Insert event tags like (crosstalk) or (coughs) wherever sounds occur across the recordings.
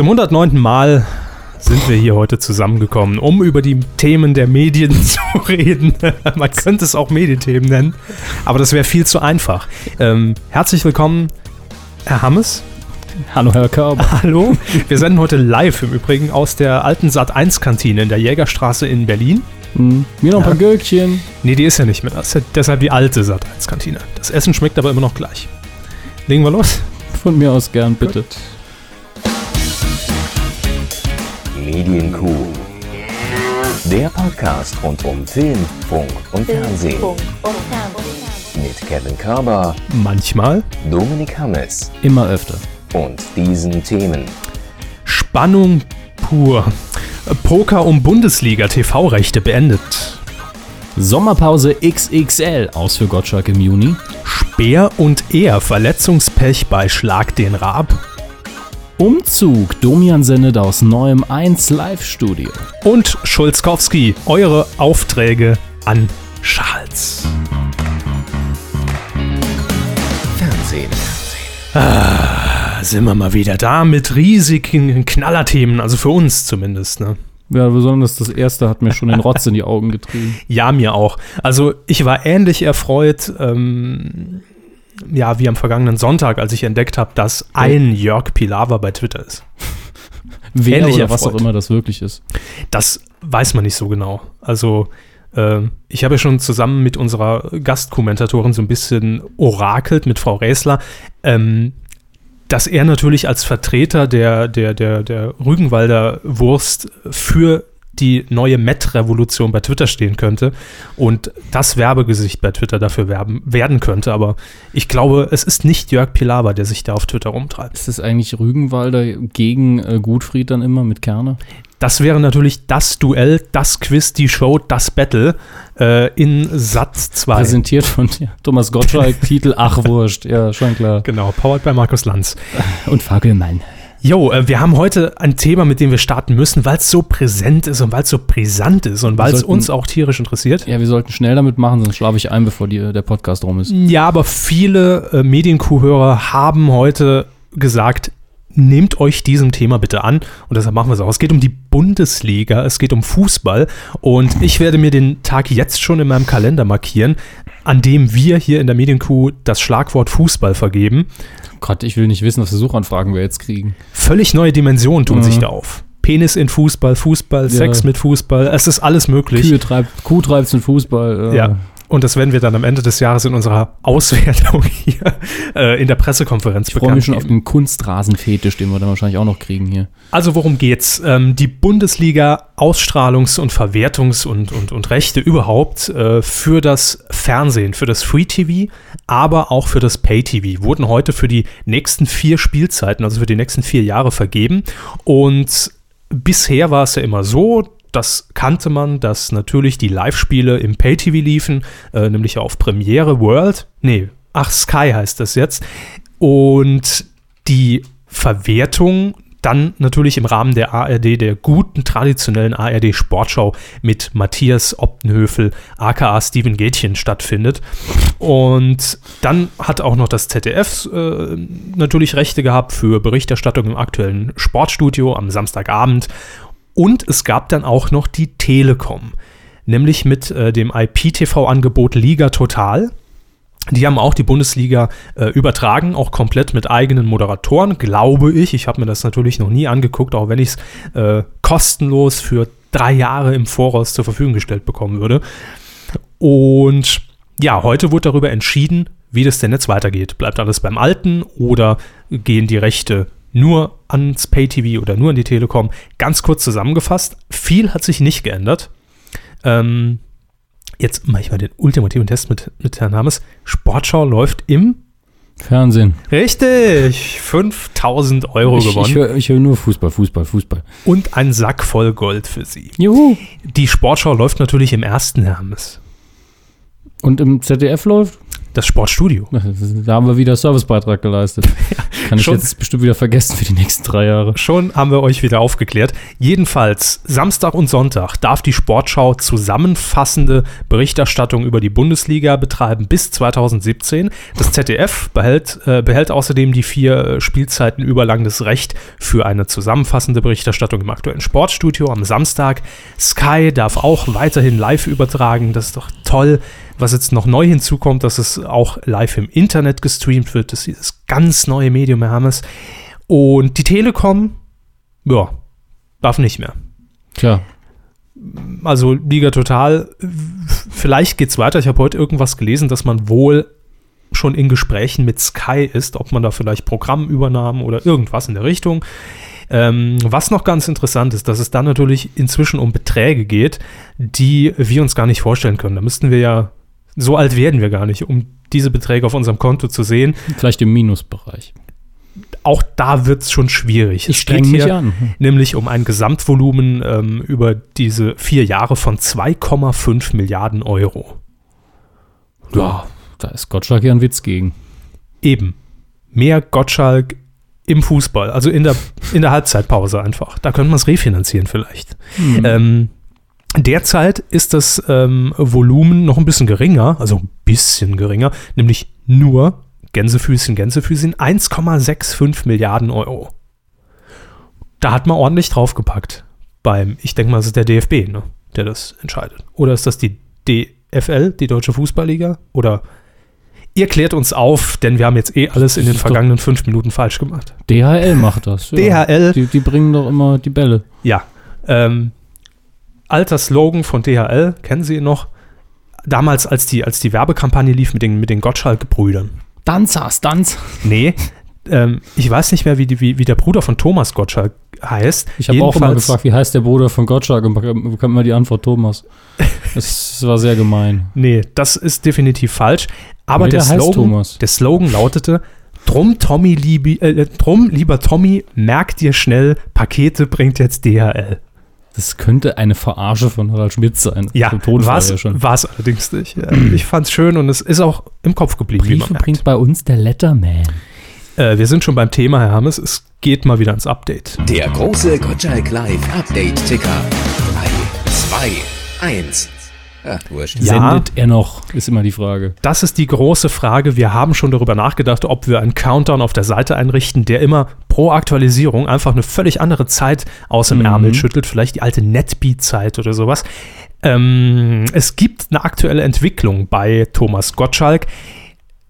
Zum 109. Mal sind wir hier heute zusammengekommen, um über die Themen der Medien (laughs) zu reden. Man könnte es auch Medienthemen nennen, aber das wäre viel zu einfach. Ähm, herzlich willkommen, Herr Hammes. Hallo, Herr Körber. (laughs) Hallo. Wir senden heute live im Übrigen aus der alten Sat1-Kantine in der Jägerstraße in Berlin. Hm. Mir noch ein paar Gürkchen. Nee, die ist ja nicht mehr. Das ist ja deshalb die alte Sat1-Kantine. Das Essen schmeckt aber immer noch gleich. Legen wir los? Von mir aus gern, bitte. Medienkuh. Der Podcast rund um Film, Funk und Fernsehen. Mit Kevin Körber, Manchmal. Dominik Hammes Immer öfter. und diesen Themen. Spannung pur. Poker um Bundesliga-TV-Rechte beendet. Sommerpause XXL aus für Gottschalk im Juni. Speer und Er Verletzungspech bei Schlag den Raab. Umzug. Domian sendet aus neuem 1 Live-Studio. Und Schulzkowski, eure Aufträge an Charles. Fernsehen. Da sind wir mal wieder da mit riesigen Knallerthemen, also für uns zumindest. Ne? Ja, besonders das erste hat mir schon den Rotz in die Augen getrieben. (laughs) Ja, mir auch. Also ich war ähnlich erfreut, ähm, ja, wie am vergangenen Sonntag, als ich entdeckt habe, dass ein Jörg Pilawa bei Twitter ist. Wer Ähnlich oder was auch immer das wirklich ist. Das weiß man nicht so genau. Also äh, ich habe ja schon zusammen mit unserer Gastkommentatorin so ein bisschen orakelt mit Frau Räsler, ähm, dass er natürlich als Vertreter der, der, der, der Rügenwalder Wurst für die neue Met-Revolution bei Twitter stehen könnte und das Werbegesicht bei Twitter dafür werben, werden könnte. Aber ich glaube, es ist nicht Jörg Pilawa, der sich da auf Twitter rumtreibt. Ist das eigentlich Rügenwalder gegen äh, Gutfried dann immer mit Kerner? Das wäre natürlich das Duell, das Quiz, die Show, das Battle äh, in Satz 2. Präsentiert von ja, Thomas Gottschalk, (laughs) Titel Ach Wurscht. Ja, schon klar. Genau, powered bei Markus Lanz. Und Fackelmann. Jo, äh, wir haben heute ein Thema, mit dem wir starten müssen, weil es so präsent ist und weil es so brisant ist und weil es uns auch tierisch interessiert. Ja, wir sollten schnell damit machen, sonst schlafe ich ein, bevor die, der Podcast rum ist. Ja, aber viele äh, Medienkuhhörer haben heute gesagt, nehmt euch diesem Thema bitte an und deshalb machen wir es auch. Es geht um die Bundesliga, es geht um Fußball und ich werde mir den Tag jetzt schon in meinem Kalender markieren, an dem wir hier in der Medienkuh das Schlagwort Fußball vergeben. Gott, ich will nicht wissen, was für Suchanfragen wir jetzt kriegen. Völlig neue Dimensionen tun Mhm. sich da auf. Penis in Fußball, Fußball, Sex mit Fußball, es ist alles möglich. Kühe treibt, Kuh treibt den Fußball. äh, Ja. Und das werden wir dann am Ende des Jahres in unserer Auswertung (laughs) hier äh, in der Pressekonferenz Ich freue mich schon auf den Kunstrasenfetisch, den wir dann wahrscheinlich auch noch kriegen hier. Also worum geht's? Ähm, die Bundesliga Ausstrahlungs- und Verwertungs- und, und, und Rechte überhaupt äh, für das Fernsehen, für das Free TV, aber auch für das Pay TV wurden heute für die nächsten vier Spielzeiten, also für die nächsten vier Jahre vergeben. Und bisher war es ja immer so, das kannte man, dass natürlich die Live-Spiele im Pay-TV liefen, äh, nämlich auf Premiere World. Nee, ach, Sky heißt das jetzt. Und die Verwertung dann natürlich im Rahmen der ARD, der guten traditionellen ARD Sportschau mit Matthias Optenhöfel, aka Steven Gätchen stattfindet. Und dann hat auch noch das ZDF äh, natürlich Rechte gehabt für Berichterstattung im aktuellen Sportstudio am Samstagabend. Und es gab dann auch noch die Telekom, nämlich mit äh, dem IPTV-Angebot Liga Total. Die haben auch die Bundesliga äh, übertragen, auch komplett mit eigenen Moderatoren, glaube ich. Ich habe mir das natürlich noch nie angeguckt, auch wenn ich es äh, kostenlos für drei Jahre im Voraus zur Verfügung gestellt bekommen würde. Und ja, heute wurde darüber entschieden, wie das denn jetzt weitergeht. Bleibt alles beim Alten oder gehen die Rechte nur ans Pay-TV oder nur an die Telekom? Ganz kurz zusammengefasst, viel hat sich nicht geändert. Ähm, jetzt mache ich mal den ultimativen Test mit, mit Herrn Hammes. Sportschau läuft im Fernsehen. Richtig, 5000 Euro Ich, ich gewonnen höre ich hör nur Fußball, Fußball, Fußball. und ein Sack voll Gold für Sie. Juhu. Die Sportschau läuft natürlich im ersten Hermes. Und im ZDF läuft? Das Sportstudio. (laughs) Da haben wir wieder Servicebeitrag geleistet. (laughs) Kann ich schon- jetzt bestimmt wieder vergessen für die nächsten drei Jahre. Schon haben wir euch wieder aufgeklärt. Jedenfalls, Samstag und Sonntag darf die Sportschau zusammenfassende Berichterstattung über die Bundesliga betreiben bis 2017. Das ZDF behält, äh, behält außerdem die vier äh, Spielzeiten überlang das Recht für eine zusammenfassende Berichterstattung im aktuellen Sportstudio am Samstag. Sky darf auch weiterhin live übertragen. Das ist doch toll. Was jetzt noch neu hinzukommt, dass es auch live im Internet gestreamt wird, dass dieses ganz neue Medium haben es. Und die Telekom, ja, darf nicht mehr. Tja, Also Liga Total, vielleicht geht's weiter. Ich habe heute irgendwas gelesen, dass man wohl schon in Gesprächen mit Sky ist, ob man da vielleicht Programmübernahmen oder irgendwas in der Richtung. Ähm, was noch ganz interessant ist, dass es dann natürlich inzwischen um Beträge geht, die wir uns gar nicht vorstellen können. Da müssten wir ja, so alt werden wir gar nicht, um diese Beträge auf unserem Konto zu sehen. vielleicht im Minusbereich. Auch da wird's schon schwierig. Ich Es geht streng mich hier- an. nämlich um ein Gesamtvolumen ähm, über diese vier Jahre von 2,5 Milliarden Euro. Ja, da ist Gottschalk ja ein Witz gegen. Eben. Mehr Gottschalk im Fußball, also in der, in der Halbzeitpause einfach. Da könnte man es refinanzieren vielleicht. Ähm, derzeit ist das ähm, Volumen noch ein bisschen geringer, also ein bisschen geringer, nämlich nur Gänsefüßchen, Gänsefüßchen, 1,65 Milliarden Euro. Da hat man ordentlich draufgepackt. Beim, ich denke mal, es ist der DFB, ne, der das entscheidet. Oder ist das die DFL, die Deutsche Fußballliga? Oder ihr klärt uns auf, denn wir haben jetzt eh alles in den vergangenen fünf Minuten falsch gemacht. DHL macht das. Ja. DHL. Die, die bringen doch immer die Bälle. Ja. Ähm, alter Slogan von DHL, kennen Sie ihn noch? Damals, als die, als die Werbekampagne lief mit den, mit den Gottschalk-Brüdern. Danza, Stanz. Nee, ähm, ich weiß nicht mehr, wie, die, wie, wie der Bruder von Thomas Gottschalk heißt. Ich habe auch Jedenfalls- gefragt, wie heißt der Bruder von Gottschalk und bekam immer die Antwort Thomas. (laughs) Das war sehr gemein. Nee, das ist definitiv falsch. Aber Nee, der, der Slogan, der Slogan lautete: Drum, Tommy, liebi, äh, drum, lieber Tommy, merk dir schnell, Pakete bringt jetzt DHL. Das könnte eine Verarsche von Harald Schmidt sein. Ja, war ja es allerdings nicht. Ja, ich fand's schön und es ist auch im Kopf geblieben, wie man Briefe bringt bei uns der Letterman. Äh, wir sind schon beim Thema, Herr Hammes. Es geht mal wieder ins Update. Der große Gottschalk Live Update Ticker. 3, 2, 1. Wurscht. Ja. Sendet er noch, ist immer die Frage. Das ist die große Frage. Wir haben schon darüber nachgedacht, ob wir einen Countdown auf der Seite einrichten, der immer pro Aktualisierung einfach eine völlig andere Zeit aus dem Mhm. Ärmel schüttelt. Vielleicht die alte Netbeat-Zeit oder sowas. Ähm, es gibt eine aktuelle Entwicklung bei Thomas Gottschalk.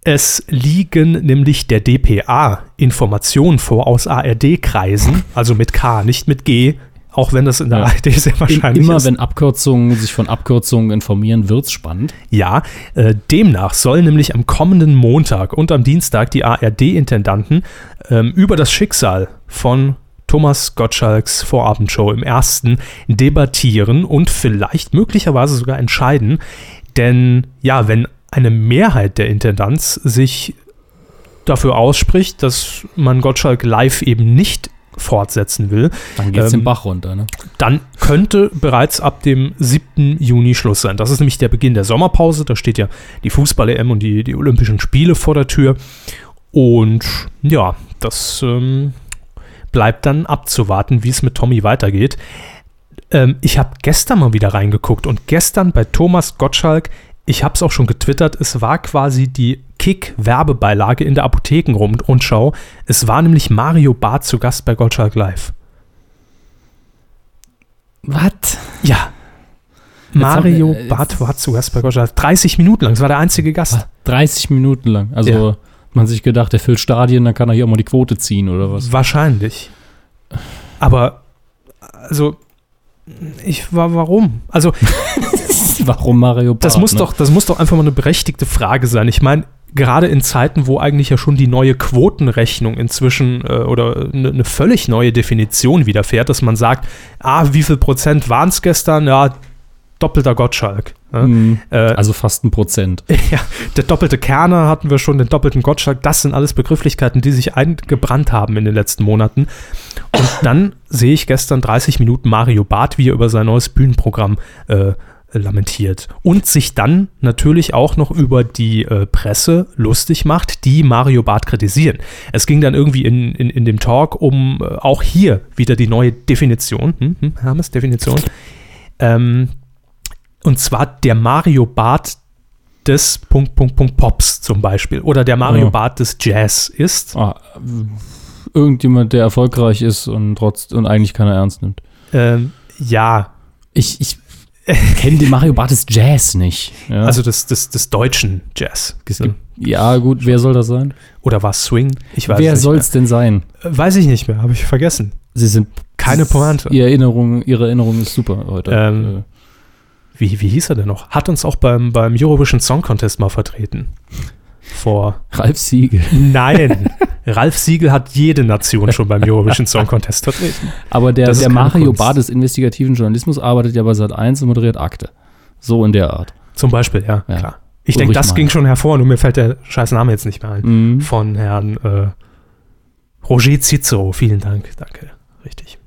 Es liegen nämlich der DPA Informationen vor aus ARD-Kreisen, also mit K, nicht mit G, auch wenn das in der Ja. ARD sehr wahrscheinlich immer ist. wenn Abkürzungen sich von Abkürzungen informieren, wird's spannend. Ja, äh, demnach soll nämlich am kommenden Montag und am Dienstag die ARD-Intendanten ähm, über das Schicksal von Thomas Gottschalks Vorabendshow im ersten debattieren und vielleicht möglicherweise sogar entscheiden. Denn ja, wenn eine Mehrheit der Intendanz sich dafür ausspricht, dass man Gottschalk live eben nicht fortsetzen will, Dann geht's Ähm, den Bach runter, ne? dann könnte bereits ab dem 7. Juni Schluss sein. Das ist nämlich der Beginn der Sommerpause. Da steht ja die Fußball-EM und die, die Olympischen Spiele vor der Tür. Und ja, das ähm, bleibt dann abzuwarten, wie es mit Tommy weitergeht. Ähm, ich habe gestern mal wieder reingeguckt und gestern bei Thomas Gottschalk, ich habe es auch schon getwittert, es war quasi die Kick-Werbebeilage in der Apothekenrundschau. Es war nämlich Mario Barth zu Gast bei Gottschalk Live. Was? Ja. Jetzt Mario wir- Barth war zu Gast bei Gottschalk. 30 Minuten lang, das war der einzige Gast. 30 Minuten lang. Also Ja. hat man sich gedacht, der füllt Stadien, dann kann er hier auch mal die Quote ziehen oder was. Wahrscheinlich. Aber, also, ich war, warum? Also, (laughs) Warum Mario Barth? das muss ne? doch, das muss doch einfach mal eine berechtigte Frage sein. Ich meine, gerade in Zeiten, wo eigentlich ja schon die neue Quotenrechnung inzwischen äh, oder eine eine völlig neue Definition widerfährt, dass man sagt, ah, wie viel Prozent waren es gestern? Ja, doppelter Gottschalk. Ja? Hm, Äh, Also fast ein Prozent. (laughs) Ja, der doppelte Kerner hatten wir schon, den doppelten Gottschalk, das sind alles Begrifflichkeiten, die sich eingebrannt haben in den letzten Monaten. Und dann sehe ich gestern 30 Minuten Mario Barth, wie er über sein neues Bühnenprogramm äh, äh, lamentiert und sich dann natürlich auch noch über die äh, Presse lustig macht, die Mario Barth kritisieren. Es ging dann irgendwie in, in, in dem Talk um äh, auch hier wieder die neue Definition, hm, hm, Hermes, Definition, ähm, und zwar der Mario Barth des Punkt, Punkt, Punkt Pops zum Beispiel oder der Mario Ja. Barth des Jazz ist. Ah, irgendjemand, der erfolgreich ist und trotz und eigentlich keiner ernst nimmt. Ähm, ja, Ich, ich kenne den Mario Bartes Jazz nicht. Ja. also des, des, des deutschen Jazz. gibt, ja, gut, wer soll das sein? Oder war es Swing? Ich weiß wer soll es denn sein? Äh, Weiß ich nicht mehr, habe ich vergessen. Sie sind Keine Pointe. Ihre Erinnerung, ihre Erinnerung ist super heute. Ähm, Wie, wie hieß er denn noch? Hat uns auch beim, beim Eurovision Song Contest mal vertreten. Vor. Ralf Siegel. Nein. (laughs) Ralf Siegel hat jede Nation schon beim Eurovision Song Contest vertreten. Aber der, der Mario. Barth des investigativen Journalismus arbeitet ja bei Sat 1 und moderiert Akte. So in der Art. Zum Beispiel, ja, Ja. klar. Ich denke, das Meier. ging schon hervor, nur mir fällt der scheiß Name jetzt nicht mehr ein. Mhm. Von Herrn äh, Roger Cicero. Vielen Dank, danke. Richtig.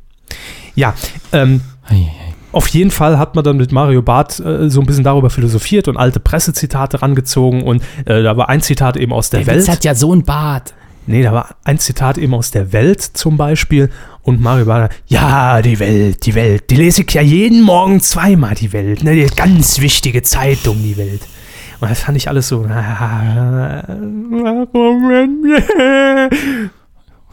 Ja, ähm, Ei, ei. Auf jeden Fall hat man dann mit Mario Barth äh, so ein bisschen darüber philosophiert und alte Pressezitate rangezogen und äh, da war ein Zitat eben aus der, Welt. ja so ein Bart. Nee, da war ein Zitat eben aus der Welt zum Beispiel und Mario Barth, ja, die Welt, die Welt, die lese ich ja jeden Morgen zweimal, die Welt, ne, die ganz wichtige Zeitung, die Welt. Und das fand ich alles so,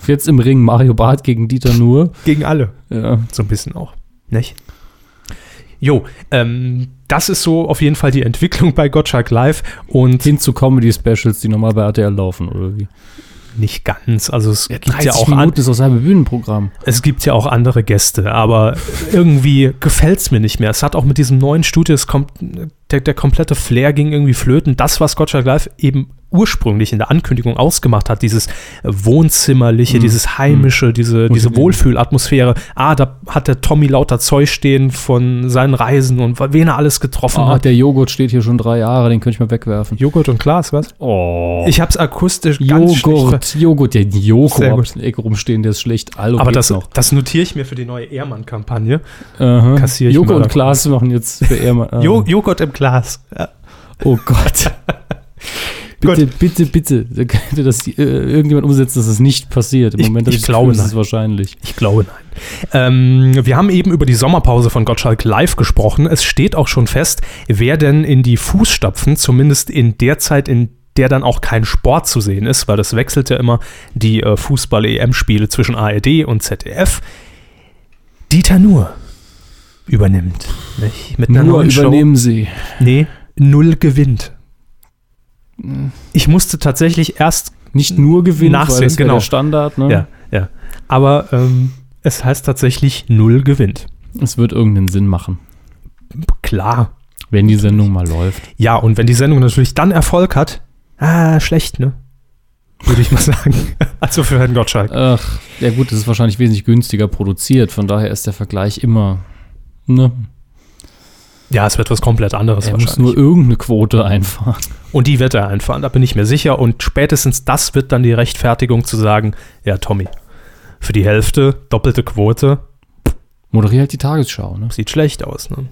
Jetzt im Ring Mario Barth gegen Dieter Nuhr. gegen alle. Ja. So ein bisschen auch. Nicht? Jo, ähm, das ist so auf jeden Fall die Entwicklung bei Gottschalk Live und Hin zu Comedy-Specials, die normal bei RTL laufen, oder wie? Nicht ganz. Also es gibt 30 ja auch Minuten ist aus halbe Bühnenprogramm. es gibt ja auch andere Gäste, aber irgendwie gefällt es mir nicht mehr. Es hat auch mit diesem neuen Studio, es kommt, der, der komplette Flair ging irgendwie flöten. Das, was Gottschalk Live eben ursprünglich in der Ankündigung ausgemacht hat, dieses Wohnzimmerliche, Mhm. dieses Heimische, diese, diese Motivierend. Wohlfühlatmosphäre. Ah, da hat der Tommy lauter Zeug stehen von seinen Reisen und wen er alles getroffen Ah, hat. der Joghurt steht hier schon drei Jahre, den könnte ich mal wegwerfen. Joghurt und Glas, was? Oh. Ich hab's akustisch ganz schlecht Joghurt, Joghurt, ja, Sehr Joghurt in der Ecke rumstehen, der ist schlecht. Hallo, Aber das, noch. das notiere ich mir für die neue Ehrmann-Kampagne. Aha. kassiere ich Joghurt und. Glas machen jetzt für Ehrmann. Ah. (laughs) Jo Joghurt im Glas. Ja. Oh Gott. (laughs) bitte, bitte, bitte. Da könnte das äh, irgendjemand umsetzen, dass das nicht passiert. Im Ich- Moment ich das glaube, das ist wahrscheinlich. Ich glaube nein. Ähm, wir haben eben über die Sommerpause von Gottschalk live gesprochen. Es steht auch schon fest, wer denn in die Fußstapfen, zumindest in der Zeit, in der dann auch kein Sport zu sehen ist, weil das wechselt ja immer die äh, Fußball-EM-Spiele zwischen ARD und ZDF. Dieter Nuhr übernimmt. Nicht? Mit einer Nur neuen Show. übernehmen sie. Nee, null gewinnt. Ich musste tatsächlich erst Nicht nur gewinnen, Nachsehen, weil das genau. der Standard. Ne? Ja, ja. Aber ähm, es heißt tatsächlich null gewinnt. Es wird irgendeinen Sinn machen, Klar. wenn die Sendung mal läuft. Ja, und wenn die Sendung natürlich dann Erfolg hat, ah, schlecht, ne? Würde ich mal (laughs) sagen. also für Herrn Gottschalk. Ach, ja gut, das ist wahrscheinlich wesentlich günstiger produziert. Von daher ist der Vergleich immer. Ne? Ja, es wird was komplett anderes Er muss wahrscheinlich. nur irgendeine Quote einfahren. und die wird er einfahren, da bin ich mir sicher. Und spätestens das wird dann die Rechtfertigung zu sagen, ja, Tommy, für die Hälfte doppelte Quote, Moderiert halt die Tagesschau, ne? sieht schlecht aus, ne?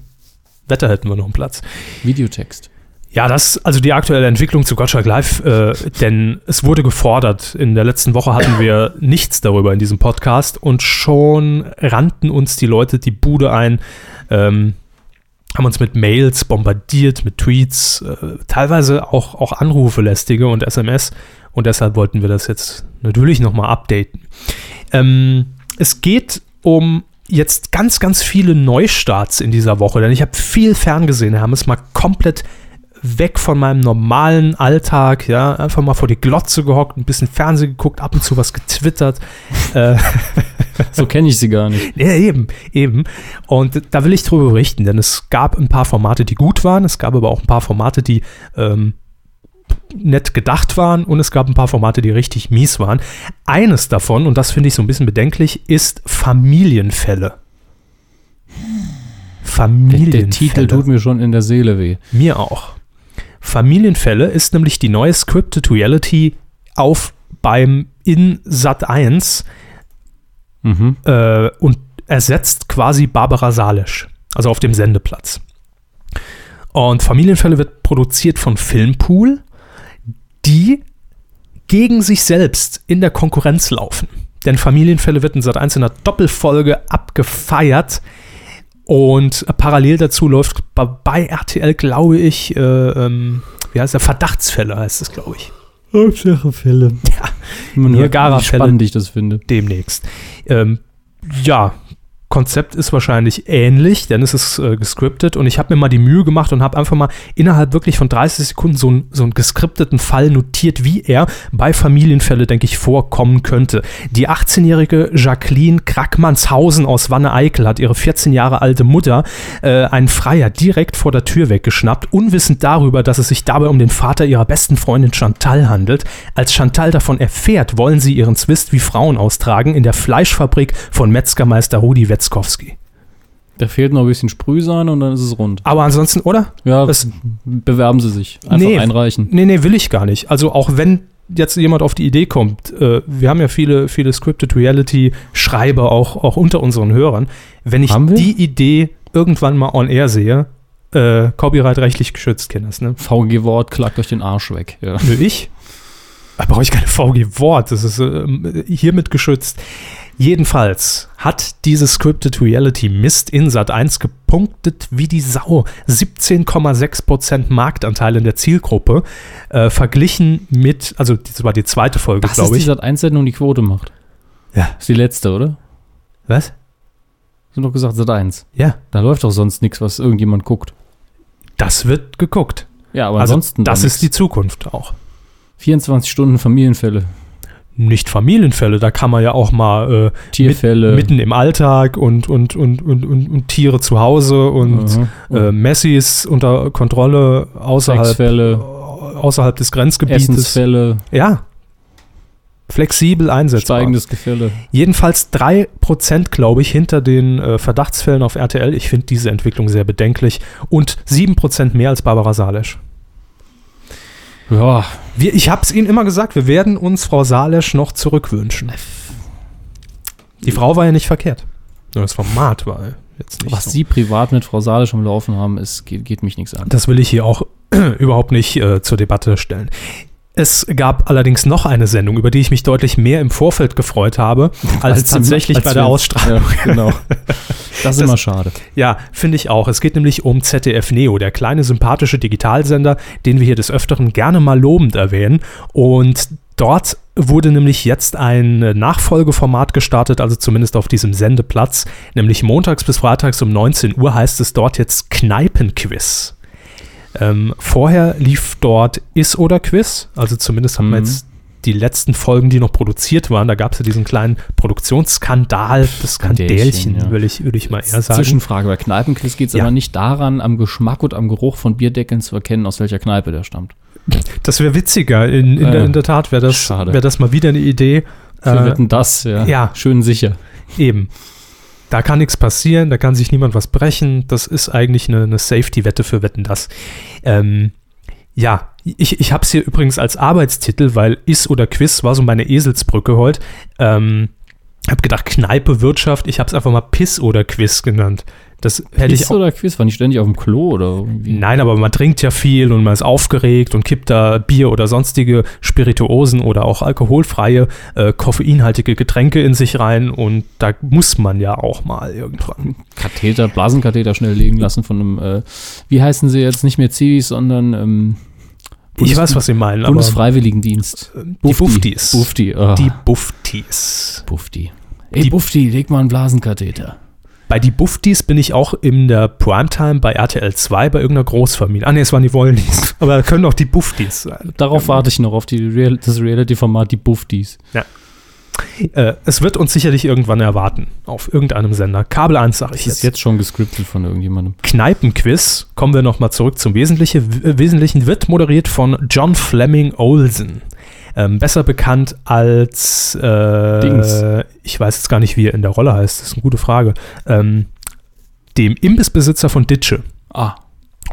Wetter hätten wir noch einen Platz. Videotext. Ja, das, also die aktuelle Entwicklung zu Gottschalk Live, äh, denn es wurde gefordert. In der letzten Woche hatten wir (coughs) nichts darüber in diesem Podcast und schon rannten uns die Leute die Bude ein, ähm, haben uns mit Mails bombardiert, mit Tweets, äh, teilweise auch, auch Anrufe lästige und SMS und deshalb wollten wir das jetzt natürlich nochmal updaten. Ähm, es geht um jetzt ganz, ganz viele Neustarts in dieser Woche, denn ich habe viel ferngesehen, haben es mal komplett weg von meinem normalen Alltag, ja, einfach mal vor die Glotze gehockt, ein bisschen Fernsehen geguckt, ab und zu was getwittert. äh, (laughs) (laughs) So kenne ich sie gar nicht. ja, eben, eben. Und da will ich drüber berichten, denn es gab ein paar Formate, die gut waren, es gab aber auch ein paar Formate, die ähm, nett gedacht waren und es gab ein paar Formate, die richtig mies waren. Eines davon, und das finde ich so ein bisschen bedenklich, ist Familienfälle. Der, Familienfälle. der Titel tut mir schon in der Seele weh. Mir auch. Familienfälle ist nämlich die neue Scripted Reality auf beim in Sat 1 Mhm. äh, und ersetzt quasi Barbara Salisch, also auf dem Sendeplatz. Und Familienfälle wird produziert von Filmpool, die gegen sich selbst in der Konkurrenz laufen. Denn Familienfälle wird in Sat 1 in einer Doppelfolge abgefeiert. Und parallel dazu läuft bei, RTL, glaube ich, äh, ähm, wie heißt der? Verdachtsfälle heißt es, glaube ich. Hauptsache Fälle. Ja, Niagara-Fälle. wie spannend ich das finde. demnächst. Ähm, ja, Konzept ist wahrscheinlich ähnlich, denn es ist äh, gescriptet und ich habe mir mal die Mühe gemacht und habe einfach mal innerhalb wirklich von 30 Sekunden so, ein, so einen gescripteten Fall notiert, wie er bei Familienfälle, denke ich, vorkommen könnte. Die 18-jährige Jacqueline Krackmannshausen aus Wanne-Eickel hat ihre 14 Jahre alte Mutter äh, einen Freier direkt vor der Tür weggeschnappt, unwissend darüber, dass es sich dabei um den Vater ihrer besten Freundin Chantal handelt. Als Chantal davon erfährt, wollen sie ihren Zwist wie Frauen austragen in der Fleischfabrik von Metzgermeister Rudi Wetzkowski. Da fehlt noch ein bisschen Sprühsahne und dann ist es rund. Aber ansonsten, oder? Ja, Das- bewerben Sie sich. Einfach Nee. einreichen. Nee, nee, will ich gar nicht. Also auch wenn jetzt jemand auf die Idee kommt, äh, wir haben ja viele, viele Scripted Reality Schreiber auch, auch unter unseren Hörern. Wenn ich die Idee irgendwann mal on air sehe, äh, Copyright rechtlich geschützt, Kinders, ne? VG-Wort klagt euch den Arsch weg. Ja. Nö, ich? Da brauche ich keine VG-Wort, das ist ähm, hiermit geschützt. Jedenfalls hat diese Scripted Reality Mist in Sat 1 gepunktet wie die Sau. 17,6% Marktanteil in der Zielgruppe. Äh, verglichen mit, also das war die zweite Folge, Das ist glaube die ich. Sat 1 Sendung, die Quote macht. Ja. Ist die letzte, oder? Was? Sind doch gesagt Sat 1. Ja, Da läuft doch sonst nichts, was irgendjemand guckt. das wird geguckt. Ja, aber Also ansonsten das ist die. Zukunft auch. 24 Stunden Familienfälle, Nicht Familienfälle, da kann man ja auch mal äh, Tierfälle. mitten im Alltag und, und, und, und, und, und Tiere zu Hause und Aha. äh, Messis unter Kontrolle außerhalb, außerhalb des Grenzgebietes. Essensfälle, Ja. Flexibel einsetzbar. steigendes Gefälle. Jedenfalls 3%, glaube ich, hinter den äh, Verdachtsfällen auf RTL. Ich finde diese Entwicklung sehr bedenklich. Und 7% mehr als Barbara Salesch. Ja, Wir, ich habe es Ihnen immer gesagt, wir werden uns Frau Salesch noch zurückwünschen. Die Frau war ja nicht verkehrt. Nur das Format war jetzt nicht was so. Sie privat mit Frau Salisch am Laufen haben, ist, geht, geht mich nichts an. Das will ich hier auch (clears throat) überhaupt nicht äh, zur Debatte stellen. Es gab allerdings noch eine Sendung, über die ich mich deutlich mehr im Vorfeld gefreut habe, (laughs) als, Als tatsächlich als bei der Ausstrahlung. Ja, genau. (laughs) Das ist Das- immer schade. Ja, finde ich auch. Es geht nämlich um ZDF Neo, der kleine sympathische Digitalsender, den wir hier des Öfteren gerne mal lobend erwähnen. Und dort wurde nämlich jetzt ein Nachfolgeformat gestartet, also zumindest auf diesem Sendeplatz, nämlich montags bis freitags um 19 Uhr heißt es dort jetzt Kneipenquiz. Ähm, vorher lief dort Is oder Quiz, also zumindest haben wir Mhm. jetzt die letzten Folgen, die noch produziert waren, da gab es ja diesen kleinen Produktionsskandal, das Skandälchen, ja. will, ich, will ich mal eher sagen. Zwischenfrage, bei Kneipenquiz geht es Ja. aber nicht daran, am Geschmack und am Geruch von Bierdeckeln zu erkennen, aus welcher Kneipe der stammt. Das wäre witziger. In, in, Ja. der, in der Tat wäre das, Schade. wär das mal wieder eine Idee. Wir Äh, wetten das, ja. ja. Schön sicher. eben. Da kann nichts passieren, da kann sich niemand was brechen. Das ist eigentlich eine, eine Safety-Wette für Wetten das. Ähm, ja, ich, ich habe es hier übrigens als Arbeitstitel, weil Is oder Quiz war so meine Eselsbrücke heute. Ähm, habe gedacht, Kneipe, Wirtschaft, ich habe es einfach mal Piss oder Quiz genannt. Das hätte ich Quiz auch. oder Quiz? War nicht ständig auf dem Klo oder irgendwie? Nein, aber man trinkt ja viel und man ist aufgeregt und kippt da Bier oder sonstige Spirituosen oder auch alkoholfreie, äh, koffeinhaltige Getränke in sich rein und da muss man ja auch mal irgendwann. Katheter, Blasenkatheter schnell legen lassen von einem, äh, wie heißen sie jetzt nicht mehr Zivis, sondern ähm, Ich weiß, was Sie meinen, Bundesfreiwilligendienst. die Buftis. Bufti. Oh, Die Buftis. Bufti. Ey, Die- Bufti, leg mal einen Blasenkatheter. Bei die Buftis bin ich auch in der Primetime bei RTL 2 bei irgendeiner Großfamilie. Ah ne, es waren die Wollnies. (laughs) Aber können auch die Buftis sein. Darauf warte ich noch, auf die Real das Reality-Format, die Buftis. Äh, es wird uns sicherlich irgendwann erwarten. Auf irgendeinem Sender. Kabel 1 sage ich Das jetzt. ist jetzt schon gescriptet von irgendjemandem. Kneipenquiz, kommen wir nochmal zurück zum Wesentlichen, w- Wesentlichen, wird moderiert von John Fleming Olsen. Ähm, besser bekannt als äh, Dings. ich weiß jetzt gar nicht, wie er in der Rolle heißt, das ist eine gute Frage. Ähm, dem Imbissbesitzer von Ditsche. Ah,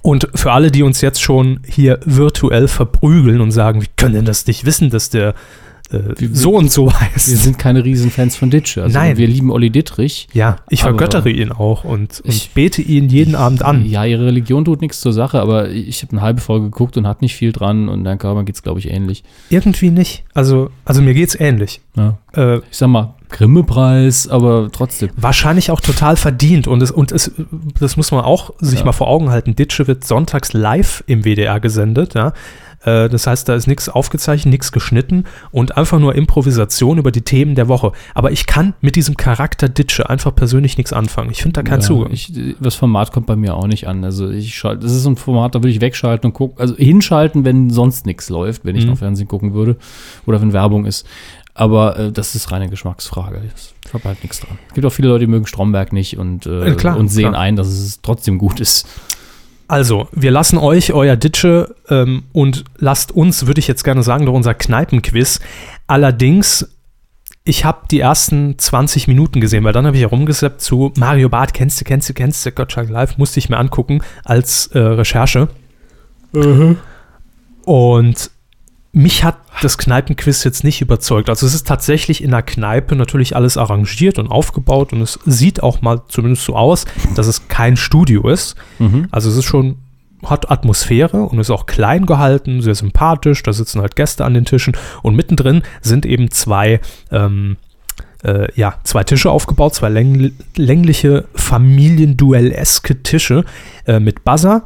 Und für alle, die uns jetzt schon hier virtuell verprügeln und sagen, wie können denn das nicht wissen, dass der äh, so und so heißt. Wir sind keine Riesenfans von Ditsche. Also Nein. Wir lieben Olli Dittrich. ja, ich vergöttere ihn auch und, und Ich- bete ihn jeden Abend an. Ja, ihre Religion tut nichts zur Sache, aber ich habe eine halbe Folge geguckt und hat nicht viel dran und dein Körper geht es, glaube ich, ähnlich. Irgendwie nicht. Also, also mir geht's ähnlich. Ja. Äh, Ich sag mal, Grimme-Preis, aber trotzdem. wahrscheinlich auch total verdient und es, und es, das muss man auch sich Ja. mal vor Augen halten. Ditsche wird sonntags live im WDR gesendet, ja. Äh, Das heißt, da ist nichts aufgezeichnet, nichts geschnitten und einfach nur Improvisation über die Themen der Woche. Aber ich kann mit diesem Charakter Ditsche einfach persönlich nichts anfangen. Ich finde da keinen ja, Zugang. Ich, das Format kommt bei mir auch nicht an. Also ich schalte, das ist ein Format, da würde ich wegschalten und gucken, also hinschalten, wenn sonst nichts läuft, wenn ich Mhm. noch Fernsehen gucken würde oder wenn Werbung ist. Aber äh, das ist reine Geschmacksfrage. Ich habe halt nichts dran. Es gibt auch viele Leute, die mögen Stromberg nicht und, äh, Äh, klar, und sehen klar. ein, dass es trotzdem gut ist. Also, wir lassen euch euer Ditsche ähm, und lasst uns, würde ich jetzt gerne sagen, doch unser Kneipenquiz. Allerdings, ich habe die ersten 20 Minuten gesehen, weil dann habe ich herumgesappt zu Mario Barth, kennst du, kennst du, kennst du, Gottschalk Live, musste ich mir angucken als äh, Recherche. Und mich hat das Kneipenquiz jetzt nicht überzeugt. Also es ist tatsächlich in der Kneipe natürlich alles arrangiert und aufgebaut und es sieht auch mal zumindest so aus, dass es kein Studio ist. Mhm. Also es ist schon, hat Atmosphäre und ist auch klein gehalten, sehr sympathisch. Da sitzen halt Gäste an den Tischen und mittendrin sind eben zwei, ähm, äh, ja, zwei Tische aufgebaut, zwei längl längliche Familienduelleske Tische äh, mit Buzzer.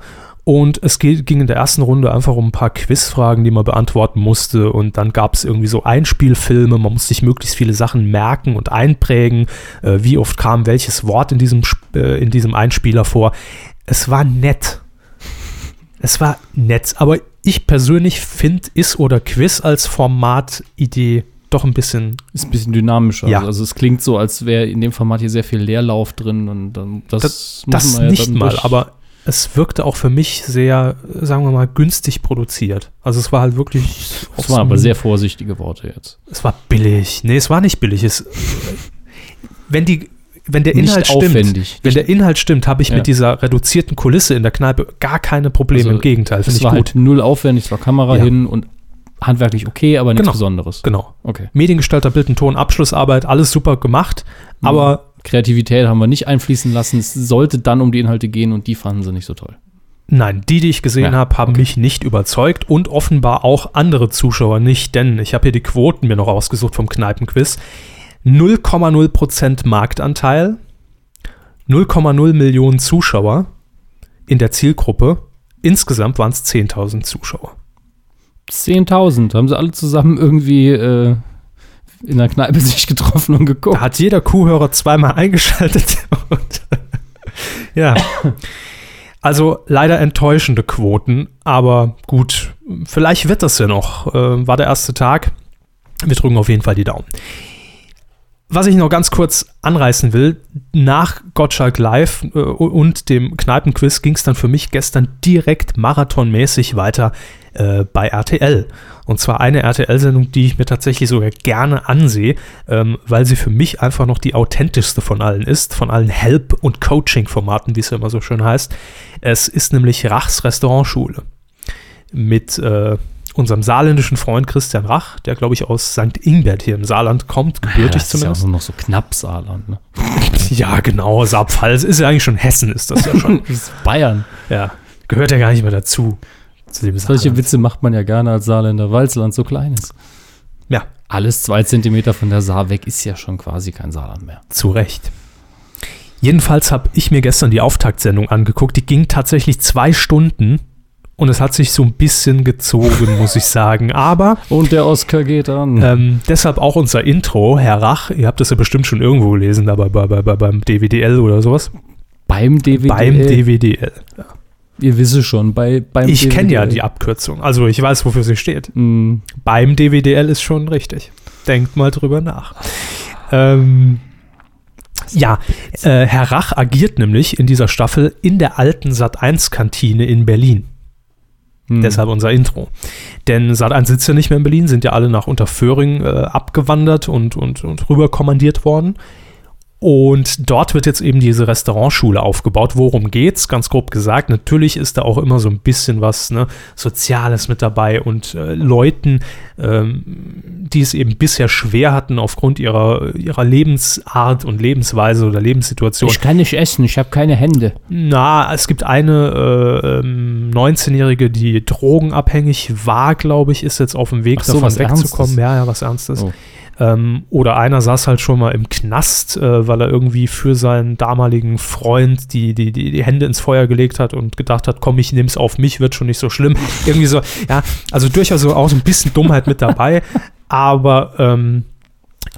Und es ging in der ersten Runde einfach um ein paar Quizfragen, die man beantworten musste. Und dann gab es irgendwie so Einspielfilme. Man musste sich möglichst viele Sachen merken und einprägen. Äh, wie oft kam welches Wort in diesem, äh, in diesem Einspieler vor. Es war nett. Es war nett. Aber ich persönlich finde Is oder Quiz als Formatidee doch ein bisschen. Ist ein bisschen dynamischer. Ja. Also es klingt so, als wäre in dem Format hier sehr viel Leerlauf drin und dann, das, Das, muss das man ja nicht mal, aber es wirkte auch für mich sehr, sagen wir mal, günstig produziert. Also es war halt wirklich. so waren aber sehr vorsichtige Worte jetzt. Es war billig. Nee, es war nicht billig. Es, wenn, die, wenn der Inhalt stimmt, wenn der Inhalt stimmt, habe ich Ja. mit dieser reduzierten Kulisse in der Kneipe gar keine Probleme. Also, Im Gegenteil, finde Es ich war gut. halt null aufwendig, es war Kamera Ja. hin und handwerklich okay, aber nichts Genau. Besonderes. Genau. Okay. Mediengestalter, Bild und Ton, Abschlussarbeit, alles super gemacht. Mhm. Aber Kreativität haben wir nicht einfließen lassen. Es sollte dann um die Inhalte gehen und die fanden sie nicht so toll. Nein, die, die ich gesehen Ja, habe, haben mich nicht überzeugt und offenbar auch andere Zuschauer nicht, denn ich habe hier die Quoten mir noch ausgesucht vom Kneipenquiz. 0,0% Marktanteil, 0,0 Millionen Zuschauer in der Zielgruppe. Insgesamt waren es 10.000 Zuschauer. 10.000 haben sie alle zusammen irgendwie äh, in der Kneipe (laughs) sich getroffen und geguckt. Da hat jeder Kuhhörer zweimal eingeschaltet. Und (laughs) ja. Also leider enttäuschende Quoten, aber gut, vielleicht wird das ja noch. Äh, war der erste Tag. Wir drücken auf jeden Fall die Daumen. Was ich noch ganz kurz anreißen will, nach Gottschalk Live äh, und dem Kneipenquiz ging es dann für mich gestern direkt marathonmäßig weiter äh, bei RTL. Und zwar eine RTL-Sendung, die ich mir tatsächlich sogar gerne ansehe, ähm, weil sie für mich einfach noch die authentischste von allen ist, von allen Help- und Coaching-Formaten, wie es ja immer so schön heißt. Es ist nämlich Rachs Restaurantschule mit äh, unserem saarländischen Freund Christian Rach, der glaube ich aus St. Ingbert hier im Saarland kommt, gebürtig das ist ja zumindest. noch so knapp Saarland. Ne? (laughs) Ja, genau, Saarpfalz ist ja eigentlich schon Hessen, ist das ja schon. (laughs) Das ist Bayern. ja, gehört ja gar nicht mehr dazu. Zu dem Solche. Witze macht man ja gerne als Saarländer, weil das Land so klein ist. Ja, Alles zwei Zentimeter von der Saar weg ist ja schon quasi kein Saarland mehr. zu Recht. Jedenfalls habe ich mir gestern die Auftaktsendung angeguckt. Die ging tatsächlich zwei Stunden und es hat sich so ein bisschen gezogen, muss ich sagen. Aber Und der Oscar geht an. ähm, deshalb auch unser Intro, Herr Rach. Ihr habt das ja bestimmt schon irgendwo gelesen, da bei, bei, bei, beim DWDL oder sowas. beim DWDL. Beim DWDL. Ihr wisst schon, bei, beim Ich kenne ja die Abkürzung. Also ich weiß, wofür sie steht. Mm, Beim DWDL ist schon richtig. Denkt mal drüber nach. Ähm, ja, äh, Herr Rach agiert nämlich in dieser Staffel in der alten Sat1-Kantine in Berlin. mm. Deshalb unser Intro. Denn Sat1 sitzt ja nicht mehr in Berlin, sind ja alle nach Unterföhring äh, abgewandert und, und, und rüber kommandiert worden. Und dort wird jetzt eben diese Restaurantschule aufgebaut. Worum geht's? Ganz grob gesagt. Natürlich ist da auch immer so ein bisschen was ne, Soziales mit dabei und äh, Leuten, ähm, die es eben bisher schwer hatten aufgrund ihrer, ihrer Lebensart und Lebensweise oder Lebenssituation. Ich kann nicht essen, ich habe keine Hände. Na, es gibt eine äh, ähm, 19-Jährige, die drogenabhängig war, glaube ich, ist jetzt auf dem Weg so, davon wegzukommen. Ernstes? Ja, ja, was Ernstes. Oh. Ähm, oder einer saß halt schon mal im Knast, äh, weil er irgendwie für seinen damaligen Freund die, die, die, die Hände ins Feuer gelegt hat und gedacht hat, komm, ich nehm's auf mich, wird schon nicht so schlimm. (laughs) Irgendwie so, ja, also durchaus so auch so ein bisschen Dummheit mit dabei, aber ähm,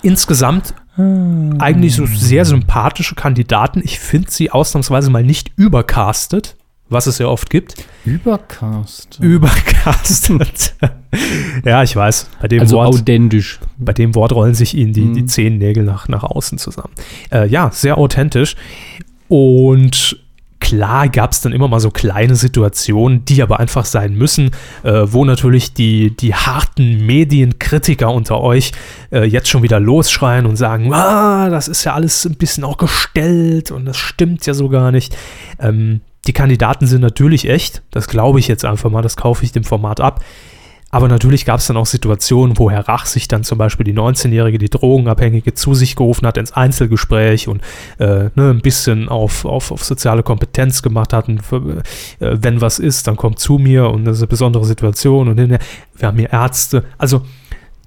insgesamt eigentlich so sehr sympathische Kandidaten. Ich finde sie ausnahmsweise mal nicht übercastet, was es ja oft gibt. Übercast. Übercastet. (laughs) ja, ich weiß. Bei dem, also Wort, authentisch. Bei dem Wort rollen sich ihnen die, die Mhm. Zehennägel nach, nach außen zusammen. Äh, ja, sehr authentisch. Und klar gab es dann immer mal so kleine Situationen, die aber einfach sein müssen, äh, wo natürlich die, die harten Medienkritiker unter euch äh, jetzt schon wieder losschreien und sagen, ah, das ist ja alles ein bisschen auch gestellt und das stimmt ja so gar nicht. Ähm, die Kandidaten sind natürlich echt, das glaube ich jetzt einfach mal, das kaufe ich dem Format ab. Aber natürlich gab es dann auch Situationen, wo Herr Rach sich dann zum Beispiel die 19-Jährige, die Drogenabhängige zu sich gerufen hat ins Einzelgespräch und äh, ne, ein bisschen auf, auf, auf soziale Kompetenz gemacht hat. Und, äh, wenn was ist, dann kommt zu mir und das ist eine besondere Situation und hinterher, wir haben hier Ärzte. Also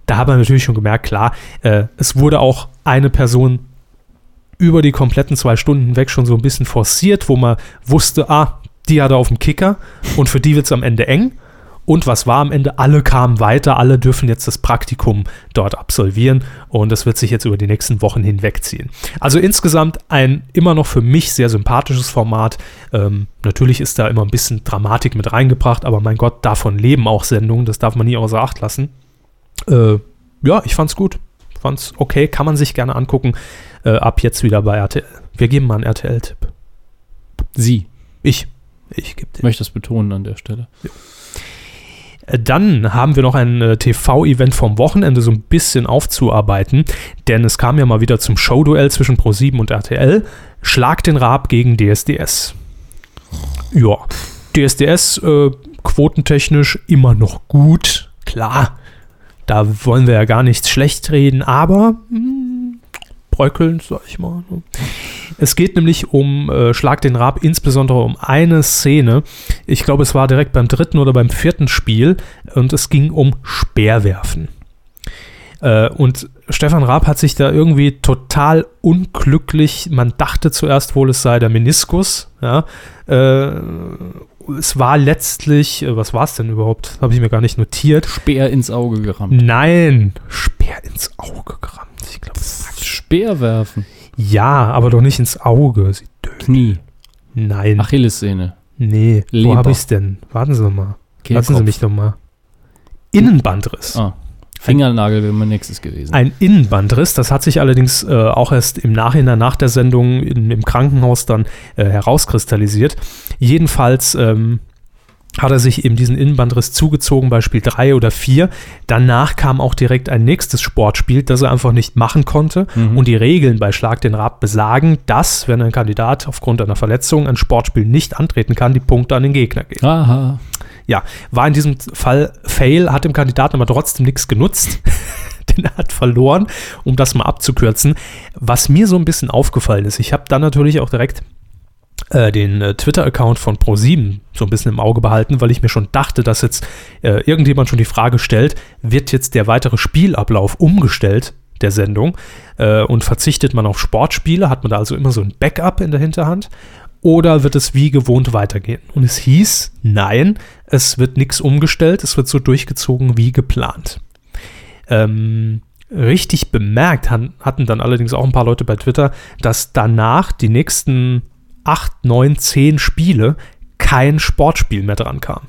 da hat man natürlich schon gemerkt, klar, äh, es wurde auch eine Person über die kompletten zwei Stunden weg schon so ein bisschen forciert, wo man wusste, ah, die hat er auf dem Kicker und für die wird es am Ende eng. Und was war am Ende? Alle kamen weiter, alle dürfen jetzt das Praktikum dort absolvieren und das wird sich jetzt über die nächsten Wochen hinwegziehen. Also insgesamt ein immer noch für mich sehr sympathisches Format. Ähm, natürlich ist da immer ein bisschen Dramatik mit reingebracht, aber mein Gott, davon leben auch Sendungen, das darf man nie außer Acht lassen. Äh, ja, ich fand's gut. Fand's okay, kann man sich gerne angucken. Äh, ab jetzt wieder bei RTL. Wir geben mal einen RTL-Tipp. Sie. Ich. Ich gebe Ich möchte das betonen an der Stelle. Äh, Dann haben wir noch ein äh, TV-Event vom Wochenende so ein bisschen aufzuarbeiten, denn es kam ja mal wieder zum Showduell zwischen Pro7 und RTL. Schlag den Raab gegen DSDS. Ja, DSDS äh, quotentechnisch immer noch gut, klar. Da wollen wir ja gar nichts schlecht reden, aber hm, bröckelnd, sag ich mal. ne. Es geht nämlich um äh, Schlag den Raab, insbesondere um eine Szene. Ich glaube, es war direkt beim dritten oder beim vierten Spiel und es ging um Speerwerfen. Äh, und Stefan Raab hat sich da irgendwie total unglücklich, man dachte zuerst wohl, es sei der Meniskus. Ja? Äh, es war letztlich, äh, was war es denn überhaupt? Habe ich mir gar nicht notiert. Speer ins Auge gerammt. Nein, Speer ins Auge gerammt. Ich glaube, Speer werfen. Ja, aber doch nicht ins Auge. Sie dö- Knie. Nein, Achillessehne. nee. Wo Leber. habe ich es denn? Warten Sie doch mal. Lassen Sie Kehlkopf. mich doch mal. Innenbandriss. Ah. Fingernagel wäre mein nächstes gewesen. Ein Innenbandriss, das hat sich allerdings äh, auch erst im Nachhinein nach der Sendung in, im Krankenhaus dann äh, herauskristallisiert. Jedenfalls ähm, hat er sich eben diesen Innenbandriss zugezogen bei Spiel 3 oder 4. Danach kam auch direkt ein nächstes Sportspiel, das er einfach nicht machen konnte. Mhm. Und die Regeln bei Schlag den Rab besagen, dass, wenn ein Kandidat aufgrund einer Verletzung ein Sportspiel nicht antreten kann, die Punkte an den Gegner gehen. Aha. Ja, war in diesem Fall Fail, hat dem Kandidaten aber trotzdem nichts genutzt. (laughs) Denn er hat verloren, um das mal abzukürzen. Was mir so ein bisschen aufgefallen ist, ich habe dann natürlich auch direkt den äh, Twitter-Account von Pro7 so ein bisschen im Auge behalten, weil ich mir schon dachte, dass jetzt äh, irgendjemand schon die Frage stellt, wird jetzt der weitere Spielablauf umgestellt der Sendung äh, und verzichtet man auf Sportspiele, hat man da also immer so ein Backup in der Hinterhand oder wird es wie gewohnt weitergehen? Und es hieß, nein, es wird nichts umgestellt, es wird so durchgezogen wie geplant. Ähm, richtig bemerkt han, hatten dann allerdings auch ein paar Leute bei Twitter, dass danach die nächsten 8, 9, 10 Spiele kein Sportspiel mehr dran kam.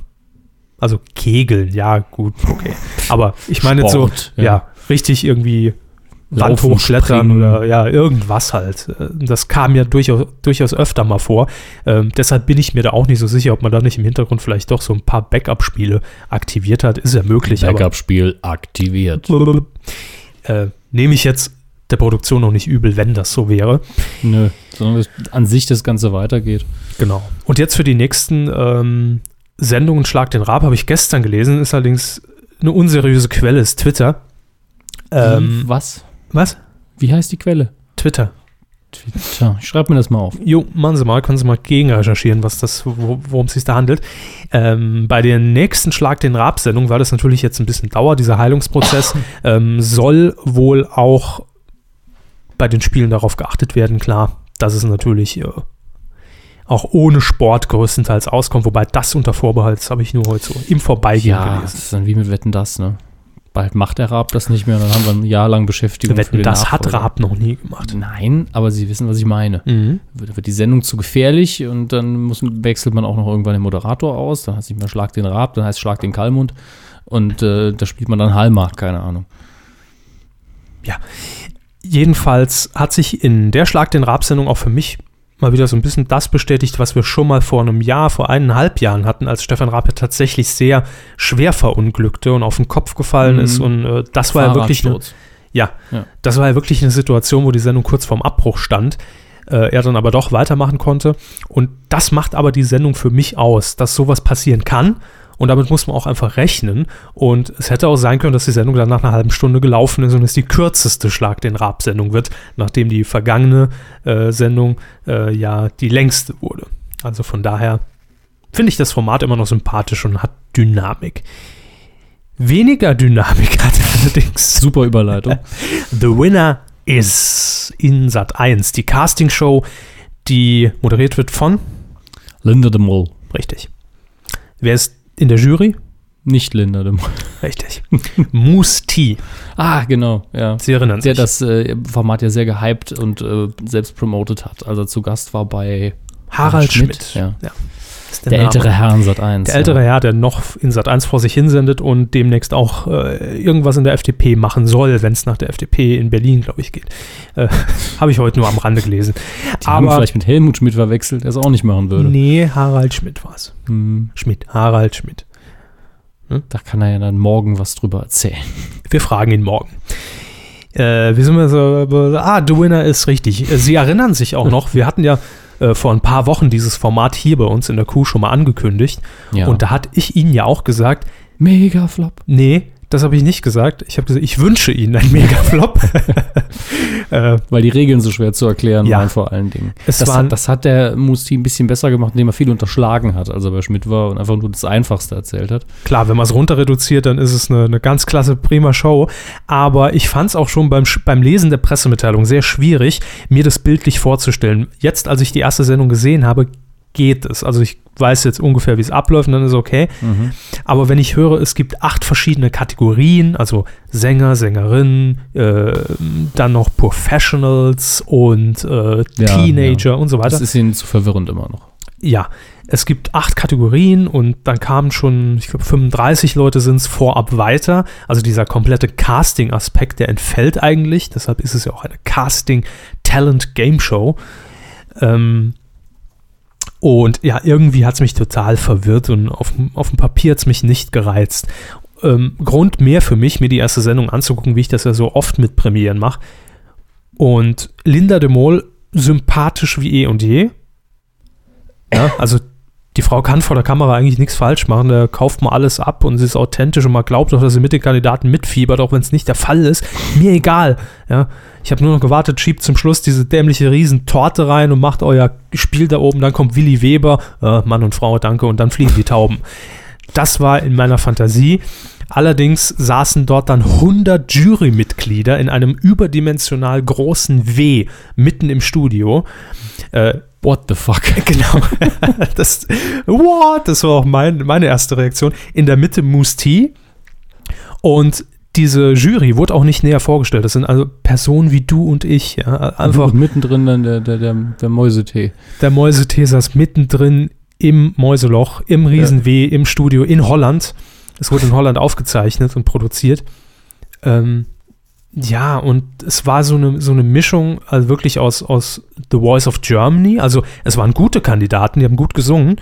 Also Kegeln, ja, gut, okay. Aber ich meine jetzt so, ja. ja. richtig irgendwie Wand hochklettern oder ja, irgendwas halt. Äh, Das kam ja durchaus, durchaus öfter mal vor. Ähm, deshalb bin ich mir da auch nicht so sicher, ob man da nicht im Hintergrund vielleicht doch so ein paar Backup-Spiele aktiviert hat. Ist ja möglich, Backup-Spiel aktiviert. äh, nehme ich jetzt der Produktion noch nicht übel, wenn das so wäre. Nö, sondern dass an sich das Ganze weitergeht. Genau. Und jetzt für die nächsten ähm, Sendungen Schlag den Rab habe ich gestern gelesen, ist allerdings eine unseriöse Quelle, ist Twitter. Ähm, was? was? Wie heißt die Quelle? Twitter. Twitter. Ich schreib mir das mal auf. Jo, machen Sie mal, können Sie mal gegen recherchieren, was das, wo- worum es sich da handelt. Ähm, bei der nächsten Schlag den Rab-Sendung, weil das natürlich jetzt ein bisschen dauert, dieser Heilungsprozess, (coughs) ähm, soll wohl auch bei den Spielen darauf geachtet werden, klar, dass es natürlich äh, auch ohne Sport größtenteils auskommt, wobei das unter Vorbehalt, das habe ich nur heute so im Vorbeigehen Ja, das gelesen. ist dann wie mit Wetten das, ne? Bald macht der Raab das nicht mehr, dann haben wir ein Jahr lang Beschäftigung. Wetten, das hat Nachfolger. Raab noch nie gemacht. Nein, aber Sie wissen, was ich meine. Mhm. Wird, wird die Sendung zu gefährlich und dann muss, wechselt man auch noch irgendwann den Moderator aus. Dann heißt es nicht mehr Schlag den Raab, dann heißt es Schlag den Kalmund. Und äh, da spielt man dann Hallmark, keine Ahnung. Jedenfalls hat sich in der Schlag den Rab-Sendung auch für mich mal wieder so ein bisschen das bestätigt, was wir schon mal vor einem Jahr, vor eineinhalb Jahren hatten, als Stefan Raab ja tatsächlich sehr schwer verunglückte und auf den Kopf gefallen Mhm. ist. Und äh, das war ja wirklich eine, ja, Ja. das war ja wirklich eine Situation, wo die Sendung kurz vorm Abbruch stand. Äh, er dann aber doch weitermachen konnte. Und das macht aber die Sendung für mich aus, dass sowas passieren kann. Und damit muss man auch einfach rechnen. Und es hätte auch sein können, dass die Sendung dann nach einer halben Stunde gelaufen ist und es die kürzeste Schlag den Rab-Sendung wird, nachdem die vergangene äh, Sendung äh, ja die längste wurde. Also von daher finde ich das Format immer noch sympathisch und hat Dynamik. Weniger Dynamik (laughs) hat allerdings Super Überleitung. (laughs) The Winner is in Sat 1, die Castingshow, die moderiert wird von, Linda de Mol. richtig. Wer ist in der Jury? Nicht Linda de Mol. Richtig. (laughs) Moose T. Ah, genau, ja. Sie erinnern Der sich. das äh, Format ja sehr gehypt und äh, selbst promotet hat, als er zu Gast war bei Harald Schmidt. Ja. ist Der, Name. ältere Herr in Sat 1. Der ältere Herr, der noch in Sat 1 vor sich hinsendet und demnächst auch äh, irgendwas in der FDP machen soll, wenn es nach der FDP in Berlin, glaube ich, geht. Äh, (laughs) Habe ich heute nur am Rande gelesen. Die haben vielleicht mit Helmut Schmidt verwechselt, der es auch nicht machen würde. nee, Harald Schmidt war es. Hm, Schmidt, Harald Schmidt. da kann er ja dann morgen was drüber erzählen. (laughs) Wir fragen ihn morgen. Äh, wie sind wir so? Ah, The Winner ist richtig. Äh, Sie erinnern sich auch noch, wir hatten ja äh, vor ein paar Wochen dieses Format hier bei uns in der Kuh schon mal angekündigt. Ja. Und da hatte ich Ihnen ja auch gesagt, Mega Flop. nee, das habe ich nicht gesagt. Ich habe gesagt, ich wünsche Ihnen einen Mega-Flop. (laughs) äh, Weil die Regeln so schwer zu erklären Ja. waren vor allen Dingen. Es das, waren- hat, das hat der Musti ein bisschen besser gemacht, indem er viel unterschlagen hat, als er bei Schmidt war und einfach nur das Einfachste erzählt hat. klar, wenn man es runter reduziert, dann ist es eine, eine ganz klasse, prima Show. Aber ich fand es auch schon beim, beim Lesen der Pressemitteilung sehr schwierig, mir das bildlich vorzustellen. Jetzt, als ich die erste Sendung gesehen habe, geht es. Also ich weiß jetzt ungefähr, wie es abläuft und dann ist okay. Aber wenn ich höre, es gibt acht verschiedene Kategorien, also Sänger, Sängerinnen, äh, dann noch Professionals und äh, Ja, Teenager und so weiter. Das ist ihnen zu verwirrend immer noch. Ja, es gibt acht Kategorien und dann kamen schon, ich glaube, 35 Leute sind es vorab weiter. Also dieser komplette Casting-Aspekt, der entfällt eigentlich. Deshalb ist es ja auch eine Casting-Talent-Game-Show. Ähm, und ja, irgendwie hat es mich total verwirrt und auf, dem- auf dem Papier hat es mich nicht gereizt. Ähm, Grund mehr für mich, mir die erste Sendung anzugucken, wie ich das ja so oft mit Premieren mache. Und Linda de Mol, sympathisch wie eh und je. Ja, also die Frau kann vor der Kamera eigentlich nichts falsch machen. Da kauft man alles ab und sie ist authentisch und man glaubt auch, dass sie mit den Kandidaten mitfiebert, auch wenn es nicht der Fall ist. Mir egal. Ja, ich habe nur noch gewartet, schiebt zum Schluss diese dämliche Riesentorte rein und macht euer Spiel da oben. Dann kommt Willi Weber, äh, Mann und Frau, danke, und dann fliegen die Tauben. Das war in meiner Fantasie. Allerdings saßen dort dann 100 Jurymitglieder in einem überdimensional großen W mitten im Studio. Äh, What the fuck? (laughs) Genau. das, what? Das war auch mein, meine erste Reaktion. In der Mitte Moose T. Und diese Jury wurde auch nicht näher vorgestellt. Das sind also Personen wie du und ich. Ja. Einfach Und mittendrin dann der, der, der, der Mäusetee. der Mäusetee saß mittendrin im Mäuseloch, im Riesen-W, im Studio in Holland. Es wurde in Holland aufgezeichnet und produziert. Ähm, ja, und es war so eine, so eine Mischung, also wirklich aus, aus The Voice of Germany. Also es waren gute Kandidaten, die haben gut gesungen.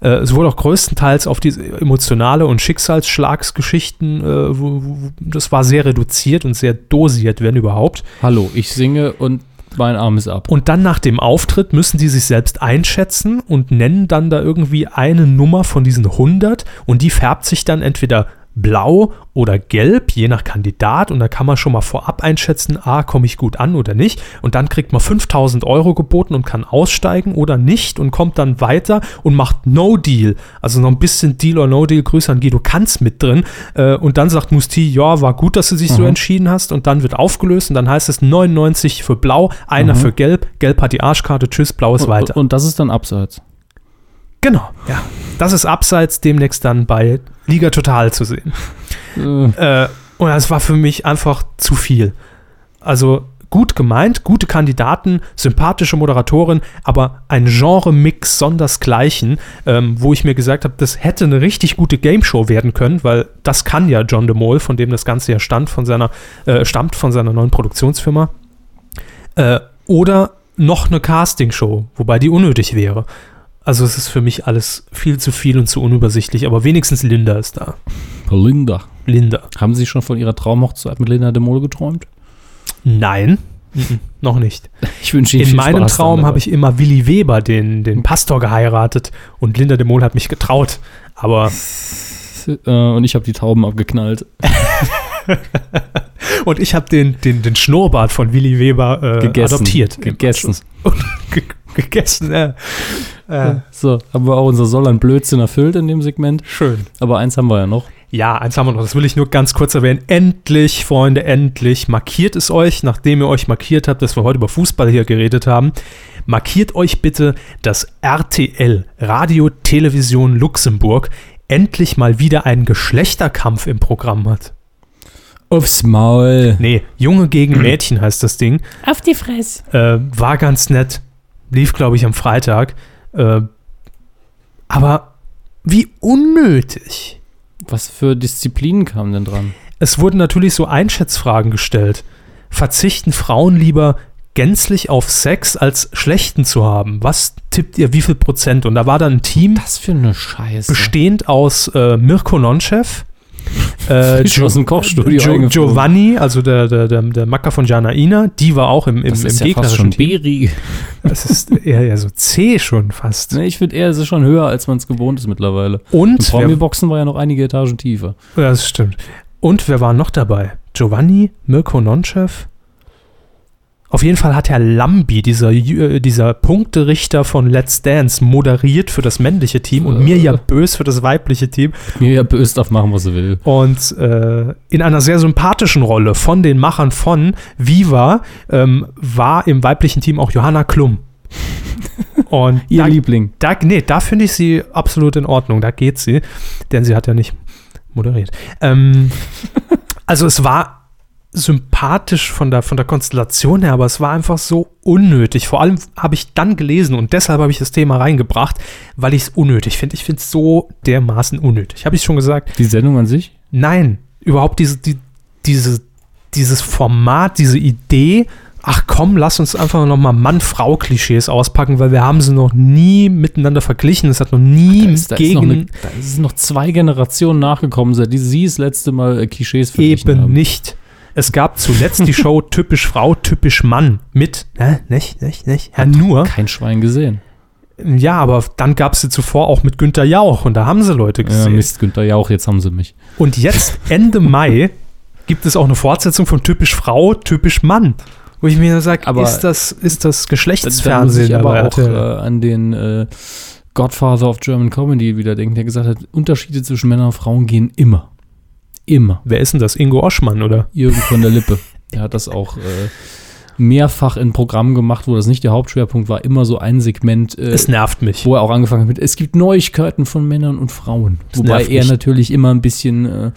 Äh, es wurde auch größtenteils auf diese emotionale und Schicksalsschlagsgeschichten, äh, wo, wo, das war sehr reduziert und sehr dosiert, wenn überhaupt. Hallo, ich singe und mein Arm ist ab. Und dann nach dem Auftritt müssen die sich selbst einschätzen und nennen dann da irgendwie eine Nummer von diesen 100 und die färbt sich dann entweder blau oder gelb, je nach Kandidat. Und da kann man schon mal vorab einschätzen, ah, komme ich gut an oder nicht. Und dann kriegt man 5000 Euro geboten und kann aussteigen oder nicht und kommt dann weiter und macht No Deal. Also noch ein bisschen Deal or No Deal. Grüße an Guido Kanz mit drin. Äh, und dann sagt Musti, ja, war gut, dass du dich mhm. so entschieden hast. Und dann wird aufgelöst und dann heißt es 99 für blau, einer mhm. für gelb. Gelb hat die Arschkarte, tschüss, blau ist weiter. Und das ist dann abseits. Genau, ja. Das ist abseits demnächst dann bei Liga Total zu sehen. Mhm. Äh, und das war für mich einfach zu viel. Also gut gemeint, gute Kandidaten, sympathische Moderatorin, aber ein Genre-Mix sondersgleichen, ähm, wo ich mir gesagt habe, das hätte eine richtig gute Game-Show werden können, weil das kann ja John de Mol, von dem das Ganze ja stammt, von seiner, äh, stammt von seiner neuen Produktionsfirma. Äh, oder noch eine Casting-Show, wobei die unnötig wäre. Also es ist für mich alles viel zu viel und zu unübersichtlich, aber wenigstens Linda ist da. Linda. Linda. Haben Sie schon von Ihrer Traumhochzeit mit Linda de Mol geträumt? Nein, mhm, noch nicht. (laughs) Ich wünsche Ihnen In meinem Spaß Traum habe ich immer Willi Weber, den, den Pastor, geheiratet und Linda de Mol hat mich getraut, aber... Äh, und ich habe die Tauben abgeknallt. (laughs) und ich habe den, den, den Schnurrbart von Willi Weber äh, gegessen, adoptiert. Gegessen. (laughs) Und gegessen, ja. Äh. So, haben wir auch unser Soll an Blödsinn erfüllt in dem Segment. Schön. Aber eins haben wir ja noch. Ja, eins haben wir noch. Das will ich nur ganz kurz erwähnen. Endlich, Freunde, endlich. Markiert es euch, nachdem ihr euch markiert habt, dass wir heute über Fußball hier geredet haben. Markiert euch bitte, dass RTL, Radio Television Luxemburg, endlich mal wieder einen Geschlechterkampf im Programm hat. Aufs Maul. Nee, Junge gegen Mädchen heißt das Ding. Auf die Fresse. Äh, war ganz nett. Lief, glaube ich, am Freitag. Äh, aber wie unnötig. Was für Disziplinen kamen denn dran? Es wurden natürlich so Einschätzfragen gestellt. Verzichten Frauen lieber gänzlich auf Sex als schlechten zu haben? Was tippt ihr, wie viel Prozent? Und da war dann ein Team. Das für eine Scheiße. Bestehend aus äh, Mirko Nonchev, äh, (laughs) aus dem Kochstudio jo Giovanni, also der, der, der, der Macker von Jana Ina, die war auch im, im, das ist im ja fast schon Beri. Das ist eher, eher so C schon fast. Ne, ich finde eher, es ist schon höher, als man es gewohnt ist mittlerweile. Und Promi-Boxen war ja noch einige Etagen tiefer. Ja, das stimmt. Und wer war noch dabei? Giovanni, Mirko Nonchev, auf jeden Fall hat Herr Lambi, dieser, äh, dieser Punkterichter von Let's Dance, moderiert für das männliche Team und Mirja äh. (laughs) Bös für das weibliche Team. Mirja Bös darf machen, was sie will. Und äh, in einer sehr sympathischen Rolle von den Machern von Viva ähm, war im weiblichen Team auch Johanna Klum. (laughs) Und Ihr da, Liebling. Da, nee, da finde ich sie absolut in Ordnung. Da geht sie, denn sie hat ja nicht moderiert. Ähm, (laughs) also es war sympathisch von der, von der Konstellation her, aber es war einfach so unnötig. Vor allem habe ich dann gelesen und deshalb habe ich das Thema reingebracht, weil ich es unnötig finde. Ich finde es so dermaßen unnötig. Habe ich schon gesagt? Die Sendung an sich? Nein, überhaupt diese, die, diese, dieses Format, diese Idee. Ach komm, lass uns einfach nochmal Mann-Frau-Klischees auspacken, weil wir haben sie noch nie miteinander verglichen. Es hat noch nie da ist, da gegen. Ist noch eine, da ist noch zwei Generationen nachgekommen, seit sie das letzte Mal äh, Klischees verglichen Eben haben. nicht. Es gab zuletzt die Show (laughs) Typisch Frau, Typisch Mann mit, ne, nicht, nicht, nicht, Herr Nur. Kein Schwein gesehen. Ja, aber dann gab es sie zuvor auch mit Günter Jauch und da haben sie Leute gesehen. Ja, Mist, Günter Jauch, jetzt haben sie mich. Und jetzt, Ende Mai, gibt es auch eine Fortsetzung von Typisch Frau, Typisch Mann. Wo ich mir sage, ist das, ist das Geschlechtsfernsehen? Da aber auch äh, an den äh, Godfather of German Comedy wieder denken, der gesagt hat, Unterschiede zwischen Männern und Frauen gehen immer. Immer. Wer ist denn das? Ingo Oschmann, oder? Jürgen von der Lippe. (laughs) Er hat das auch äh, mehrfach in Programmen gemacht, wo das nicht der Hauptschwerpunkt war, immer so ein Segment. Äh, es nervt mich. Wo er auch angefangen hat mit, es gibt Neuigkeiten von Männern und Frauen. Es Wobei er mich. natürlich immer ein bisschen äh,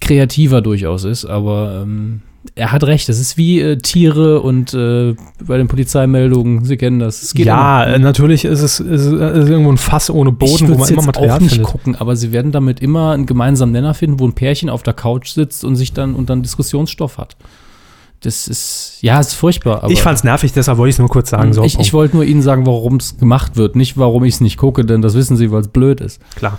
kreativer durchaus ist, aber ähm, er hat recht, das ist wie äh, Tiere und äh, bei den Polizeimeldungen, Sie kennen das. ja, immer. natürlich ist es, ist, ist irgendwo ein Fass ohne Boden, wo man immer Material auch nicht findet. gucken, aber Sie werden damit immer einen gemeinsamen Nenner finden, wo ein Pärchen auf der Couch sitzt und sich dann und dann Diskussionsstoff hat. Das ist, ja, ist furchtbar. ich fand's nervig, deshalb wollte ich es nur kurz sagen. So, ich, ich wollte nur Ihnen sagen, warum es gemacht wird, nicht warum ich es nicht gucke, denn das wissen Sie, weil es blöd ist. Klar.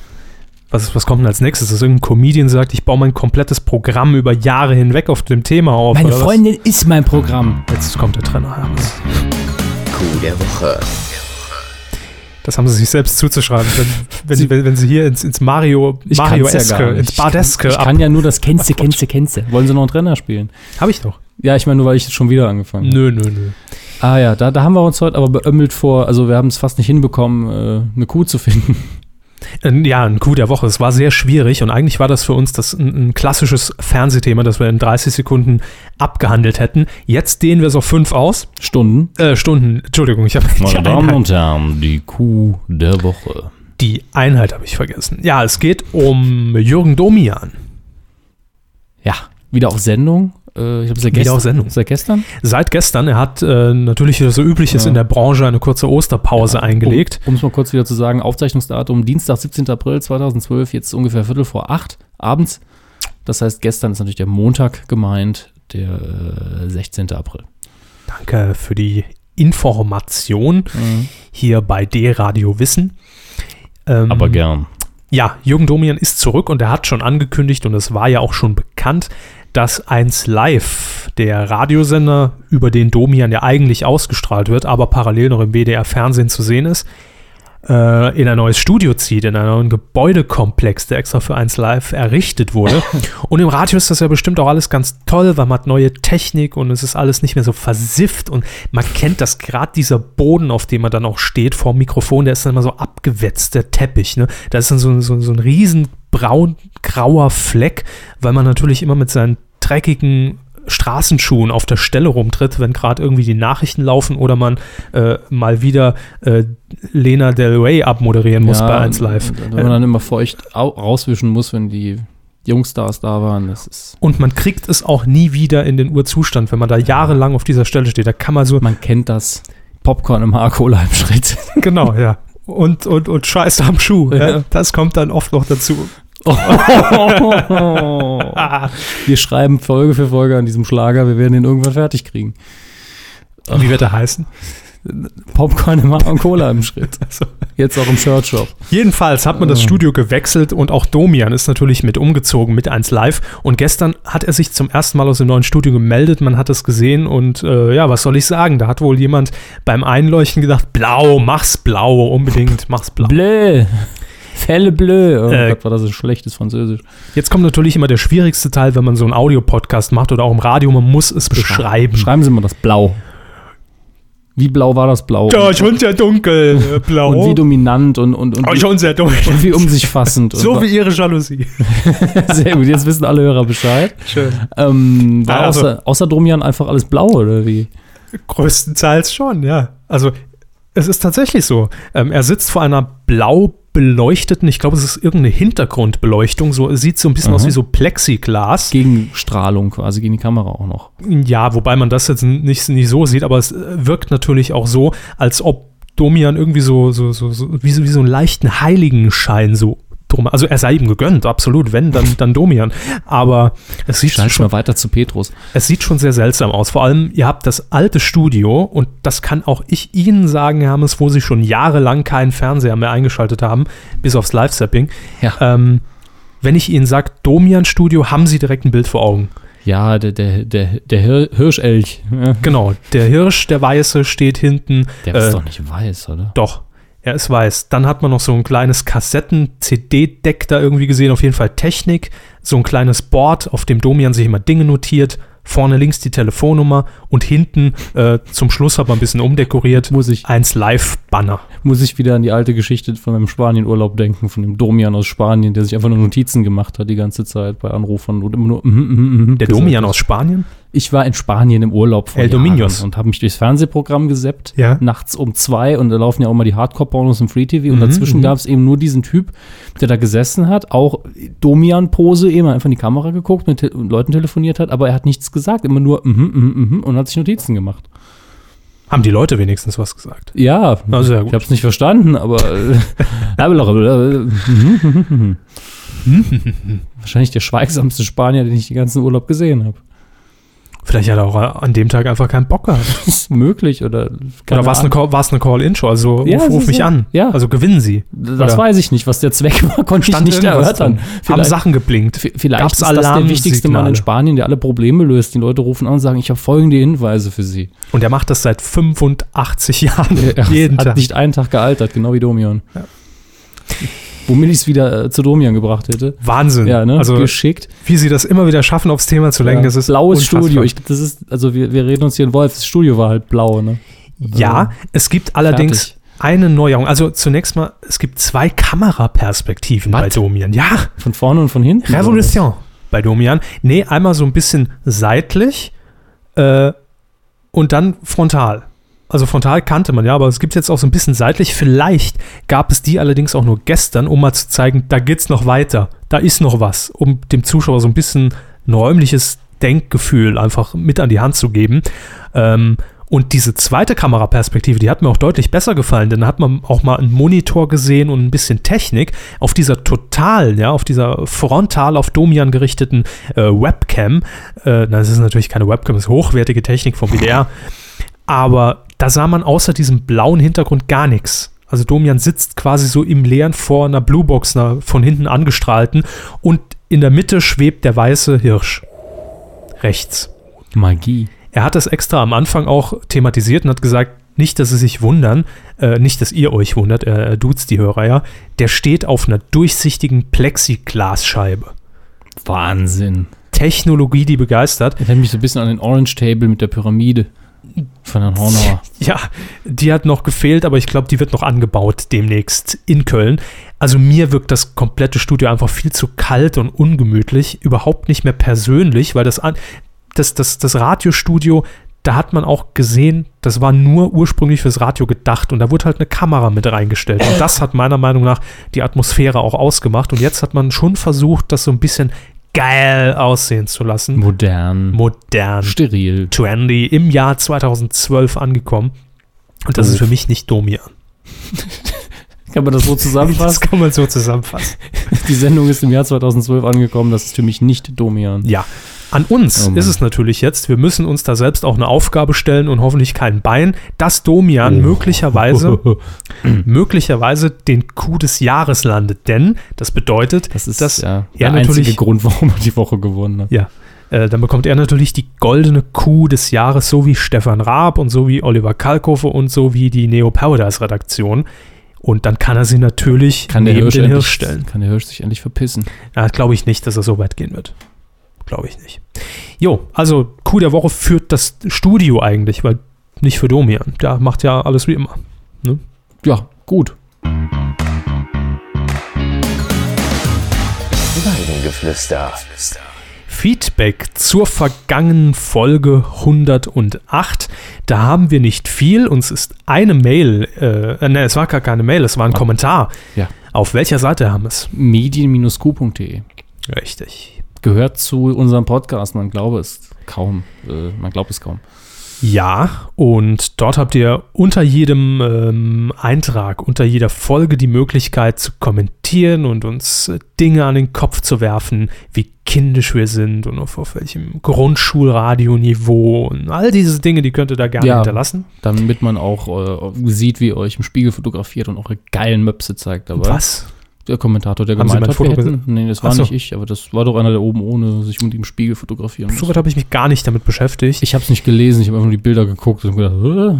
Was, was kommt denn als nächstes? Dass irgendein Comedian sagt, ich baue mein komplettes Programm über Jahre hinweg auf dem Thema auf. Meine Freundin was? ist mein Programm. Jetzt kommt der Trainer. Coup der Woche. Das haben sie sich selbst zuzuschreiben, wenn, wenn, sie, wenn, wenn sie hier ins, ins Mario, Mario Eske, ja ins Bardeske Ich, kann, ich kann ja nur das Kennze, Kennze, Kennze. Wollen sie noch einen Trainer spielen? Habe ich doch. Ja, ich meine nur, weil ich schon wieder angefangen habe. Nö, nö, nö. Ah ja, da, da haben wir uns heute aber beömmelt vor, also wir haben es fast nicht hinbekommen, äh, eine Kuh zu finden. Ja, ein Coup der Woche. Es war sehr schwierig und eigentlich war das für uns das ein, ein, klassisches Fernsehthema, das wir in 30 Sekunden abgehandelt hätten. Jetzt dehnen wir es auf fünf aus. Stunden? Äh, Stunden, Entschuldigung, ich habe Meine Damen und Herren, die Coup der Woche. Die Einheit habe ich vergessen. Ja, es geht um Jürgen Domian. Ja, wieder auf Sendung. Äh, ich habe seit gestern. Sendung. Seit gestern? Seit gestern. Er hat äh, natürlich, so üblich ist, ja. in der Branche eine kurze Osterpause ja, eingelegt. Um es mal kurz wieder zu sagen, Aufzeichnungsdatum Dienstag, 17. April 2012, jetzt ungefähr Viertel vor acht abends. Das heißt, gestern ist natürlich der Montag gemeint, der äh, 16. April. Danke für die Information mhm. hier bei D-Radio Wissen. Ähm, Aber gern. Ja, Jürgen Domian ist zurück und er hat schon angekündigt und es war ja auch schon bekannt, dass 1 Live, der Radiosender, über den Domian ja eigentlich ausgestrahlt wird, aber parallel noch im WDR Fernsehen zu sehen ist, äh, in ein neues Studio zieht, in einen neuen Gebäudekomplex, der extra für 1 Live errichtet wurde. (laughs) Und im Radio ist das ja bestimmt auch alles ganz toll, weil man hat neue Technik und es ist alles nicht mehr so versifft und man kennt das gerade dieser Boden, auf dem man dann auch steht vor dem Mikrofon, der ist dann immer so abgewetzt, der Teppich. Ne? Da ist dann so, so, so ein riesen braun-grauer Fleck, weil man natürlich immer mit seinen dreckigen Straßenschuhen auf der Stelle rumtritt, wenn gerade irgendwie die Nachrichten laufen oder man äh, mal wieder äh, Lena Del Rey abmoderieren muss ja, bei 1 Live. Wenn man dann immer feucht rauswischen muss, wenn die Jungstars da waren. Und man kriegt es auch nie wieder in den Urzustand, wenn man da jahrelang auf dieser Stelle steht. Da kann man so. Man kennt das. Popcorn im Haarkohle im Schritt. genau, ja und, und, und Scheiße am Schuh. Ja. Das kommt dann oft noch dazu. Oh. (laughs) wir schreiben Folge für Folge an diesem Schlager, wir werden ihn irgendwann fertig kriegen. Wie wird er heißen? Popcorn im und Cola im Schritt. (laughs) Also, jetzt auch im Shirtshop. Jedenfalls hat man das Studio gewechselt und auch Domian ist natürlich mit umgezogen mit 1 Live. Und gestern hat er sich zum ersten Mal aus dem neuen Studio gemeldet. Man hat es gesehen und äh, ja, was soll ich sagen? Da hat wohl jemand beim Einleuchten gedacht: Blau, mach's blau, unbedingt, mach's blau. Bleu. Felle bleu. Oh äh, Gott, war das ein schlechtes Französisch. Jetzt kommt natürlich immer der schwierigste Teil, wenn man so einen Audiopodcast macht oder auch im Radio. Man muss es beschreiben. Schreiben Sie mal das Blau. Wie blau war das Blau? Ja, schon sehr dunkel, äh, (laughs) blau. Und wie dominant und, und, und, oh, schon sehr dunkel. und wie um sich fassend. (laughs) so wie ihre Jalousie. (laughs) sehr gut, jetzt wissen alle Hörer Bescheid. Schön. Ähm, war also, außer, außer Domian einfach alles blau, oder wie? Größtenteils schon, ja. Also es ist tatsächlich so. Ähm, er sitzt vor einer blau beleuchteten, ich glaube, es ist irgendeine Hintergrundbeleuchtung, so sieht so ein bisschen mhm. aus wie so Plexiglas. Gegen Strahlung quasi, gegen die Kamera auch noch. Ja, wobei man das jetzt nicht, nicht so sieht, aber es wirkt natürlich auch so, als ob Domian irgendwie so, so, so, so, wie, so wie so einen leichten Heiligenschein so drum. Also er sei ihm gegönnt, absolut, wenn, dann, dann Domian. Aber es sieht Schalt schon mal weiter zu Petrus. Es sieht schon sehr seltsam aus. Vor allem, ihr habt das alte Studio und das kann auch ich Ihnen sagen, Herr Hammes, wo Sie schon jahrelang keinen Fernseher mehr eingeschaltet haben, bis aufs Live-Sapping. Ja. Ähm, wenn ich Ihnen sage, Domian-Studio, haben Sie direkt ein Bild vor Augen. Ja, der, der, der, der Hirschelch. Genau, der Hirsch, der Weiße, steht hinten. Der ist äh, doch nicht weiß, oder? Doch. Er ist weiß. Dann hat man noch so ein kleines Kassetten-CD-Deck da irgendwie gesehen, auf jeden Fall Technik. So ein kleines Board, auf dem Domian sich immer Dinge notiert. Vorne links die Telefonnummer und hinten äh, zum Schluss hat man ein bisschen umdekoriert. Muss ich. Eins Live-Banner. Muss ich wieder an die alte Geschichte von meinem Spanienurlaub denken, von dem Domian aus Spanien, der sich einfach nur Notizen gemacht hat die ganze Zeit bei Anrufern und immer nur. Mm, mm, mm, der Domian aus Spanien? Ich war in Spanien im Urlaub vor El Dominios. und habe mich durchs Fernsehprogramm geseppt, ja. nachts um zwei und da laufen ja auch mal die Hardcore-Pornos im Free-TV und mhm, dazwischen mhm. gab es eben nur diesen Typ, der da gesessen hat, auch Domian-Pose, eben einfach in die Kamera geguckt, mit te Leuten telefoniert hat, aber er hat nichts gesagt, immer nur mhm, mhm, mhm und hat sich Notizen gemacht. Haben die Leute wenigstens was gesagt? Ja, also, ja ich habe es nicht verstanden, aber (laughs) (laughs) (laughs) wahrscheinlich der schweigsamste Spanier, den ich den ganzen Urlaub gesehen habe. Vielleicht hat er auch an dem Tag einfach keinen Bock gehabt. (laughs) Möglich oder Oder war es eine, eine Call-In-Show? Also Ja, ruf, ruf mich ja- an. ja. Also gewinnen Sie. Das Oder weiß ich nicht, was der Zweck war, konnte ich nicht erörtern. Haben Sachen geblinkt. vielleicht Gab's ist das der wichtigste Mann in? Spanien, der alle Probleme löst. Die Leute rufen an und sagen, ich habe folgende Hinweise für sie. Und er macht das seit 85 (laughs) Jahren. Er jeden hat Tag. nicht einen Tag gealtert, genau wie Domian. Womit ich es wieder äh, zu Domian gebracht hätte. Wahnsinn. Ja, ne? Also, Geschickt. wie sie das immer wieder schaffen, aufs Thema zu lenken, Ja. das ist Blaues unfassbar. Studio. Ich, das ist, also wir, wir reden uns hier in Wolf, das Studio war halt blau, ne? Ja, es gibt allerdings Fertig. eine Neuerung. Also zunächst mal, es gibt zwei Kameraperspektiven Was? bei Domian. Ja, Von vorne und von hinten. Revolution bei Domian. Nee, einmal so ein bisschen seitlich äh, und dann frontal. Also frontal kannte man ja, aber es gibt jetzt auch so ein bisschen seitlich. Vielleicht gab es die allerdings auch nur gestern, um mal zu zeigen, da geht's noch weiter. Da ist noch was, um dem Zuschauer so ein bisschen ein räumliches Denkgefühl einfach mit an die Hand zu geben. Ähm, und diese zweite Kameraperspektive, die hat mir auch deutlich besser gefallen, denn da hat man auch mal einen Monitor gesehen und ein bisschen Technik auf dieser totalen, ja, auf dieser frontal auf Domian gerichteten äh, Webcam. Äh, na, das ist natürlich keine Webcam, das ist hochwertige Technik vom WDR. Aber da sah man außer diesem blauen Hintergrund gar nichts. Also Domian sitzt quasi so im Leeren vor einer Bluebox, einer von hinten angestrahlten, und in der Mitte schwebt der weiße Hirsch. Rechts. Magie. Er hat das extra am Anfang auch thematisiert und hat gesagt, nicht, dass sie sich wundern, äh, nicht, dass ihr euch wundert, er, er duzt die Hörer ja, der steht auf einer durchsichtigen Plexiglasscheibe. Wahnsinn. Technologie, die begeistert. Erinnert mich so ein bisschen an den Orange Table mit der Pyramide von Herrn Hornauer. (laughs) Ja, die hat noch gefehlt, aber ich glaube, die wird noch angebaut demnächst in Köln. Also mir wirkt das komplette Studio einfach viel zu kalt und ungemütlich, überhaupt nicht mehr persönlich, weil das, das, das, das Radiostudio, da hat man auch gesehen, das war nur ursprünglich fürs Radio gedacht und da wurde halt eine Kamera mit reingestellt. Und das hat meiner Meinung nach die Atmosphäre auch ausgemacht. Und jetzt hat man schon versucht, das so ein bisschen geil aussehen zu lassen. Modern. Modern. steril. Trendy im Jahr 2012 angekommen. Und das Doof. ist für mich nicht Domian. (laughs) Kann man das so (laughs) Das zusammenfassen? kann man so zusammenfassen. Die Sendung ist im Jahr 2012 angekommen. Das ist für mich nicht Domian. Ja. An uns Oh ist es natürlich jetzt, wir müssen uns da selbst auch eine Aufgabe stellen und hoffentlich kein Bein, dass Domian Oh. möglicherweise, (laughs) möglicherweise den Coup des Jahres landet. Denn das bedeutet, Das ist dass ja, er der einzige Grund, warum er die Woche gewonnen hat. Ja. Äh, dann bekommt er natürlich die goldene Kuh des Jahres, so wie Stefan Raab und so wie Oliver Kalkofe und so wie die Neo Paradise Redaktion. Und dann kann er sie natürlich Kann neben Hirsch, den endlich, Hirsch stellen. kann der Hirsch sich endlich verpissen. Ja, glaube ich nicht, dass er so weit gehen wird. Glaube ich nicht. Jo, also Kuh der Woche führt das Studio eigentlich, weil nicht für Domian. Der macht ja alles wie immer. Ja, gut. Weidengeflüster. Feedback zur vergangenen Folge 108. Da haben wir nicht viel. Uns ist eine Mail, äh, ne, es war gar keine Mail, es war ein Ah. Kommentar. Ja. Auf welcher Seite haben wir es? Medien-q.de Richtig. Gehört zu unserem Podcast. Man glaube es kaum. Äh, man glaubt es kaum. Ja, und dort habt ihr unter jedem ähm, Eintrag, unter jeder Folge die Möglichkeit zu kommentieren und uns äh, Dinge an den Kopf zu werfen, wie kindisch wir sind und auf, auf welchem Grundschulradioniveau und all diese Dinge, die könnt ihr da gerne Ja. hinterlassen. Damit man auch äh, sieht, wie ihr euch im Spiegel fotografiert und eure geilen Möpse zeigt dabei. Was? Der Kommentator, der Haben gemeint mein hat, wir Foto hätten, nee, das war so. nicht ich, aber das war doch einer, der oben ohne sich mit dem Spiegel fotografieren So weit habe ich mich gar nicht damit beschäftigt. Ich habe es nicht gelesen, ich habe einfach nur die Bilder geguckt und gedacht, äh,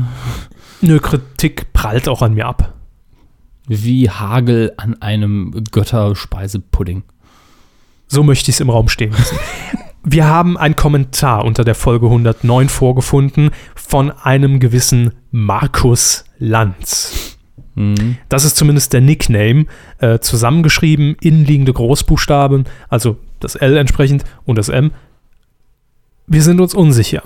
Nö, Kritik prallt auch an mir ab. wie Hagel an einem Götterspeisepudding. So möchte ich es im Raum stehen lassen. (laughs) Wir haben einen Kommentar unter der Folge 109 vorgefunden von einem gewissen Markus Lanz. Mhm. Das ist zumindest der Nickname, äh, zusammengeschrieben, innenliegende Großbuchstaben, also das L entsprechend und das M. Wir sind uns unsicher.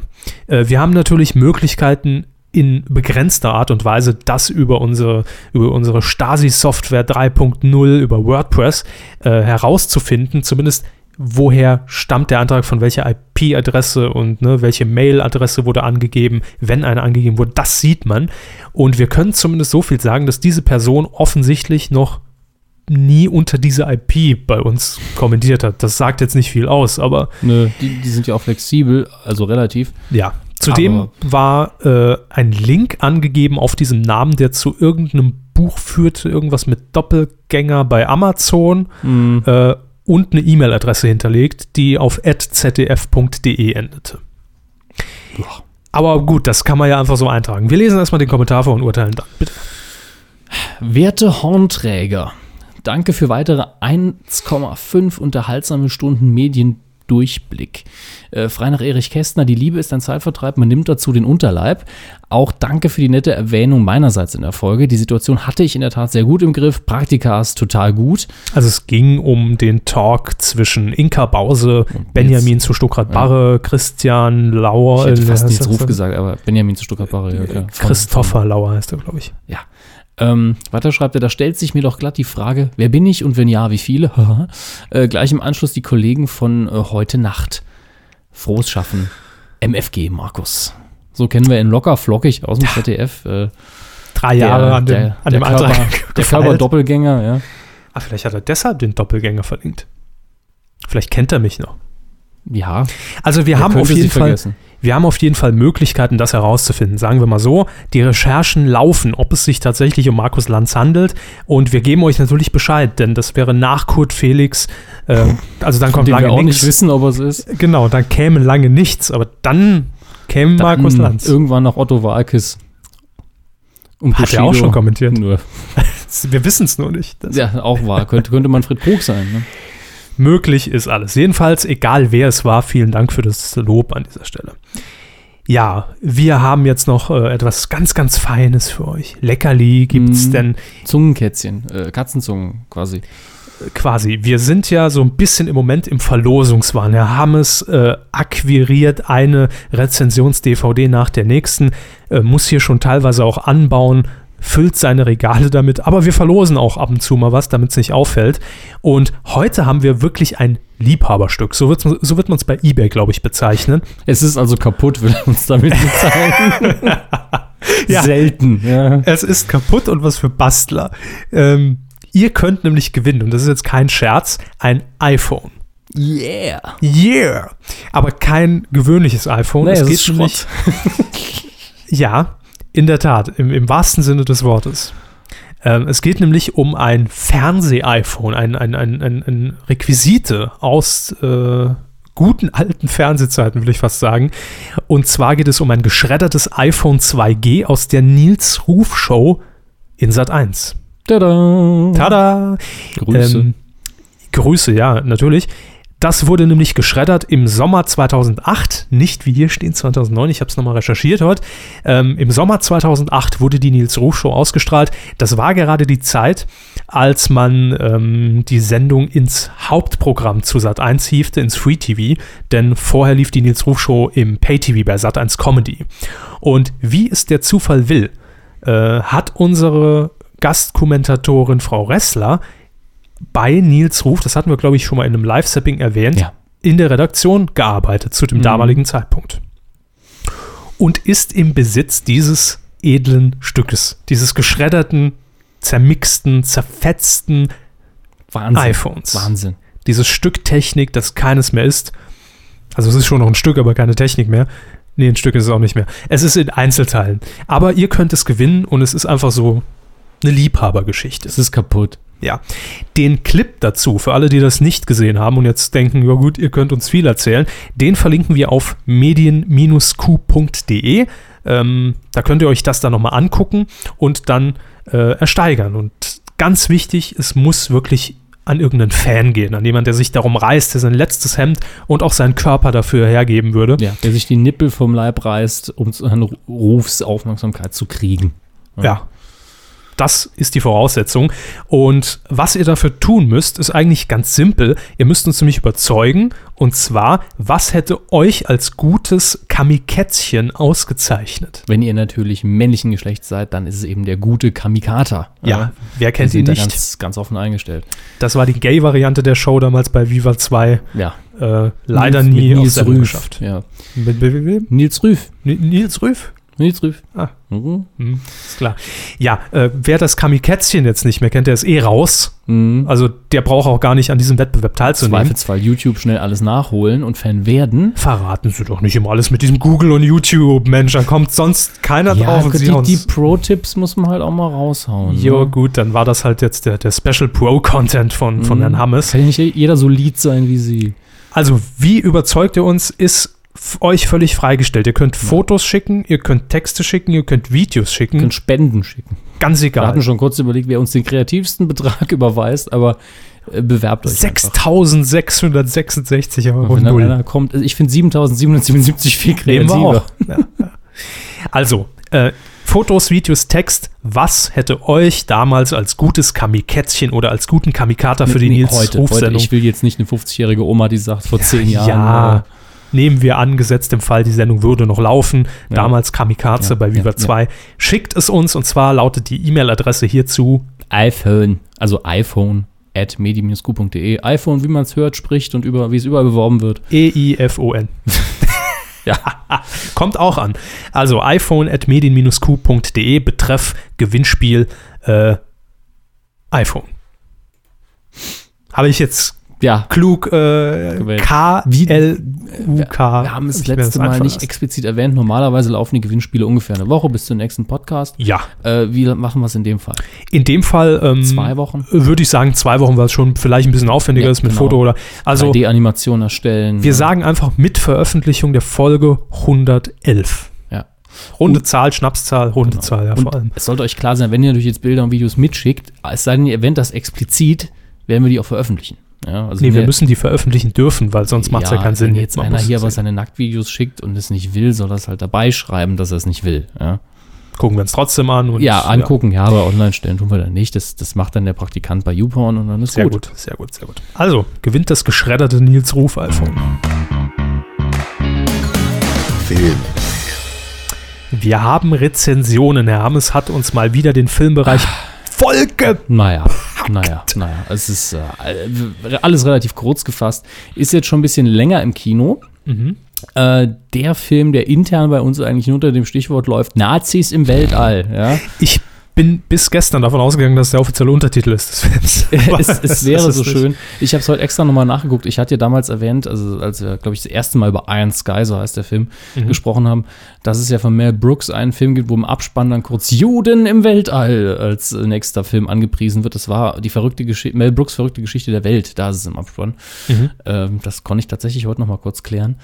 Äh, wir haben natürlich Möglichkeiten, in begrenzter Art und Weise das über unsere, über unsere Stasi-Software 3.0, über WordPress äh, herauszufinden, zumindest woher stammt der Antrag, von welcher IP-Adresse und ne, welche Mail-Adresse wurde angegeben, wenn eine angegeben wurde, das sieht man. Und wir können zumindest so viel sagen, dass diese Person offensichtlich noch nie unter diese IP bei uns kommentiert hat. Das sagt jetzt nicht viel aus, aber. Nö, die, die sind ja auch flexibel, also relativ. Ja. Zudem war äh, ein Link angegeben auf diesem Namen, der zu irgendeinem Buch führte, irgendwas mit Doppelgänger bei Amazon mhm. äh, und eine E-Mail-Adresse hinterlegt, die auf zdf.de endete. Boah. Aber gut, das kann man ja einfach so eintragen. Wir lesen erstmal den Kommentar vor und urteilen dann. Bitte. Werte Hornträger, danke für weitere 1,5 unterhaltsame Stunden Mediendurchblick. Äh, frei nach Erich Kästner, die Liebe ist ein Zeitvertreib, man nimmt dazu den Unterleib. Auch danke für die nette Erwähnung meinerseits in der Folge. Die Situation hatte ich in der Tat sehr gut im Griff. Praktika ist total gut. Also es ging um den Talk zwischen Inka Bause, Benjamin zu Stuttgart-Barre, ja. Christian Lauer. Ich hätte fast nichts Ruf gesagt, aber Benjamin zu Stuttgart-Barre, ja. Christopher Lauer heißt er, glaube ich. Ja. Ähm, weiter schreibt er, da stellt sich mir doch glatt die Frage, wer bin ich und wenn ja, wie viele? (laughs) äh, gleich im Anschluss die Kollegen von äh, heute Nacht. Frohes Schaffen. MFG, Markus. So kennen wir ihn locker flockig aus dem ZDF. Äh, Drei Jahre der, an dem, der, an dem Körper, Der Körper-Doppelgänger, ja. Ah, vielleicht hat er deshalb den Doppelgänger verlinkt. Vielleicht kennt er mich noch. Ja. Also wir haben auf jeden Fall, vergessen. Wir haben auf jeden Fall Möglichkeiten, das herauszufinden. Sagen wir mal so, die Recherchen laufen, ob es sich tatsächlich um Markus Lanz handelt. Und wir geben euch natürlich Bescheid, denn das wäre nach Kurt Felix. Äh, also dann kommt lange wir auch nichts. nicht wissen, ob es ist. Genau, dann käme lange nichts. Aber dann käme dann Markus Lanz. Irgendwann noch Otto Walkes. Und Hat er auch schon kommentiert. Nur. (laughs) wir wissen es nur nicht. ja, auch wahr. Könnte, könnte Manfred Krug sein. Ne? Möglich ist alles. Jedenfalls, egal wer es war, vielen Dank für das Lob an dieser Stelle. Ja, wir haben jetzt noch äh, etwas ganz, ganz Feines für euch. Leckerli gibt's mm, denn. Zungenkätzchen, äh, Katzenzungen quasi. Quasi. Wir sind ja so ein bisschen im Moment im Verlosungswahn. Herr Hammes äh, akquiriert eine Rezensions-DVD nach der nächsten, äh, muss hier schon teilweise auch anbauen, füllt seine Regale damit, aber wir verlosen auch ab und zu mal was, damit es nicht auffällt. Und heute haben wir wirklich ein Liebhaberstück. So, so wird man es bei eBay, glaube ich, bezeichnen. Es ist also kaputt, will er uns damit mitteilen. (laughs) ja, Selten. Ja. Es ist kaputt und was für Bastler. Ähm, ihr könnt nämlich gewinnen, und das ist jetzt kein Scherz, ein iPhone. Yeah. Yeah. Aber kein gewöhnliches iPhone. Nee, es geht Schrott. (laughs) ja, in der Tat, im, im wahrsten Sinne des Wortes. Ähm, es geht nämlich um ein Fernseh-iPhone, ein, ein, ein, ein, Requisite aus äh, guten alten Fernsehzeiten, will ich fast sagen. Und zwar geht es um ein geschreddertes iPhone 2G aus der Nils Ruf Show in Sat 1. Tada! Tada! Grüße. Ähm, Grüße, ja, natürlich. Das wurde nämlich geschreddert im Sommer 2008, nicht wie hier stehen 2009, ich habe es nochmal recherchiert heute. Ähm, Im Sommer 2008 wurde die Nils Ruf Show ausgestrahlt. Das war gerade die Zeit, als man ähm, die Sendung ins Hauptprogramm zu Sat1 hiefte, ins Free TV, denn vorher lief die Nils Ruf Show im Pay TV bei Sat1 Comedy. Und wie es der Zufall will, äh, hat unsere Gastkommentatorin Frau Ressler bei Nils Ruf, das hatten wir, glaube ich, schon mal in einem Live-Sapping erwähnt, ja. in der Redaktion gearbeitet zu dem mhm. damaligen Zeitpunkt. Und ist im Besitz dieses edlen Stückes, dieses geschredderten, zermixten, zerfetzten Wahnsinn. iPhones. Wahnsinn. Dieses Stück Technik, das keines mehr ist. Also es ist schon noch ein Stück, aber keine Technik mehr. Nee, ein Stück ist es auch nicht mehr. Es ist in Einzelteilen. Aber ihr könnt es gewinnen und es ist einfach so eine Liebhabergeschichte. Es ist kaputt. Ja, den Clip dazu, für alle, die das nicht gesehen haben und jetzt denken, ja gut, ihr könnt uns viel erzählen, den verlinken wir auf medien-q.de. Ähm, da könnt ihr euch das dann nochmal angucken und dann äh, ersteigern. Und ganz wichtig, es muss wirklich an irgendeinen Fan gehen, an jemand, der sich darum reißt, der sein letztes Hemd und auch seinen Körper dafür hergeben würde. Ja, der sich die Nippel vom Leib reißt, um seine Rufsaufmerksamkeit zu kriegen. Ja, ja das ist die Voraussetzung. Und was ihr dafür tun müsst, ist eigentlich ganz simpel. Ihr müsst uns nämlich überzeugen. Und zwar, was hätte euch als gutes Kamikätzchen ausgezeichnet? Wenn ihr natürlich männlichen Geschlechts seid, dann ist es eben der gute Kamikata. Ja, wer kennt ihn nicht? Ganz, ganz offen eingestellt. Das war die Gay-Variante der Show damals bei Viva 2. Ja. Äh, leider Nils, nie Nils Rüff. geschafft. Ja. Mit, mit, mit, Nils Rüff. Nils Rüff? Nilsrüff. Ah. Mhm. Mhm. Ist klar. Ja, äh, wer das Kamikätzchen jetzt nicht mehr kennt, der ist eh raus. Mhm. Also der braucht auch gar nicht an diesem Wettbewerb teilzunehmen. Zweifelsfall YouTube schnell alles nachholen und Fan werden. Verraten Sie doch nicht immer alles mit diesem Google und YouTube, Mensch, dann kommt sonst keiner ja, drauf. Und die, die Pro-Tipps muss man halt auch mal raushauen. Jo, ne? gut, dann war das halt jetzt der, der Special Pro-Content von, von mhm. Herrn Hammes. Kann nicht jeder so lied sein wie Sie. Also, wie überzeugt ihr uns, ist euch völlig freigestellt. Ihr könnt Fotos schicken, ihr könnt Texte schicken, ihr könnt Videos schicken. Ihr könnt Spenden schicken. Ganz egal. Wir hatten schon kurz überlegt, wer uns den kreativsten Betrag (laughs) überweist, aber äh, bewerbt euch. 6666 Euro. Wenn dann einer kommt, also ich finde 7777 viel kreativer. Ja, ja. Also, äh, Fotos, Videos, Text, was hätte euch damals als gutes Kamikätzchen oder als guten Kamikata für die nee, Nils heute? Heute, ich will jetzt nicht eine 50-jährige Oma, die sagt, vor zehn Jahren. Ja, äh, nehmen wir an, gesetzt im Fall, die Sendung würde noch laufen. Ja. Damals Kamikaze ja, bei Viva ja, 2. Schickt es uns und zwar lautet die E-Mail-Adresse hierzu iPhone, also iPhone at medi-q.de. iPhone, wie man es hört, spricht und über, wie es überall beworben wird. E-I-F-O-N. (laughs) ja, (laughs) kommt auch an. Also iPhone at medien-q.de, betreff Gewinnspiel äh, iPhone. Habe ich jetzt ja. klug äh, K-L-U-K. Wir haben es letzte Mal nicht ist. explizit erwähnt. Normalerweise laufen die Gewinnspiele ungefähr eine Woche bis zum nächsten Podcast. Ja. Äh, wie machen wir es in dem Fall? In dem Fall ähm, zwei Wochen. Würde ich sagen zwei Wochen, weil es schon vielleicht ein bisschen aufwendiger ja, ist mit genau. Foto oder also 3D-Animation erstellen. Wir ja. sagen einfach mit Veröffentlichung der Folge 111. Ja. Runde und, Zahl, Schnapszahl, runde genau. Zahl, ja, vor allem. Es sollte euch klar sein, wenn ihr natürlich jetzt Bilder und Videos mitschickt, es sei denn, ihr erwähnt das explizit, werden wir die auch veröffentlichen. Ja, also nee, wir, müssen die veröffentlichen dürfen, weil sonst macht es ja, keinen Sinn. Wenn jetzt Man einer hier aber seine Nacktvideos schickt und es nicht will, soll das halt dabei schreiben, dass er es nicht will. Ja. Gucken wir uns trotzdem an. Und, ja, angucken, ja. ja, aber online stellen tun wir dann nicht. Das, das macht dann der Praktikant bei YouPorn und dann ist sehr gut. gut. Sehr gut, sehr gut. Also, gewinnt das geschredderte Nils Ruf iPhone. Film. Wir haben Rezensionen. Herr Hammes hat uns mal wieder den Filmbereich Folge. Naja, naja, naja. Es ist äh, alles relativ kurz gefasst. Ist jetzt schon ein bisschen länger im Kino. Mhm. Äh, der Film, der intern bei uns eigentlich unter dem Stichwort läuft, Nazis im Weltall. Ja? Ich bin bis gestern davon ausgegangen, dass der offizielle Untertitel ist des Films. (laughs) es, es wäre so schön. Ich habe es heute extra nochmal nachgeguckt. Ich hatte ja damals erwähnt, also als wir, glaube ich, das erste Mal über Iron Sky, so heißt der Film, mhm. gesprochen haben, dass es ja von Mel Brooks einen Film gibt, wo im Abspann dann kurz Juden im Weltall als nächster Film angepriesen wird. Das war die verrückte Geschichte, Mel Brooks verrückte Geschichte der Welt. Da ist es im Abspann. Mhm. Ähm, das konnte ich tatsächlich heute nochmal kurz klären.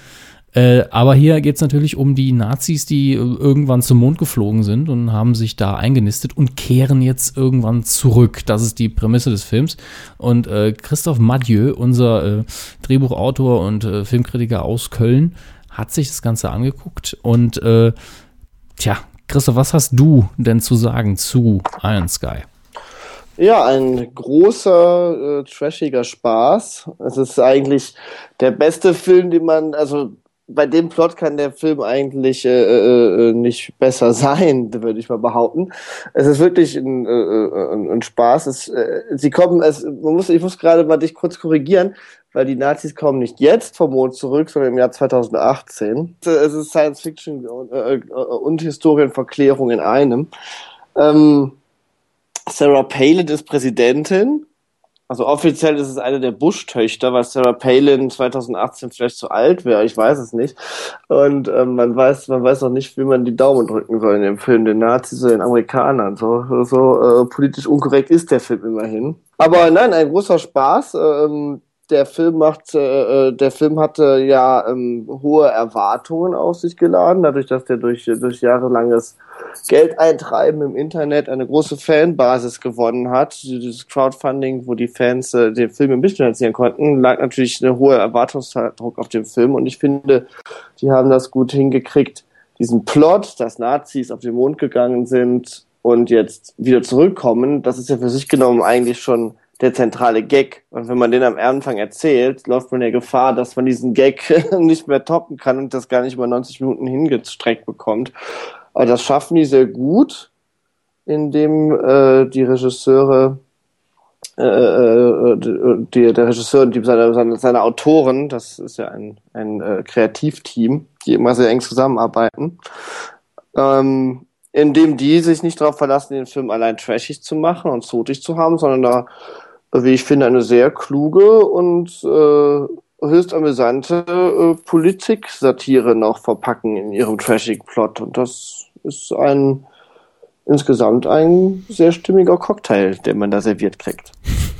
Äh, aber hier geht es natürlich um die Nazis, die irgendwann zum Mond geflogen sind und haben sich da eingenistet und kehren jetzt irgendwann zurück. Das ist die Prämisse des Films. Und äh, Christoph Madieu, unser äh, Drehbuchautor und äh, Filmkritiker aus Köln, hat sich das Ganze angeguckt. Und äh, tja, Christoph, was hast du denn zu sagen zu Iron Sky? Ja, ein großer, äh, trashiger Spaß. Es ist eigentlich der beste Film, den man, also bei dem Plot kann der Film eigentlich äh, äh, äh nicht besser (laughs) sein, würde ich mal behaupten. Es ist wirklich ein, äh, äh, ein, ein Spaß. Es, äh, sie kommen, es, man muss, ich muss gerade mal dich kurz korrigieren, weil die Nazis kommen nicht jetzt vom Mond zurück, sondern im Jahr 2018. Es ist Science Fiction und, äh, und Historienverklärung in einem. Ähm, Sarah Palin ist Präsidentin also offiziell ist es eine der Bush-Töchter, weil Sarah Palin 2018 vielleicht zu alt wäre, ich weiß es nicht. Und ähm, man weiß, man weiß auch nicht, wie man die Daumen drücken soll in dem Film, den Nazis oder den Amerikanern. So, so äh, politisch unkorrekt ist der Film immerhin. Aber nein, ein großer Spaß. Ähm, der Film macht, äh, äh, der Film hatte ja ähm, hohe Erwartungen auf sich geladen, dadurch, dass der durch, durch jahrelanges Geld eintreiben im Internet eine große Fanbasis gewonnen hat. Dieses Crowdfunding, wo die Fans äh, den Film mitfinanzieren konnten, lag natürlich eine hohe Erwartungsdruck auf dem Film und ich finde, die haben das gut hingekriegt, diesen Plot, dass Nazis auf den Mond gegangen sind und jetzt wieder zurückkommen, das ist ja für sich genommen eigentlich schon der zentrale Gag. Und wenn man den am Anfang erzählt, läuft man ja Gefahr, dass man diesen Gag (laughs) nicht mehr toppen kann und das gar nicht über 90 Minuten hingestreckt bekommt. Aber das schaffen die sehr gut, indem äh, die Regisseure, äh, äh, die, der Regisseur und die, seine, seine, seine Autoren, das ist ja ein, ein äh, Kreativteam, die immer sehr eng zusammenarbeiten, ähm, indem die sich nicht darauf verlassen, den Film allein trashig zu machen und zotig zu haben, sondern da, wie ich finde, eine sehr kluge und äh, höchst amüsante äh, Politik-Satire noch verpacken in ihrem trashigen Plot. Und das ist ein insgesamt ein sehr stimmiger Cocktail, den man da serviert kriegt. (laughs)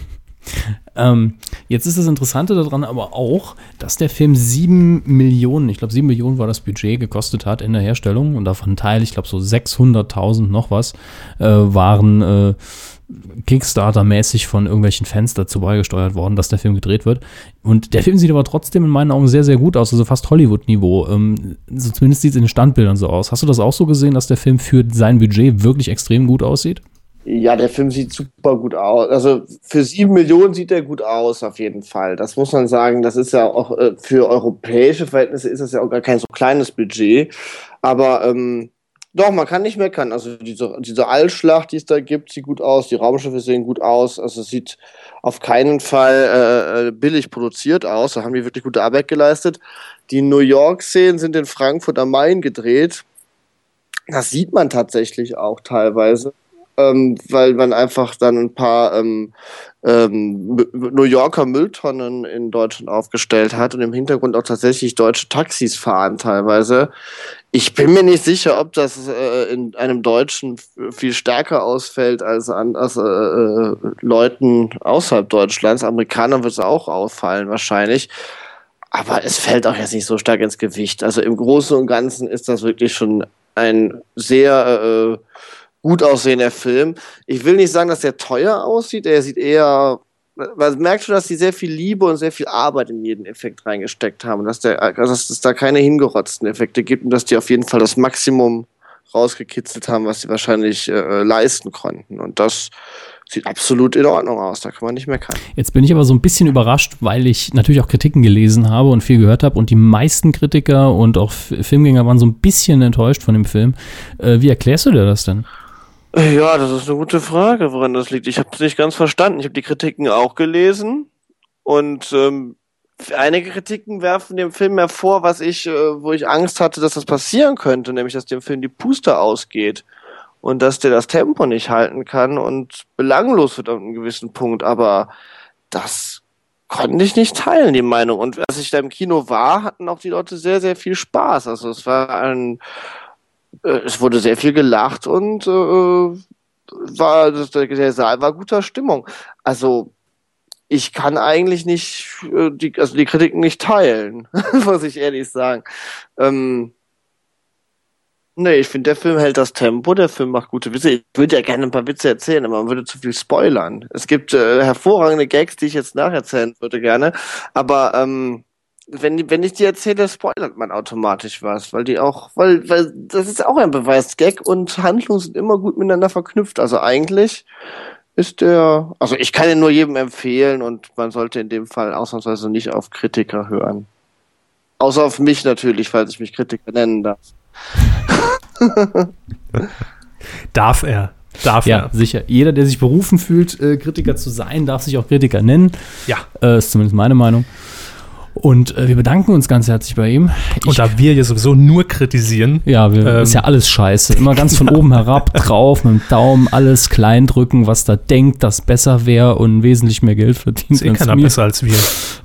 Ähm, jetzt ist das Interessante daran aber auch, dass der Film sieben Millionen, ich glaube sieben Millionen war das Budget, gekostet hat in der Herstellung und davon Teil, ich glaube so 600.000 noch was, äh, waren äh, Kickstarter-mäßig von irgendwelchen Fans dazu beigesteuert worden, dass der Film gedreht wird. Und der Film sieht aber trotzdem in meinen Augen sehr, sehr gut aus, also fast Hollywood-Niveau. Ähm, so zumindest sieht es in den Standbildern so aus. Hast du das auch so gesehen, dass der Film für sein Budget wirklich extrem gut aussieht? Ja, der Film sieht super gut aus. Also für sieben Millionen sieht er gut aus, auf jeden Fall. Das muss man sagen. Das ist ja auch äh, für europäische Verhältnisse ist das ja auch gar kein so kleines Budget. Aber ähm, doch, man kann nicht meckern. Also diese, diese Allschlacht, die es da gibt, sieht gut aus. Die Raumschiffe sehen gut aus. Also es sieht auf keinen Fall äh, äh billig produziert aus. Da haben die wirklich gute Arbeit geleistet. Die New York-Szenen sind in Frankfurt am Main gedreht. Das sieht man tatsächlich auch teilweise ähm, weil man einfach dann ein paar ähm, ähm, New Yorker Mülltonnen in Deutschland aufgestellt hat und im Hintergrund auch tatsächlich deutsche Taxis fahren teilweise. Ich bin mir nicht sicher, ob das äh, in einem Deutschen viel stärker ausfällt als an als, äh, äh, Leuten außerhalb Deutschlands. Amerikanern wird es auch auffallen wahrscheinlich. Aber es fällt auch jetzt nicht so stark ins Gewicht. Also im Großen und Ganzen ist das wirklich schon ein sehr gut aussehender Film. Ich will nicht sagen, dass er teuer aussieht, er sieht eher man merkt schon, dass sie sehr viel Liebe und sehr viel Arbeit in jeden Effekt reingesteckt haben, dass, der, also dass es da keine hingerotzten Effekte gibt und dass die auf jeden Fall das Maximum rausgekitzelt haben, was sie wahrscheinlich äh, leisten konnten. Und das sieht absolut in Ordnung aus, da kann man nicht meckern. Jetzt bin ich aber so ein bisschen überrascht, weil ich natürlich auch Kritiken gelesen habe und viel gehört habe und die meisten Kritiker und auch Filmgänger waren so ein bisschen enttäuscht von dem Film. Äh, wie erklärst du dir das denn? Ja, das ist eine gute Frage, woran das liegt. Ich habe es nicht ganz verstanden. Ich habe die Kritiken auch gelesen und ähm, einige Kritiken werfen dem Film hervor, was ich, äh, wo ich Angst hatte, dass das passieren könnte, nämlich dass dem Film die Puste ausgeht und dass der das Tempo nicht halten kann und belanglos wird an einem gewissen Punkt. Aber das konnte ich nicht teilen, die Meinung. Und als ich da im Kino war, hatten auch die Leute sehr, sehr viel Spaß. Also es war ein es wurde sehr viel gelacht und äh, war der Saal war guter Stimmung. Also ich kann eigentlich nicht äh, die, also die Kritiken nicht teilen, (laughs) muss ich ehrlich sagen. Ähm, nee, ich finde, der Film hält das Tempo, der Film macht gute Witze. Ich würde ja gerne ein paar Witze erzählen, aber man würde zu viel spoilern. Es gibt äh, hervorragende Gags, die ich jetzt nacherzählen würde gerne, aber ähm, wenn, wenn ich dir erzähle, spoilert man automatisch was, weil die auch, weil, weil das ist auch ein Beweis. Gag und Handlung sind immer gut miteinander verknüpft. Also eigentlich ist der, also ich kann ihn nur jedem empfehlen und man sollte in dem Fall ausnahmsweise nicht auf Kritiker hören. Außer auf mich natürlich, falls ich mich Kritiker nennen darf. (laughs) darf er. Darf ja, er. sicher. Jeder, der sich berufen fühlt, äh, Kritiker zu sein, darf sich auch Kritiker nennen. Ja. Äh, ist zumindest meine Meinung. Und äh, wir bedanken uns ganz herzlich bei ihm. Ich, und da wir ja sowieso nur kritisieren. Ja, wir, ähm, ist ja alles scheiße. Immer ganz von oben herab (laughs) drauf, mit dem Daumen alles klein drücken, was da denkt, das besser wäre und wesentlich mehr Geld verdient. Ist eh keiner besser als wir.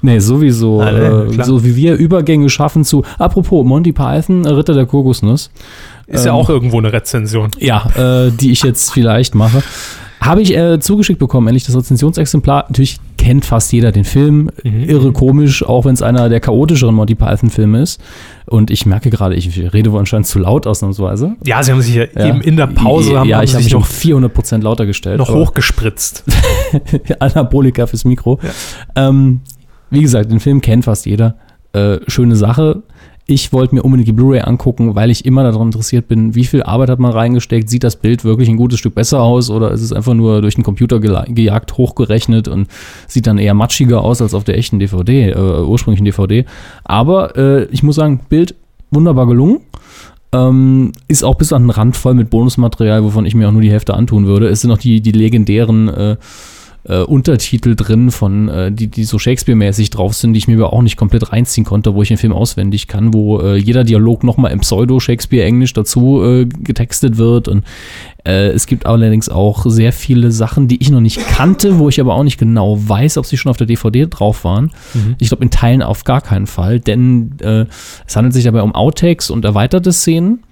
Nee, sowieso. Alle, äh, so wie wir Übergänge schaffen zu. Apropos, Monty Python, Ritter der Kokosnuss. Ist ähm, ja auch irgendwo eine Rezension. Ja, äh, die ich jetzt vielleicht mache. Habe ich äh, zugeschickt bekommen, endlich das Rezensionsexemplar. Natürlich kennt fast jeder den Film. Mhm. Irre komisch, auch wenn es einer der chaotischeren Monty Python-Filme ist. Und ich merke gerade, ich rede wohl anscheinend zu laut ausnahmsweise. Ja, sie haben sich ja, ja. eben in der Pause haben, Ja, ich habe mich noch 400 Prozent lauter gestellt. Noch hochgespritzt. (laughs) Anabolika fürs Mikro. Ja. Ähm, wie gesagt, den Film kennt fast jeder. Äh, schöne Sache ich wollte mir unbedingt die Blu-ray angucken, weil ich immer daran interessiert bin, wie viel Arbeit hat man reingesteckt, sieht das Bild wirklich ein gutes Stück besser aus oder ist es einfach nur durch den Computer gejagt, hochgerechnet und sieht dann eher matschiger aus als auf der echten DVD, äh, ursprünglichen DVD. Aber äh, ich muss sagen, Bild wunderbar gelungen. Ähm, ist auch bis an den Rand voll mit Bonusmaterial, wovon ich mir auch nur die Hälfte antun würde. Es sind noch die, die legendären äh, äh, Untertitel drin, von, äh, die, die so Shakespeare-mäßig drauf sind, die ich mir aber auch nicht komplett reinziehen konnte, wo ich den Film auswendig kann, wo äh, jeder Dialog nochmal im Pseudo-Shakespeare-Englisch dazu äh, getextet wird. Und äh, es gibt allerdings auch sehr viele Sachen, die ich noch nicht kannte, wo ich aber auch nicht genau weiß, ob sie schon auf der DVD drauf waren. Mhm. Ich glaube, in Teilen auf gar keinen Fall, denn äh, es handelt sich dabei um Outtakes und erweiterte Szenen.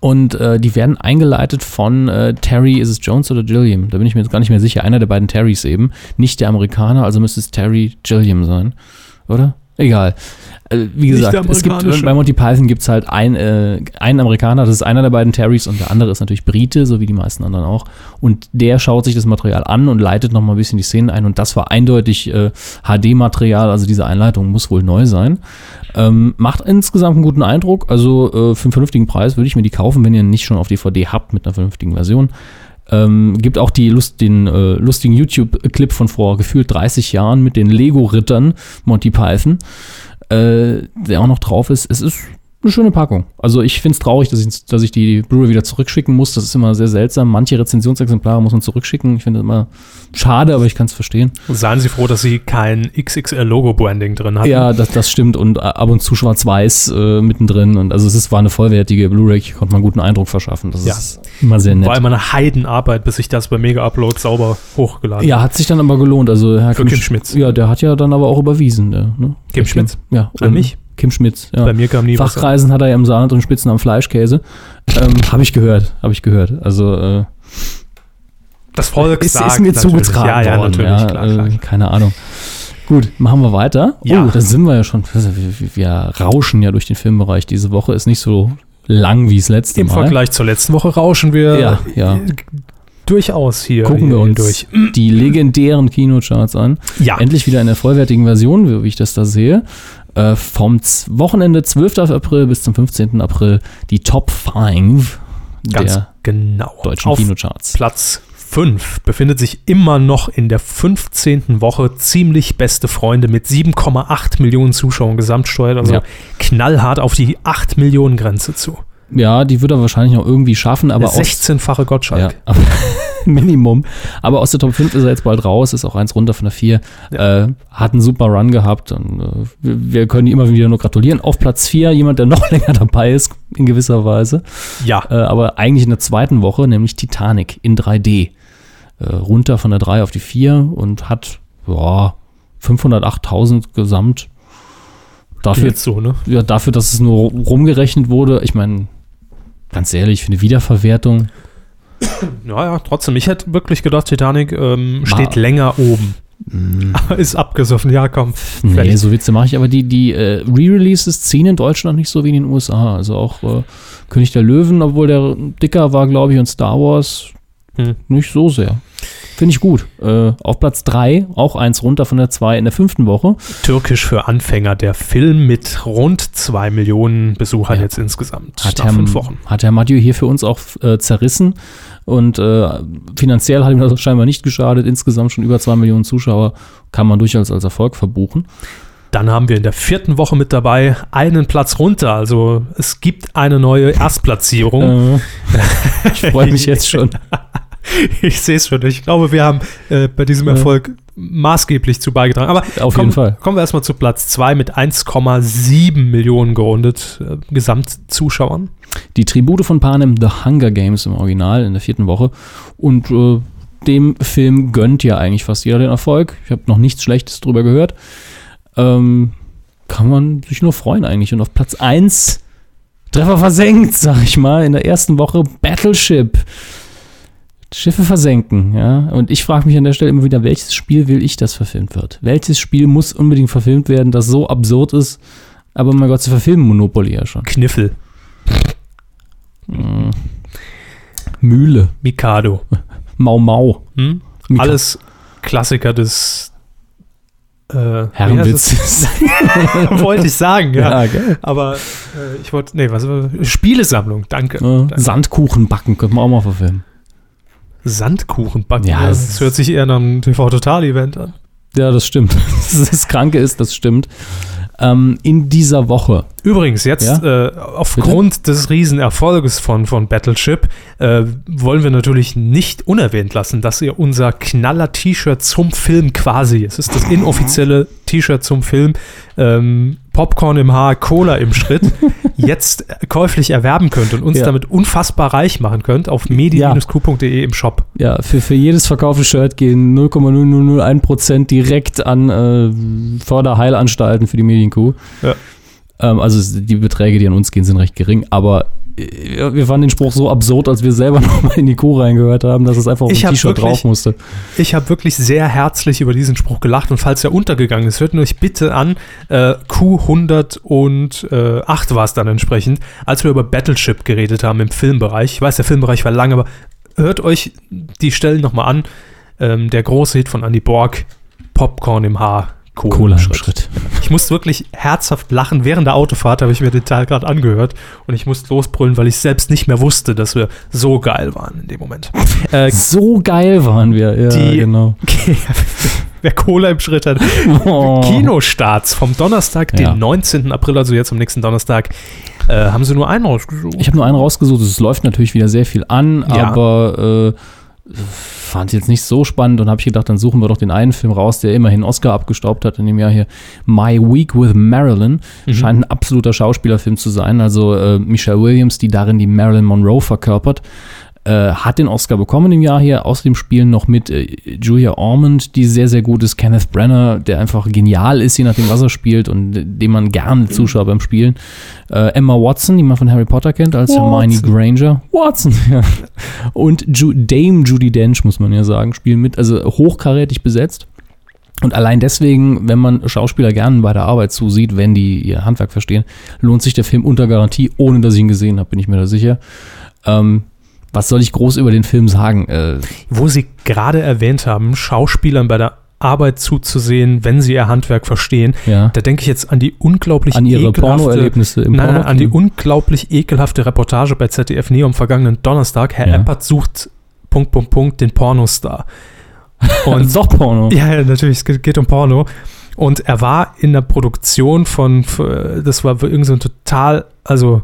Und äh, die werden eingeleitet von äh, Terry, ist es Jones oder Gilliam? Da bin ich mir jetzt gar nicht mehr sicher. Einer der beiden Terrys eben. Nicht der Amerikaner, also müsste es Terry Gilliam sein. Oder? Egal. Äh, wie gesagt, es gibt, bei Monty Python gibt es halt ein, äh, einen Amerikaner, das ist einer der beiden Terrys und der andere ist natürlich Brite, so wie die meisten anderen auch. Und der schaut sich das Material an und leitet nochmal ein bisschen die Szenen ein und das war eindeutig äh, HD-Material, also diese Einleitung muss wohl neu sein. Ähm, macht insgesamt einen guten Eindruck, also äh, für einen vernünftigen Preis würde ich mir die kaufen, wenn ihr nicht schon auf DVD habt mit einer vernünftigen Version. Ähm, gibt auch die Lust, den äh, lustigen YouTube-Clip von vor gefühlt 30 Jahren mit den Lego-Rittern Monty Python äh, der auch noch drauf ist. Es ist eine schöne Packung. Also ich finde es traurig, dass ich, dass ich die Blu-ray wieder zurückschicken muss. Das ist immer sehr seltsam. Manche Rezensionsexemplare muss man zurückschicken. Ich finde das immer schade, aber ich kann es verstehen. Seien Sie froh, dass Sie kein XXL-Logo-Branding drin haben. Ja, das, das stimmt. Und ab und zu schwarz-weiß äh, mittendrin. Und also es ist, war eine vollwertige Blu-ray. Konnte man einen guten Eindruck verschaffen. Das ja. ist immer sehr nett. War immer eine Heidenarbeit, bis ich das bei Mega-Upload sauber hochgeladen Ja, hat sich dann aber gelohnt. Also Herr Für Kim, Kim Schmitz. Ja, der hat ja dann aber auch überwiesen. Der, ne? Kim Schmitz? Ja. An mich? Kim Schmitz. Ja. Bei mir kam nie Fachkreisen hat er ja im Saarland und Spitzen am Fleischkäse. Ähm, habe ich gehört, habe ich gehört. Also äh, das Volk ist, sagt, ist mir zugetragen ja, ja, worden. Natürlich, ja, klar, klar. Äh, keine Ahnung. Gut, machen wir weiter. Ja. Oh, da sind wir ja schon. Wir, wir, rauschen ja durch den Filmbereich. Diese Woche ist nicht so lang wie das letzte Im Mal. Im Vergleich zur letzten Woche rauschen wir ja, ja. Durchaus hier. Gucken wir uns durch. die legendären Kinocharts an. Ja. Endlich wieder in der vollwertigen Version, wie ich das da sehe. Äh, vom Wochenende 12. April bis zum 15. April die Top 5 Ganz der genau. deutschen Auf Kinocharts. Platz 5 befindet sich immer noch in der 15. Woche ziemlich beste Freunde mit 7,8 Millionen Zuschauern gesamtsteuert, also Ja. knallhart auf die 8 Millionen Grenze zu. Ja, die wird er wahrscheinlich noch irgendwie schaffen, aber der aus, 16-fache Gottschalk. ja, (laughs) aber Minimum. Aber aus der Top 5 ist er jetzt bald raus, ist auch eins runter von der 4. Äh, hat einen super Run gehabt und äh, wir, wir können ihm immer wieder nur gratulieren. Auf Platz 4 jemand, der (laughs) noch länger dabei ist, in gewisser Weise. Ja. Äh, aber eigentlich in der zweiten Woche, nämlich Titanic in 3D. Äh, runter von der 3 auf die 4 und hat ja, 508.000 gesamt. Dafür, Jetzt so, ne? ja, dafür, dass es nur rumgerechnet wurde, ich meine, ganz ehrlich, für eine Wiederverwertung. Ja, ja, trotzdem. Ich hätte wirklich gedacht, Titanic ähm, steht länger oben. (laughs) Ist abgesoffen, ja, komm. Nee, fertig. so Witze mache ich, aber die, die äh, Re-Releases ziehen in Deutschland nicht so wie in den USA. Also auch äh, König der Löwen, obwohl der dicker war, glaube ich, und Star Wars Hm. nicht so sehr. Finde ich gut. Äh, auf Platz 3, auch eins runter von der 2 in der fünften Woche. Türkisch für Anfänger, der Film mit rund 2 Millionen Besuchern Ja. jetzt insgesamt Hat nach Herr, fünf Wochen. hat Herr Mathieu hier für uns auch äh, zerrissen und äh, finanziell hat ihm das scheinbar nicht geschadet. Insgesamt schon über 2 Millionen Zuschauer kann man durchaus als Erfolg verbuchen. Dann haben wir in der vierten Woche mit dabei einen Platz runter. Also es gibt eine neue Erstplatzierung. Äh, ich (laughs) freue mich jetzt schon. (laughs) (laughs) Ich sehe es schon. Ich glaube, wir haben äh, bei diesem Ja. Erfolg maßgeblich zu beigetragen. Aber Auf kommen, jeden Fall. kommen wir erstmal zu Platz 2 mit 1,7 Millionen gerundet äh, Gesamtzuschauern. Die Tribute von Panem, The Hunger Games im Original in der vierten Woche. Und äh, dem Film gönnt ja eigentlich fast jeder den Erfolg. Ich habe noch nichts Schlechtes drüber gehört. Ähm, kann man sich nur freuen eigentlich. Und auf Platz 1 Treffer versenkt, sag ich mal, in der ersten Woche Battleship. Schiffe versenken, ja. Und ich frage mich an der Stelle immer wieder, welches Spiel will ich, das verfilmt wird? Welches Spiel muss unbedingt verfilmt werden, das so absurd ist? Aber mein Gott, zu verfilmen Monopoly ja schon. Kniffel, Mm. Mühle, Mikado. Mau Mau. Hm? Alles Klassiker des äh, wie heißt Herrenwitz. es? (laughs) wollte ich sagen, ja. ja, gell? Aber äh, ich wollte, nee, was war Spielesammlung, danke. Ja, danke. Sandkuchen backen könnte man auch mal verfilmen. Sandkuchen backen. Ja, es das hört sich eher nach einem TV-Total-Event an. Ja, das stimmt. (laughs) Das Kranke ist, das stimmt. Ähm, in dieser Woche Übrigens, jetzt ja? äh, aufgrund des Riesenerfolges von, von Battleship äh, wollen wir natürlich nicht unerwähnt lassen, dass ihr unser Knaller-T-Shirt zum Film quasi, es ist das inoffizielle T-Shirt zum Film, ähm, Popcorn im Haar, Cola im Schritt, (laughs) jetzt käuflich erwerben könnt und uns ja. damit unfassbar reich machen könnt auf medi-q.de im Shop. Ja, für, für jedes verkaufte Shirt gehen 0,0001% direkt an äh, Förderheilanstalten für die Medienkuh. Ja. Ähm, also die Beträge, die an uns gehen, sind recht gering, aber äh, wir fanden den Spruch so absurd, als wir selber (laughs) nochmal in die Kuh reingehört haben, dass es einfach auf ein T-Shirt drauf musste. Ich habe wirklich sehr herzlich über diesen Spruch gelacht und falls er untergegangen ist, hört euch bitte an, äh, Q108 war es dann entsprechend, als wir über Battleship geredet haben im Filmbereich. Ich weiß, der Filmbereich war lang, aber hört euch die Stellen nochmal an. Ähm, der große Hit von Andy Borg, Popcorn im Haar, Cola, Cola im Schritt. Schritt. Ich musste wirklich herzhaft lachen. Während der Autofahrt habe ich mir den Teil gerade angehört und ich musste losbrüllen, weil ich selbst nicht mehr wusste, dass wir so geil waren in dem Moment. (laughs) Äh, so geil waren wir, ja, die, genau. (laughs) wer Cola im Schritt hat. Oh. Kinostarts vom Donnerstag, ja. den 19. April, also jetzt am nächsten Donnerstag. Äh, haben sie nur einen rausgesucht? Ich habe nur einen rausgesucht. Es läuft natürlich wieder sehr viel an, ja. aber äh, fand ich jetzt nicht so spannend und habe ich gedacht, dann suchen wir doch den einen Film raus, der immerhin Oscar abgestaubt hat in dem Jahr hier. My Week with Marilyn. Mhm. Scheint ein absoluter Schauspielerfilm zu sein. Also äh, Michelle Williams, die darin die Marilyn Monroe verkörpert. Äh, hat den Oscar bekommen im Jahr hier. Außerdem spielen noch mit äh, Julia Ormond, die sehr, sehr gut ist. Kenneth Brenner, der einfach genial ist, je nachdem, was er spielt und äh, dem man gerne zuschaut beim Spielen. Äh, Emma Watson, die man von Harry Potter kennt, als Watson. Hermione Granger. Watson, (laughs) ja. Und Ju Dame Judy Dench, muss man ja sagen, spielen mit. Also hochkarätig besetzt. Und allein deswegen, wenn man Schauspieler gerne bei der Arbeit zusieht, wenn die ihr Handwerk verstehen, lohnt sich der Film unter Garantie, ohne dass ich ihn gesehen habe, bin ich mir da sicher. Ähm, was soll ich groß über den Film sagen? Äh, Wo Sie gerade erwähnt haben, Schauspielern bei der Arbeit zuzusehen, wenn sie ihr Handwerk verstehen. Ja. Da denke ich jetzt an die unglaublich an ihre Pornoerlebnisse im nein, nein, an die unglaublich ekelhafte Reportage bei ZDF Neo am vergangenen Donnerstag. Herr ja. Eppert sucht Punkt Punkt Punkt den Pornostar. Und (laughs) doch Porno. Ja, ja, natürlich, es geht, geht um Porno. Und er war in der Produktion von, das war irgend so ein total, also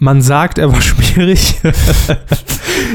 man sagt, er war (laughs) schwierig.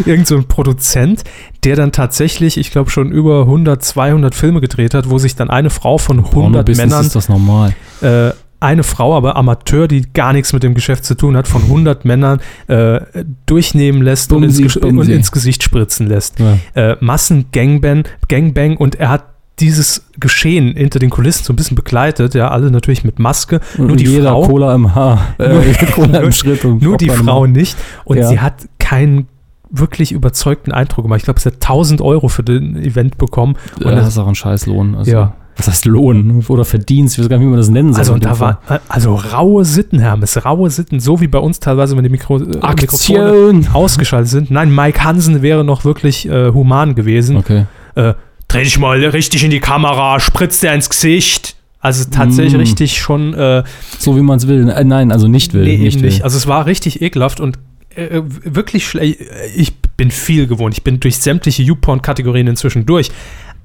Irgend so ein Produzent, der dann tatsächlich, ich glaube, schon über 100, 200 Filme gedreht hat, wo sich dann eine Frau von 100 Männern. ist das normal. Äh, eine Frau, aber Amateur, die gar nichts mit dem Geschäft zu tun hat, von 100 Männern äh, durchnehmen lässt und ins, und ins, Gesicht spritzen lässt. Ja. Äh, Massen-Gangbang Gangbang und er hat dieses Geschehen hinter den Kulissen so ein bisschen begleitet, ja, alle natürlich mit Maske. Und nur die jeder Frau, Cola im Haar, (laughs) äh, (laughs) Cola im (laughs) Schritt. Und nur die Frau nicht. Und ja. sie hat keinen wirklich überzeugten Eindruck gemacht. Ich glaube, sie hat 1000 Euro für den Event bekommen. Und ja, das ist auch ein Scheißlohn. Also. Ja. Was heißt Lohn oder Verdienst? Ich weiß gar nicht, wie man das nennen soll. Also, da war, also raue Sitten, Hermes, raue Sitten, so wie bei uns teilweise, wenn die Mikro, äh, Mikrofone ausgeschaltet sind. Nein, Mike Hansen wäre noch wirklich äh, human gewesen. Okay. Äh, dreh dich mal richtig in die Kamera, spritzt dir ins Gesicht. Also tatsächlich mm. richtig schon. Äh, so wie man es will. Äh, nein, also nicht will. Nee, nicht, will. nicht. Also es war richtig ekelhaft und äh, wirklich schlecht. Ich bin viel gewohnt. Ich bin durch sämtliche YouPorn-Kategorien inzwischen durch.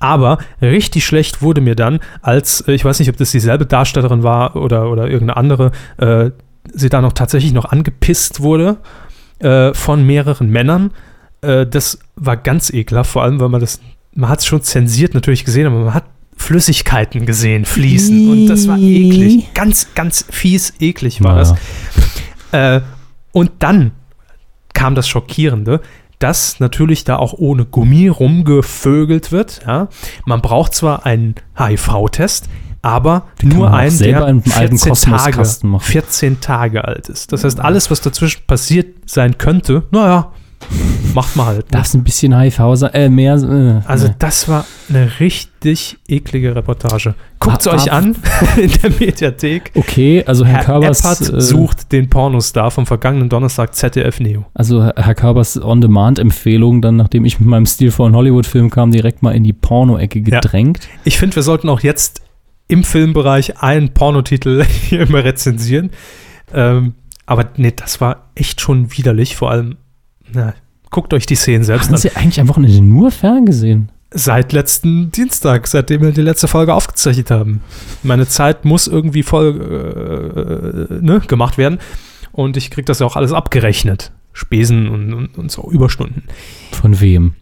Aber richtig schlecht wurde mir dann, als, äh, ich weiß nicht, ob das dieselbe Darstellerin war oder, oder irgendeine andere, äh, sie da noch tatsächlich noch angepisst wurde äh, von mehreren Männern. Äh, das war ganz ekelhaft, vor allem, weil man das man hat es schon zensiert natürlich gesehen, aber man hat Flüssigkeiten gesehen fließen und das war eklig. Ganz, ganz fies eklig war naja. das. Äh, und dann kam das Schockierende, dass natürlich da auch ohne Gummi rumgevögelt wird. Ja. Man braucht zwar einen HIV-Test, aber Den nur einen, der 14 Tage, 14 Tage alt ist. Das heißt, alles, was dazwischen passiert sein könnte, naja, Macht man halt. Ne? Das ist ein bisschen HIV sein, äh, mehr. Äh, also, ne. das war eine richtig eklige Reportage. Guckt es euch an (laughs) in der Mediathek. Okay, also Herr, Herr Körbers. Eppert sucht den Pornostar vom vergangenen Donnerstag ZDF Neo. Also, Herr Körbers On-Demand-Empfehlung, dann, nachdem ich mit meinem stilvollen Hollywood-Film kam, direkt mal in die Porno-Ecke gedrängt. Ja. Ich finde, wir sollten auch jetzt im Filmbereich einen Pornotitel (laughs) hier immer rezensieren. Ähm, aber nee, das war echt schon widerlich, vor allem na, guckt euch die Szenen selbst Haben an. Sie eigentlich am Wochenende nur ferngesehen? Seit letzten Dienstag, seitdem wir die letzte Folge aufgezeichnet haben. Meine Zeit muss irgendwie voll äh, ne, gemacht werden. Und ich kriege das ja auch alles abgerechnet. Spesen und, und, und so Überstunden. Von wem?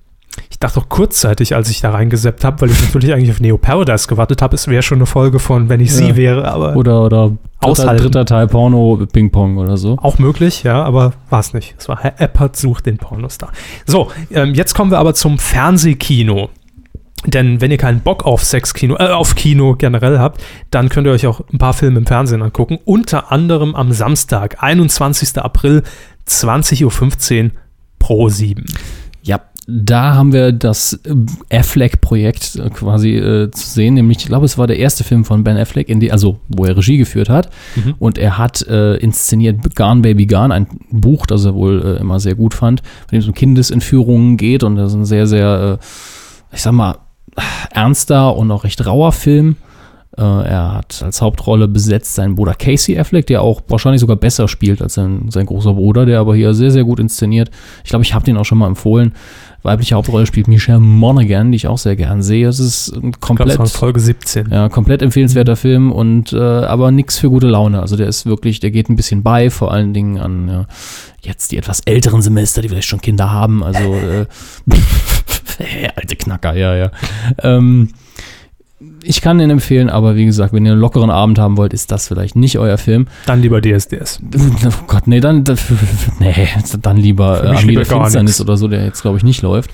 Ich dachte auch kurzzeitig, als ich da reingeseppt habe, weil ich natürlich eigentlich auf Neo Paradise gewartet habe, es wäre schon eine Folge von Wenn ich ja. sie wäre, aber. Oder, oder dritter, dritter Teil Porno Ping Pong oder so. Auch möglich, ja, aber war es nicht. Es war Herr Eppert sucht den Pornostar. So, ähm, jetzt kommen wir aber zum Fernsehkino. Denn wenn ihr keinen Bock auf Sexkino, äh, auf Kino generell habt, dann könnt ihr euch auch ein paar Filme im Fernsehen angucken. Unter anderem am Samstag, 21. April, 20.15 Uhr pro 7. Da haben wir das äh, Affleck-Projekt äh, quasi äh, zu sehen, nämlich, ich glaube, es war der erste Film von Ben Affleck, in die, also wo er Regie geführt hat. Mhm. Und er hat äh, inszeniert Gone Baby Gone, ein Buch, das er wohl äh, immer sehr gut fand, bei dem es um Kindesentführungen geht. Und das ist ein sehr, sehr, äh, ich sag mal, ernster und auch recht rauer Film. Äh, er hat als Hauptrolle besetzt seinen Bruder Casey Affleck, der auch wahrscheinlich sogar besser spielt als sein, sein großer Bruder, der aber hier sehr, sehr gut inszeniert. Ich glaube, ich habe den auch schon mal empfohlen. Weibliche Hauptrolle spielt Michelle Monaghan, die ich auch sehr gern sehe. Es ist ein komplett. Glaub, Folge 17. Ja, komplett empfehlenswerter Film und äh, aber nichts für gute Laune. Also der ist wirklich, der geht ein bisschen bei, vor allen Dingen an ja, jetzt die etwas älteren Semester, die vielleicht schon Kinder haben. Also äh, (laughs) alte Knacker, ja, ja. Ähm, ich kann ihn empfehlen, aber wie gesagt, wenn ihr einen lockeren Abend haben wollt, ist das vielleicht nicht euer Film. Dann lieber DSDS. (laughs) Oh Gott, nee, dann, nee, dann lieber äh, Armee der Finsternis oder so, der jetzt, glaube ich, nicht läuft.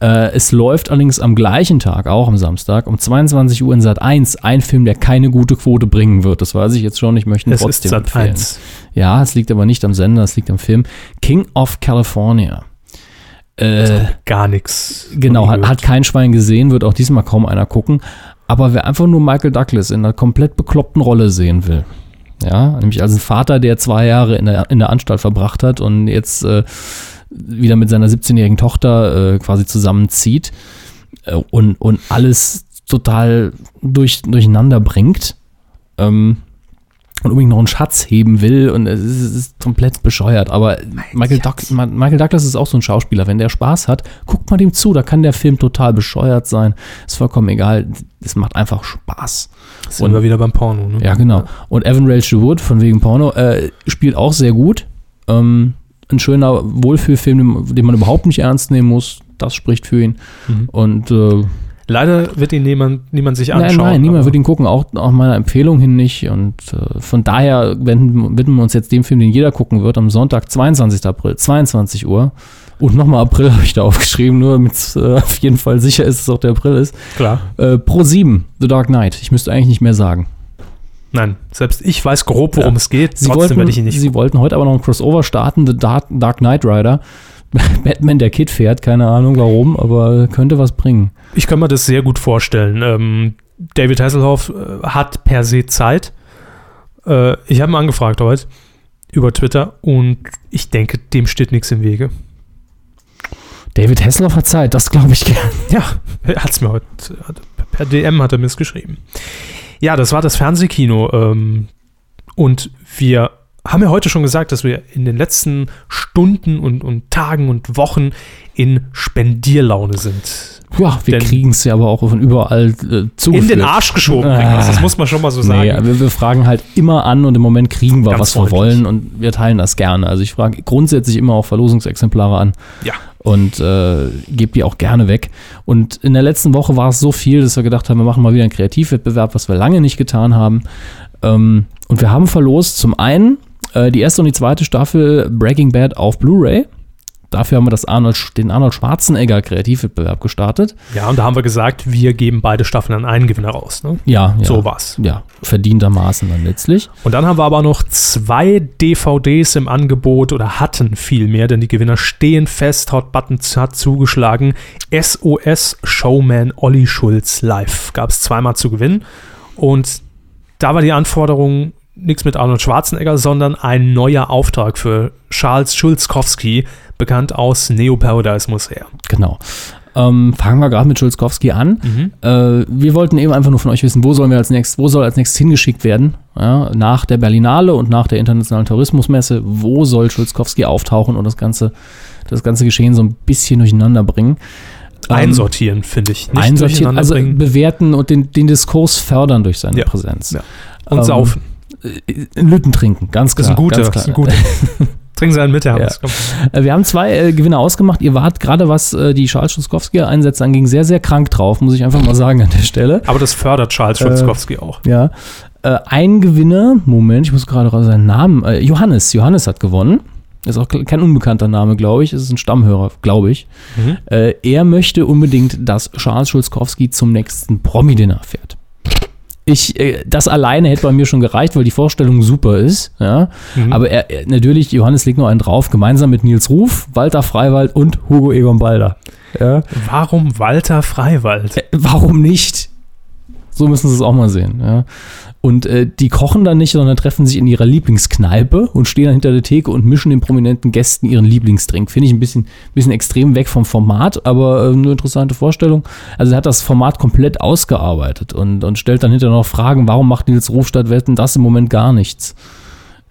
Äh, es läuft allerdings am gleichen Tag, auch am Samstag, um 22 Uhr in Sat 1, ein Film, der keine gute Quote bringen wird. Das weiß ich jetzt schon, ich möchte ihn es trotzdem ist Sat empfehlen. 1. Ja, es liegt aber nicht am Sender, es liegt am Film. King of California. Äh, gar nichts. Genau, hat, hat kein Schwein gesehen, wird auch diesmal kaum einer gucken. Aber wer einfach nur Michael Douglas in einer komplett bekloppten Rolle sehen will, ja, nämlich als ein Vater, der zwei Jahre in der, in der Anstalt verbracht hat und jetzt äh, wieder mit seiner 17-jährigen Tochter äh, quasi zusammenzieht äh, und, und alles total durch, durcheinander bringt. Ähm, und unbedingt noch einen Schatz heben will und es ist, es ist komplett bescheuert. Aber Michael, Doug, Michael, Douglas ist auch so ein Schauspieler. Wenn der Spaß hat, guckt mal dem zu. Da kann der Film total bescheuert sein. Ist vollkommen egal. Es macht einfach Spaß. Sind und, wir wieder beim Porno, ne? Ja, genau. Und Evan Rachel Wood von wegen Porno äh, spielt auch sehr gut. Ähm, ein schöner Wohlfühlfilm, den man überhaupt nicht ernst nehmen muss. Das spricht für ihn. Mhm. Und äh, Leider wird ihn niemand, niemand sich anschauen. Nein, nein, niemand wird ihn gucken, auch, auch meiner Empfehlung hin nicht. Und äh, von daher widmen, widmen wir uns jetzt dem Film, den jeder gucken wird, am Sonntag, 22. April, 22 Uhr. Und nochmal April (laughs) habe ich da aufgeschrieben, nur damit es äh, auf jeden Fall sicher ist, dass es auch der April ist. Klar. Äh, Pro 7, The Dark Knight. Ich müsste eigentlich nicht mehr sagen. Nein, selbst ich weiß grob, worum ja. es geht. Sie Trotzdem wollten, ich ihn nicht. Sie wollten heute aber noch ein Crossover starten, The Dark, Dark Knight Rider. (laughs) Batman der Kid fährt, keine Ahnung warum, aber könnte was bringen. Ich kann mir das sehr gut vorstellen. Ähm, David Hasselhoff äh, hat per se Zeit. Äh, ich habe ihn angefragt heute über Twitter und ich denke, dem steht nichts im Wege. David Hasselhoff hat Zeit, das glaube ich gern. (laughs) Ja, er hat es mir heute per DM hat er mir es geschrieben. Ja, das war das Fernsehkino ähm, und wir haben ja heute schon gesagt, dass wir in den letzten Stunden und, und Tagen und Wochen in Spendierlaune sind. Ja, wir kriegen es ja aber auch von überall äh, zugeführt. In den Arsch geschoben. Ah, das muss man schon mal so sagen. Nee, wir, wir, fragen halt immer an und im Moment kriegen wir, Ganz was freundlich. wir wollen und wir teilen das gerne. Also ich frage grundsätzlich immer auch Verlosungsexemplare an. Ja. Und äh, gebe die auch gerne weg. Und in der letzten Woche war es so viel, dass wir gedacht haben, wir machen mal wieder einen Kreativwettbewerb, was wir lange nicht getan haben. Ähm, und wir haben verlost zum einen äh, die erste und die zweite Staffel Breaking Bad auf Blu-ray. Dafür haben wir das Arnold, den Arnold Schwarzenegger Kreativwettbewerb gestartet. Ja, und da haben wir gesagt, wir geben beide Staffeln an einen Gewinner raus. Ne? Ja, ja, so war's. Ja, verdientermaßen dann letztlich. Und dann haben wir aber noch zwei DVDs im Angebot oder hatten viel mehr, denn die Gewinner stehen fest. Hot Button hat zugeschlagen. SOS Showman Olli Schulz live gab es zweimal zu gewinnen. Und da war die Anforderung nichts mit Arnold Schwarzenegger, sondern ein neuer Auftrag für Charles Schulzkowski, bekannt aus Neo Paradise muss her. Genau. Ähm, fangen wir gerade mit Schulzkowski an. Mhm. Äh, wir wollten eben einfach nur von euch wissen, wo sollen wir als nächstes, wo soll als nächstes hingeschickt werden? Ja, nach der Berlinale und nach der Internationalen Tourismusmesse, wo soll Schulzkowski auftauchen und das ganze, das ganze Geschehen so ein bisschen durcheinander bringen? einsortieren, finde ich. Nicht einsortieren, also bewerten und den, den Diskurs fördern durch seine ja. Präsenz. Ja. Und ähm, saufen. Äh, Lütten trinken, ganz klar. Das ist ein guter. Das ist ein guter. (laughs) Trinken Sie einen mit, Herr ja. Äh, wir haben zwei äh, Gewinner ausgemacht. Ihr wart gerade, was äh, die Charles Schulzkowski-Einsätze anging, sehr, sehr krank drauf, muss ich einfach mal sagen an der Stelle. Aber das fördert Charles Schulzkowski äh, auch. Ja. Äh, ein Gewinner, Moment, ich muss gerade seinen Namen, äh, Johannes. Johannes hat gewonnen. Ist auch kein unbekannter Name, glaube ich. Es ist ein Stammhörer, glaube ich. Mhm. er möchte unbedingt, dass Charles Schulzkowski zum nächsten Promi-Dinner fährt ich, äh, das alleine hätte bei mir schon gereicht, weil die Vorstellung super ist. Ja? Mhm. Aber er, natürlich, Johannes legt noch einen drauf, gemeinsam mit Nils Ruf, Walter Freiwald und Hugo Egon Balder. Ja? Warum Walter Freiwald? Äh, warum nicht? So müssen Sie es auch mal sehen. Ja? Und äh, die kochen dann nicht, sondern treffen sich in ihrer Lieblingskneipe und stehen dann hinter der Theke und mischen den prominenten Gästen ihren Lieblingsdrink. Finde ich ein bisschen, bisschen extrem weg vom Format, aber äh, eine interessante Vorstellung. Also er hat das Format komplett ausgearbeitet und, und stellt dann hinterher noch Fragen, warum macht Nils Ruf statt Wetten das im Moment gar nichts?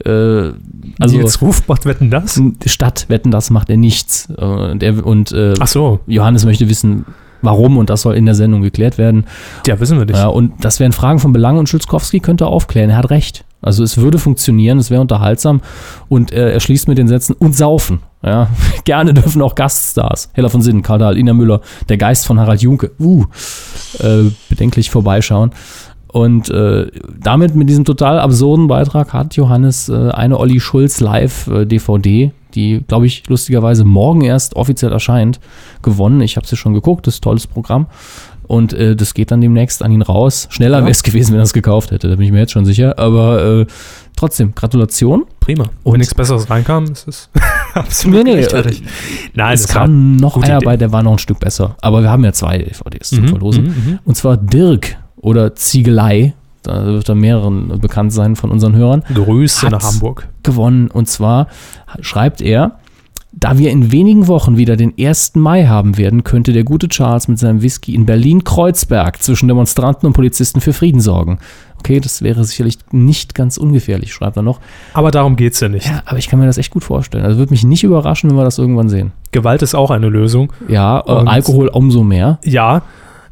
Äh, also Nils Ruf macht Wetten das? Statt Wetten das macht er nichts. Und, er, und äh, Ach so. Johannes möchte wissen, Warum? Und das soll in der Sendung geklärt werden. Ja, wissen wir nicht. Ja, und das wären Fragen von Belang und Schulzkowski könnte aufklären. Er hat recht. Also es würde funktionieren, es wäre unterhaltsam und äh, er schließt mit den Sätzen und saufen. Ja, (laughs) gerne dürfen auch Gaststars. Heller von Sinnen, Karl Dahl, Ina Müller, der Geist von Harald Junke, uh, äh, bedenklich vorbeischauen. Und äh, damit, mit diesem total absurden Beitrag, hat Johannes äh, eine Olli Schulz Live-DVD äh, die, glaube ich, lustigerweise morgen erst offiziell erscheint, gewonnen. Ich habe sie schon geguckt, das ist ein tolles Programm. Und äh, das geht dann demnächst an ihn raus. Schneller ja. wäre es gewesen, wenn er es gekauft hätte, da bin ich mir jetzt schon sicher. Aber äh, trotzdem, Gratulation. Prima. Und wenn nichts Besseres reinkam, ist es (laughs) absolut nee, nee, äh, Nein, es kam noch einer Idee. bei, der war noch ein Stück besser. Aber wir haben ja zwei DVDs mhm, zum Verlosen. Mhm, mhm, Und zwar Dirk oder Ziegelei da wird er mehreren bekannt sein von unseren Hörern. Grüße nach Hamburg. Gewonnen. Und zwar schreibt er, da wir in wenigen Wochen wieder den 1. Mai haben werden, könnte der gute Charles mit seinem Whisky in Berlin-Kreuzberg zwischen Demonstranten und Polizisten für Frieden sorgen. Okay, das wäre sicherlich nicht ganz ungefährlich, schreibt er noch. Aber darum geht es ja nicht. Ja, aber ich kann mir das echt gut vorstellen. Also würde mich nicht überraschen, wenn wir das irgendwann sehen. Gewalt ist auch eine Lösung. Ja, äh, Alkohol umso mehr. Ja,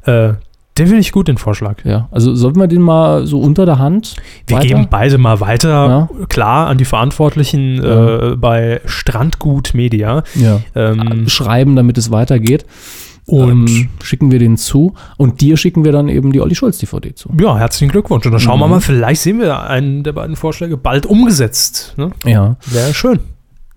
äh, den finde ich gut, den Vorschlag. Ja, also sollten wir den mal so unter der Hand. Wir weiter? geben beide mal weiter, ja. klar, an die Verantwortlichen ja. äh, bei Strandgut Media. Ja. Ähm, Schreiben, damit es weitergeht. Und ähm, schicken wir den zu. Und dir schicken wir dann eben die Olli Schulz DVD zu. Ja, herzlichen Glückwunsch. Und dann schauen mhm. wir mal, vielleicht sehen wir einen der beiden Vorschläge bald umgesetzt. Ne? Ja. Wäre schön.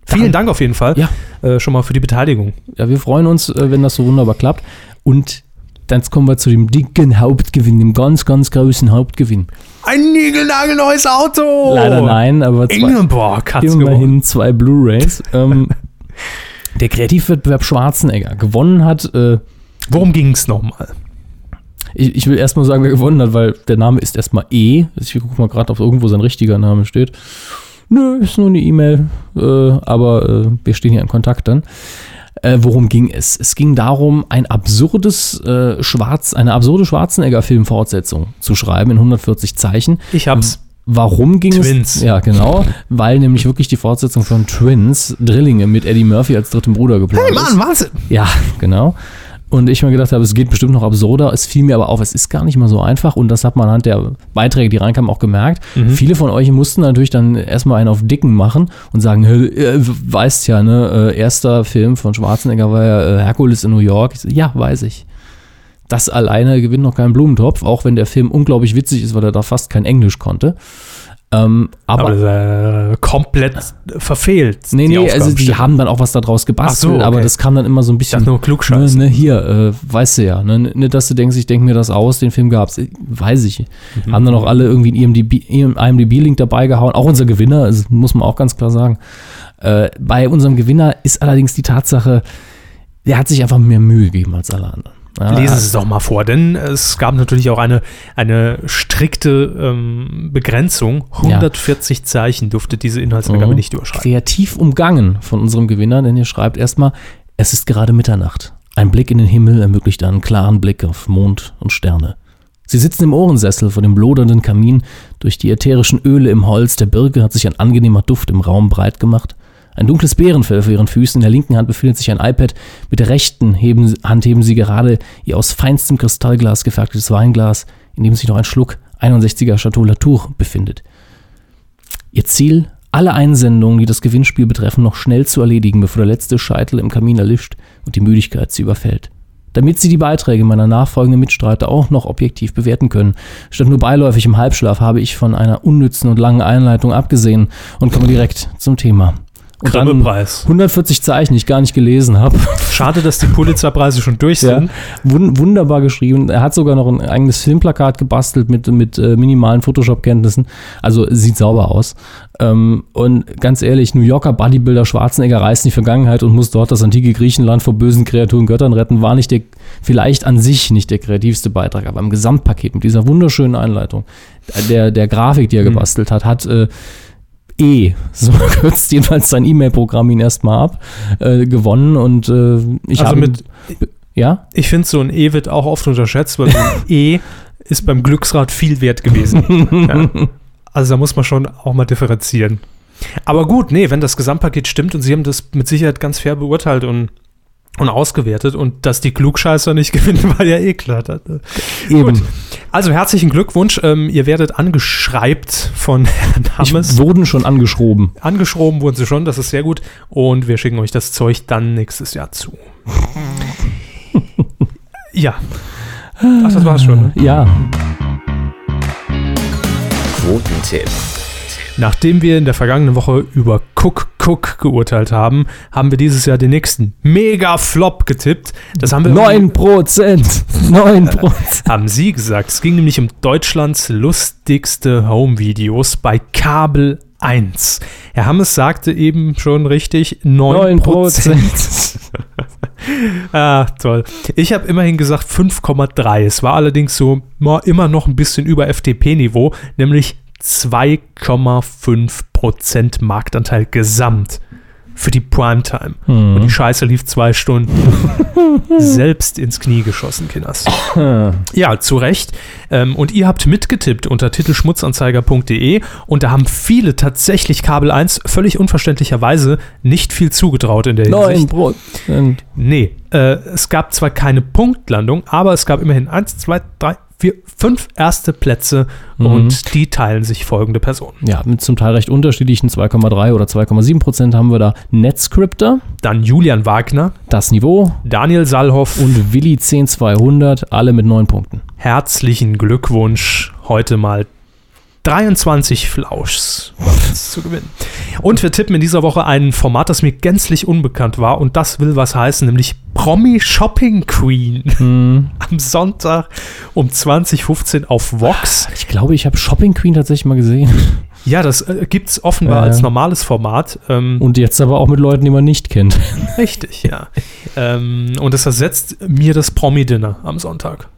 Vielen Dank auf jeden Fall ja. Äh, schon mal für die Beteiligung. Ja, wir freuen uns, äh, wenn das so wunderbar klappt. Und Jetzt kommen wir zu dem dicken Hauptgewinn, dem ganz, ganz großen Hauptgewinn. Ein niegelnagelneues Auto! Leider nein, aber zwei, Ingeborg hat's immerhin zwei Blu-Rays. (laughs) ähm, der Kreativwettbewerb Schwarzenegger gewonnen hat. Äh, Worum ging es nochmal? Ich, ich will erstmal sagen, wer gewonnen hat, weil der Name ist erstmal E. Ich gucke mal gerade, ob irgendwo sein richtiger Name steht. Nö, ist nur eine E-Mail, äh, aber äh, wir stehen hier in Kontakt dann. Äh, worum ging es? Es ging darum, ein absurdes äh, Schwarz, eine absurde Schwarzenegger-Filmfortsetzung zu schreiben in 140 Zeichen. Ich hab's. Warum ging Twins. es? Ja, genau. Weil nämlich wirklich die Fortsetzung von Twins, Drillinge mit Eddie Murphy als dritten Bruder geplant hey, Mann, Wahnsinn! Ja, genau. Und ich mir gedacht habe, es geht bestimmt noch absurder. Es fiel mir aber auf, es ist gar nicht mal so einfach. Und das hat man anhand der Beiträge, die reinkamen, auch gemerkt. Mhm. Viele von euch mussten natürlich dann erstmal einen auf Dicken machen und sagen, äh, weißt ja, ne, äh, erster Film von Schwarzenegger war ja äh, Herkules in New York. So, ja, weiß ich. Das alleine gewinnt noch keinen Blumentopf, auch wenn der Film unglaublich witzig ist, weil er da fast kein Englisch konnte. Ähm, aber, aber äh, komplett verfehlt. Nee, nee, also die haben dann auch was daraus gebastelt, so, okay. aber das kam dann immer so ein bisschen. Ich nur klugscheiß. Ne, ne, hier, äh, weißt du ja, ne, ne, dass du denkst, ich denke mir das aus, den Film gab's, weiß ich. Mhm. Haben dann auch alle irgendwie einen IMDb-Link dabei gehauen, auch unser Gewinner, also muss man auch ganz klar sagen. Äh, bei unserem Gewinner ist allerdings die Tatsache, der hat sich einfach mehr Mühe gegeben als alle anderen. Lesen Sie es doch mal vor, denn es gab natürlich auch eine, eine strikte ähm, Begrenzung. 140 ja. Zeichen durfte diese Inhaltsangabe mhm. nicht überschreiten. Kreativ umgangen von unserem Gewinner, denn ihr schreibt erstmal, es ist gerade Mitternacht. Ein Blick in den Himmel ermöglicht einen klaren Blick auf Mond und Sterne. Sie sitzen im Ohrensessel vor dem lodernden Kamin. Durch die ätherischen Öle im Holz der Birke hat sich ein angenehmer Duft im Raum breit gemacht. Ein dunkles Bärenfell vor ihren Füßen, in der linken Hand befindet sich ein iPad, mit der rechten heben, Hand heben sie gerade ihr aus feinstem Kristallglas gefertigtes Weinglas, in dem sich noch ein Schluck 61er Chateau Latour befindet. Ihr Ziel, alle Einsendungen, die das Gewinnspiel betreffen, noch schnell zu erledigen, bevor der letzte Scheitel im Kamin erlischt und die Müdigkeit sie überfällt. Damit sie die Beiträge meiner nachfolgenden Mitstreiter auch noch objektiv bewerten können. Statt nur beiläufig im Halbschlaf habe ich von einer unnützen und langen Einleitung abgesehen und komme direkt zum Thema. Und dann 140 Zeichen, die ich gar nicht gelesen habe. Schade, dass die Pulitzerpreise schon durch sind. Ja, wunderbar geschrieben. Er hat sogar noch ein eigenes Filmplakat gebastelt mit, mit äh, minimalen Photoshop-Kenntnissen. Also sieht sauber aus. Ähm, und ganz ehrlich, New Yorker Bodybuilder Schwarzenegger reist in die Vergangenheit und muss dort das antike Griechenland vor bösen Kreaturen Göttern retten, war nicht der, vielleicht an sich nicht der kreativste Beitrag, aber im Gesamtpaket mit dieser wunderschönen Einleitung, der, der Grafik, die er mhm. gebastelt hat, hat äh, E, so (laughs) kürzt jedenfalls sein E-Mail-Programm ihn erstmal ab, äh, gewonnen und äh, ich also habe mit, ja? Ich finde, so ein E wird auch oft unterschätzt, weil ein (laughs) E ist beim Glücksrad viel wert gewesen. (laughs) ja. Also da muss man schon auch mal differenzieren. Aber gut, nee, wenn das Gesamtpaket stimmt und sie haben das mit Sicherheit ganz fair beurteilt und und ausgewertet und dass die Klugscheißer nicht (laughs) gewinnen, war ja eh klar. Eben. Gut. Also herzlichen Glückwunsch. Ähm, ihr werdet angeschreibt von (laughs) Herrn Hammes. Ich wurden schon angeschroben. Angeschroben wurden sie schon, das ist sehr gut. Und wir schicken euch das Zeug dann nächstes Jahr zu. ja. Ach, das war's schon. Ne? Ja. Quotentipp. Nachdem wir in der vergangenen Woche über Cook Cook geurteilt haben, haben wir dieses Jahr den nächsten Mega-Flop getippt. Das haben wir 9 Prozent. (laughs) 9% haben Sie gesagt. Es ging nämlich um Deutschlands lustigste Home-Videos bei Kabel 1. Herr Hammes sagte eben schon richtig 9 Prozent. (laughs) ah, toll. Ich habe immerhin gesagt 5,3. Es war allerdings so immer noch ein bisschen über FDP-Niveau, nämlich 2,5% Marktanteil gesamt für die Primetime. Mhm. Und die Scheiße lief zwei Stunden. (laughs) Selbst ins Knie geschossen, Kinders. (laughs) ja, zu Recht. Ähm, und ihr habt mitgetippt unter titelschmutzanzeiger.de und da haben viele tatsächlich Kabel 1 völlig unverständlicherweise nicht viel zugetraut in der Hinsicht. 9%. Nee, äh, es gab zwar keine Punktlandung, aber es gab immerhin 1, 2, 3, vier, fünf erste Plätze mhm. und die teilen sich folgende Personen. Ja, mit zum Teil recht unterschiedlichen 2,3 oder 2,7 Prozent haben wir da Netscripter. Dann Julian Wagner. Das Niveau. Daniel Salhoff. Und Willi 10200, alle mit neun Punkten. Herzlichen Glückwunsch heute mal 23 Flauschs zu gewinnen. Und wir tippen in dieser Woche ein Format, das mir gänzlich unbekannt war und das will was heißen, nämlich Promi Shopping Queen hm. (laughs) am Sonntag um 2015 auf Vox. Ich glaube, ich habe Shopping Queen tatsächlich mal gesehen. Ja, das äh, gibt es offenbar ja. als normales Format. Ähm, und jetzt aber auch mit Leuten, die man nicht kennt. (laughs) Richtig, ja. ähm, und es ersetzt mir das Promi-Dinner am Sonntag.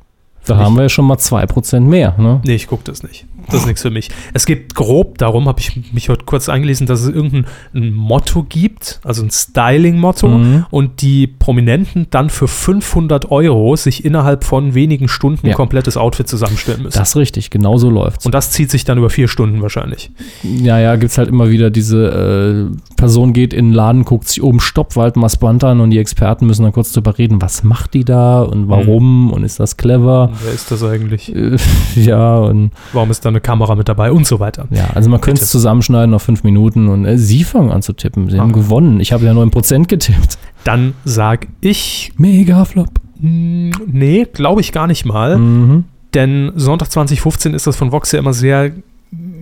Da haben wir ja schon mal 2% mehr. Ne? Nee, ich gucke das nicht. Das ist nichts für mich. Es geht grob darum, habe ich mich heute kurz eingelesen, dass es irgendein Motto gibt, also ein Styling-Motto, mhm. und die Prominenten dann für 500 Euro sich innerhalb von wenigen Stunden ein ja. komplettes Outfit zusammenstellen müssen. Das ist richtig, genau so läuft Und das zieht sich dann über vier Stunden wahrscheinlich. Ja, ja, gibt es halt immer wieder diese äh, Person geht in den Laden, guckt sich oben Stoppwald mal spontan und die Experten müssen dann kurz drüber reden, was macht die da und warum mhm. und ist das clever? Wer ist das eigentlich? Äh, (laughs) ja, und warum ist dann eine Kamera mit dabei und so weiter. Ja, also man könnte es zusammenschneiden auf fünf Minuten und äh, Sie fangen an zu tippen. Sie ah. haben gewonnen. Ich habe ja 9% getippt. Dann sag ich. Mega Flop. Hm, nee, glaube ich gar nicht mal. Mhm. Denn Sonntag 2015 ist das von Vox ja immer sehr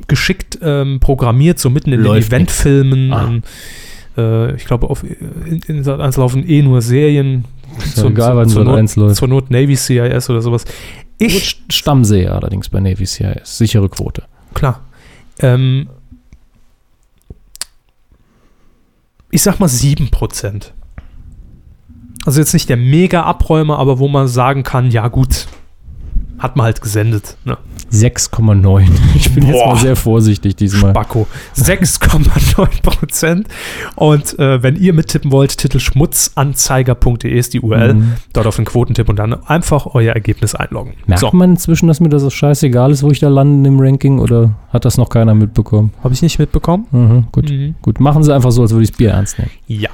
geschickt ähm, programmiert, so mitten in Läuft den Eventfilmen. Ah. äh, ich glaube, auf in, in Sat laufen eh nur Serien. Ist zur, egal, wann zur, Not, läuft. zur Not Navy CIS oder sowas. Ich Stammseher allerdings bei Navy CIS. Sichere Quote. Klar. Ähm, ich sag mal 7%. Also jetzt nicht der Mega-Abräumer, aber wo man sagen kann, ja gut, hat man halt gesendet. Ne? 6,9. (laughs) Ich bin Boah. jetzt mal sehr vorsichtig diesmal. Spacko. 6,9 Prozent. Und äh, wenn ihr mittippen wollt, Titel schmutzanzeiger.de ist die URL. Mhm. Dort auf den Quotentipp und dann einfach euer Ergebnis einloggen. Merkt so. man inzwischen, dass mir das scheißegal ist, wo ich da lande im Ranking oder hat das noch keiner mitbekommen? Habe ich nicht mitbekommen. Mhm, gut. Mhm. gut, machen Sie einfach so, als würde ich das Bier ernst nehmen. Ja.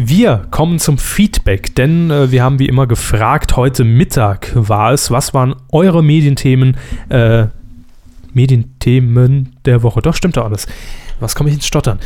Wir kommen zum Feedback, denn äh, wir haben wie immer gefragt, heute Mittag war es, was waren eure Medienthemen, äh, Medienthemen der Woche? Doch, stimmt doch alles. Was komme ich ins Stottern?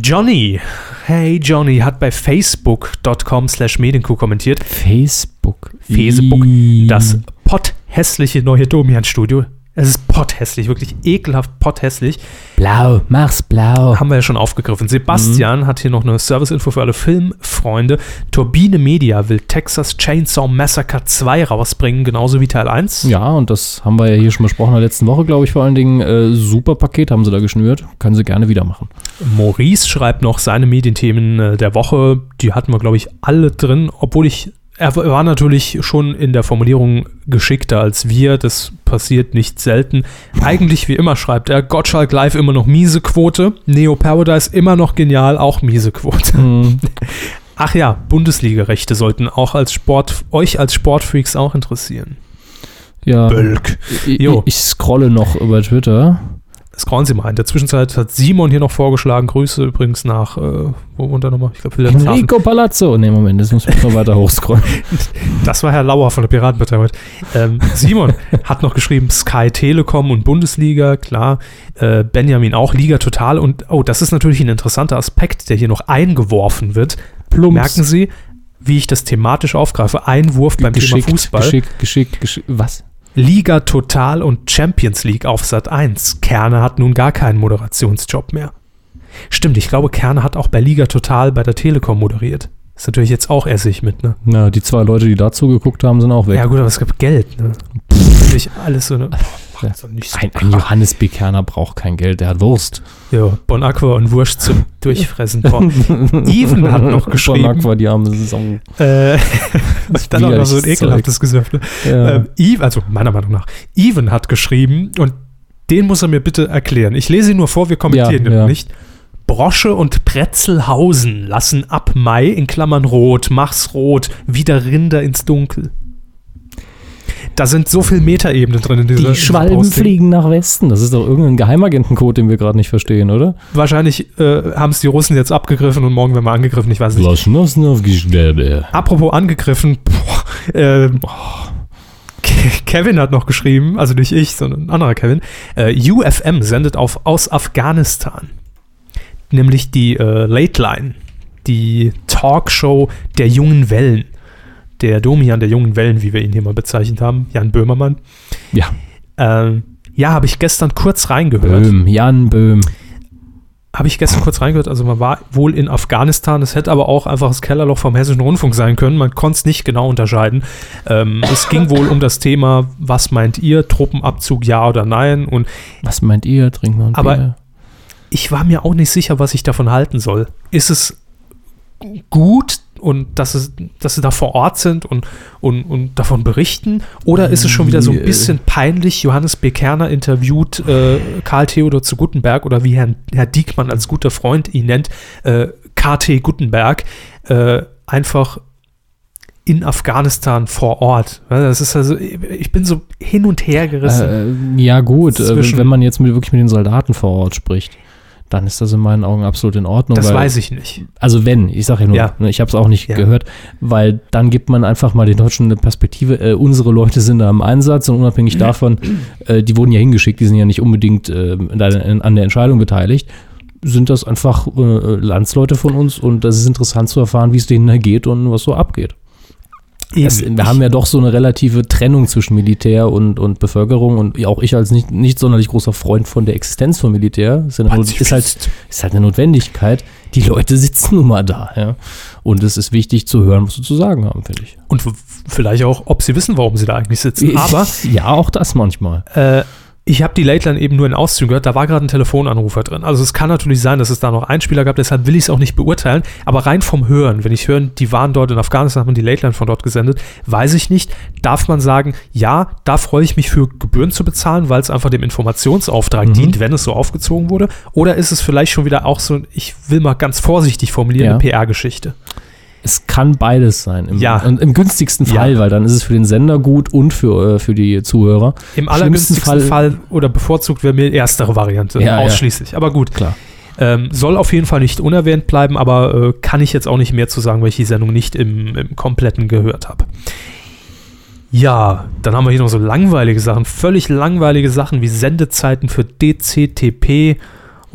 Johnny, hey Johnny, hat bei facebook.com slash medienkuh kommentiert. Facebook? Facebook, das potthässliche neue Domian-Studio es ist potthässlich, wirklich ekelhaft potthässlich. Blau, mach's blau. Haben wir ja schon aufgegriffen. Sebastian mhm. hat hier noch eine Serviceinfo für alle Filmfreunde. Turbine Media will Texas Chainsaw Massacre 2 rausbringen, genauso wie Teil 1. Ja, und das haben wir ja hier schon besprochen in der letzten Woche, glaube ich, vor allen Dingen. Äh, super Paket haben sie da geschnürt. Können sie gerne wieder machen. Maurice schreibt noch seine Medienthemen äh, der Woche. Die hatten wir, glaube ich, alle drin, obwohl ich er war natürlich schon in der Formulierung geschickter als wir. Das passiert nicht selten. Eigentlich, wie immer, schreibt er: Gottschalk Live immer noch miese Quote. Neo Paradise immer noch genial, auch miese Quote. Mhm. (laughs) Ach ja, Bundesliga-Rechte sollten auch als Sport, euch als Sportfreaks auch interessieren. Ja. Bölk. Ich, ich scrolle noch über Twitter. Scrollen Sie mal. In der Zwischenzeit hat Simon hier noch vorgeschlagen. Grüße übrigens nach, äh, wo wohnt er nochmal? Ich glaube, Enrico Palazzo. Ne, Moment, das muss ich noch weiter hochscrollen. (laughs) Das war Herr Lauer von der Piratenpartei heute. Ähm, Simon (laughs) hat noch geschrieben Sky Telekom und Bundesliga, klar. Äh, Benjamin auch, Liga Total. Und, oh, das ist natürlich ein interessanter Aspekt, der hier noch eingeworfen wird. Plumps. Merken Sie, wie ich das thematisch aufgreife. Einwurf beim geschickt, Thema Fußball. Geschickt, geschickt, geschickt. Was? Liga Total und Champions League auf Sat 1. Kerner hat nun gar keinen Moderationsjob mehr. Stimmt, ich glaube, Kerner hat auch bei Liga Total bei der Telekom moderiert. Ist natürlich jetzt auch Essig mit, ne? Na, die zwei Leute, die dazu geguckt haben, sind auch weg. Ja, gut, aber es gibt Geld, ne? Natürlich alles so, ne? Ja. So ein, ein, Johannes B. Kerner braucht kein Geld, der hat Wurst. Ja, Bon Aqua und Wurst zum (laughs) Durchfressen. Even hat noch geschrieben. Bon Aqua, die arme Saison. Äh, (laughs) dann auch noch so ein ekelhaftes Gesöffel. Ja. Ähm, also meiner Meinung nach. Even hat geschrieben und den muss er mir bitte erklären. Ich lese ihn nur vor, wir kommentieren ja, ja. nicht. Brosche und Pretzelhausen lassen ab Mai in Klammern rot, mach's rot, wieder Rinder ins Dunkel. Da sind so viele Metaebenen drin in dieser Die Schwalben fliegen nach Westen. Das ist doch irgendein Geheimagentencode, den wir gerade nicht verstehen, oder? Wahrscheinlich äh, haben es die Russen jetzt abgegriffen und morgen werden wir angegriffen, ich weiß nicht. Apropos angegriffen, boah, äh, Kevin hat noch geschrieben, also nicht ich, sondern ein anderer Kevin. Äh, UFM sendet auf, aus Afghanistan nämlich die äh, Late Line, die Talkshow der jungen Wellen. Der Domian der jungen Wellen, wie wir ihn hier mal bezeichnet haben, Jan Böhmermann. Ja. Ähm, ja, habe ich gestern kurz reingehört. Böhm, Jan Böhm. Habe ich gestern kurz reingehört. Also man war wohl in Afghanistan. Es hätte aber auch einfach das Kellerloch vom Hessischen Rundfunk sein können. Man konnte es nicht genau unterscheiden. Ähm, es ging (laughs) wohl um das Thema, was meint ihr, Truppenabzug, ja oder nein? Und was meint ihr, trinken wir Aber Bier? ich war mir auch nicht sicher, was ich davon halten soll. Ist es gut und dass, es, dass sie da vor Ort sind und, und, und davon berichten? Oder ist es schon wieder so ein bisschen peinlich? Johannes B. Kerner interviewt äh, Karl Theodor zu Gutenberg oder wie Herr, Herr Diekmann als guter Freund ihn nennt, äh, KT Gutenberg, äh, einfach in Afghanistan vor Ort. Das ist also, ich bin so hin und her gerissen. Äh, ja, gut, äh, wenn man jetzt mit, wirklich mit den Soldaten vor Ort spricht dann ist das in meinen Augen absolut in Ordnung. Das weil, weiß ich nicht. Also wenn, ich sage ja nur, ja. Ne, ich habe es auch nicht ja. gehört, weil dann gibt man einfach mal den Deutschen eine Perspektive, äh, unsere Leute sind da im Einsatz und unabhängig davon, (clears throat) äh, die wurden ja hingeschickt, die sind ja nicht unbedingt äh, an der Entscheidung beteiligt, sind das einfach äh, Landsleute von uns und das ist interessant zu erfahren, wie es denen da geht und was so abgeht. Das, wir haben ja doch so eine relative Trennung zwischen Militär und, und Bevölkerung und auch ich als nicht, nicht sonderlich großer Freund von der Existenz von Militär. Ist, ja ist, halt, ist halt eine Notwendigkeit. Die Leute sitzen nun mal da. Ja. Und es ist wichtig zu hören, was sie zu sagen haben, finde ich. Und vielleicht auch, ob sie wissen, warum sie da eigentlich sitzen. Aber ja, auch das manchmal. Äh, ich habe die Late Line eben nur in Auszügen gehört, da war gerade ein Telefonanrufer drin. Also es kann natürlich sein, dass es da noch Einspieler gab, deshalb will ich es auch nicht beurteilen. Aber rein vom Hören, wenn ich höre, die waren dort in Afghanistan, haben die Late Line von dort gesendet, weiß ich nicht. Darf man sagen, ja, da freue ich mich für Gebühren zu bezahlen, weil es einfach dem Informationsauftrag mhm. dient, wenn es so aufgezogen wurde? Oder ist es vielleicht schon wieder auch so, ich will mal ganz vorsichtig formulieren, ja. eine PR-Geschichte? Es kann beides sein. Im, ja. Im günstigsten Fall, ja. weil dann ist es für den Sender gut und für, äh, für die Zuhörer. Im allergünstigsten Fall, Fall, oder bevorzugt wäre mir erstere Variante ja, ausschließlich. Ja. Aber gut. Klar. Ähm, soll auf jeden Fall nicht unerwähnt bleiben, aber äh, kann ich jetzt auch nicht mehr zu sagen, weil ich die Sendung nicht im, im kompletten gehört habe. Ja, dann haben wir hier noch so langweilige Sachen, völlig langweilige Sachen wie Sendezeiten für DCTP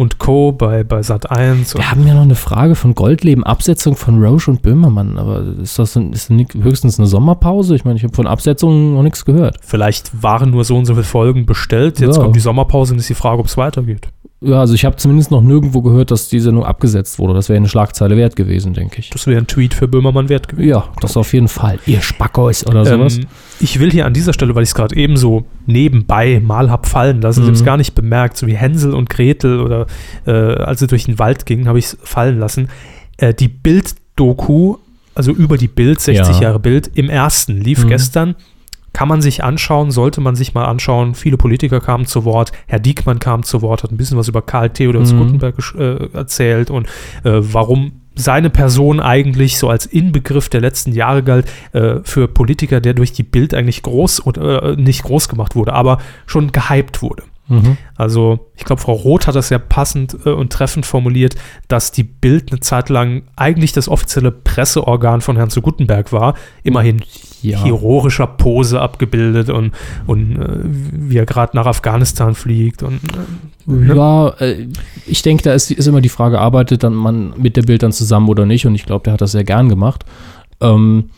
und Co. bei, bei Sat 1. Wir haben ja noch eine Frage von Goldleben, Absetzung von Roche und Böhmermann. Aber ist das, ist das höchstens eine Sommerpause? Ich meine, ich habe von Absetzungen noch nichts gehört. Vielleicht waren nur so und so viele Folgen bestellt. Jetzt ja. kommt die Sommerpause und ist die Frage, ob es weitergeht. Ja, also ich habe zumindest noch nirgendwo gehört, dass die Sendung abgesetzt wurde. Das wäre eine Schlagzeile wert gewesen, denke ich. Das wäre ein Tweet für Böhmermann wert gewesen. Ja, das auf jeden Fall. Ihr Spackos oder sowas. Ähm, ich will hier an dieser Stelle, weil ich es gerade eben so nebenbei mal hab fallen lassen, mhm. ich habe es gar nicht bemerkt, so wie Hänsel und Gretel oder äh, als sie durch den Wald gingen, habe ich es fallen lassen. Äh, die Bild-Doku, also über die Bild, 60 ja. Jahre Bild, im ersten lief mhm. gestern kann man sich anschauen, sollte man sich mal anschauen. Viele Politiker kamen zu Wort. Herr Diekmann kam zu Wort, hat ein bisschen was über Karl Theodor mhm. Guttenberg äh, erzählt und äh, warum seine Person eigentlich so als Inbegriff der letzten Jahre galt äh, für Politiker, der durch die Bild eigentlich groß oder äh, nicht groß gemacht wurde, aber schon gehypt wurde. Mhm. Also, ich glaube, Frau Roth hat das ja passend äh, und treffend formuliert, dass die Bild eine Zeit lang eigentlich das offizielle Presseorgan von Herrn zu Gutenberg war. Immerhin ja. heroischer Pose abgebildet und, und äh, wie er gerade nach Afghanistan fliegt. Und, äh, ne? ja, äh, ich denke, da ist, ist immer die Frage, arbeitet dann man mit der Bild dann zusammen oder nicht? Und ich glaube, der hat das sehr gern gemacht. Ähm,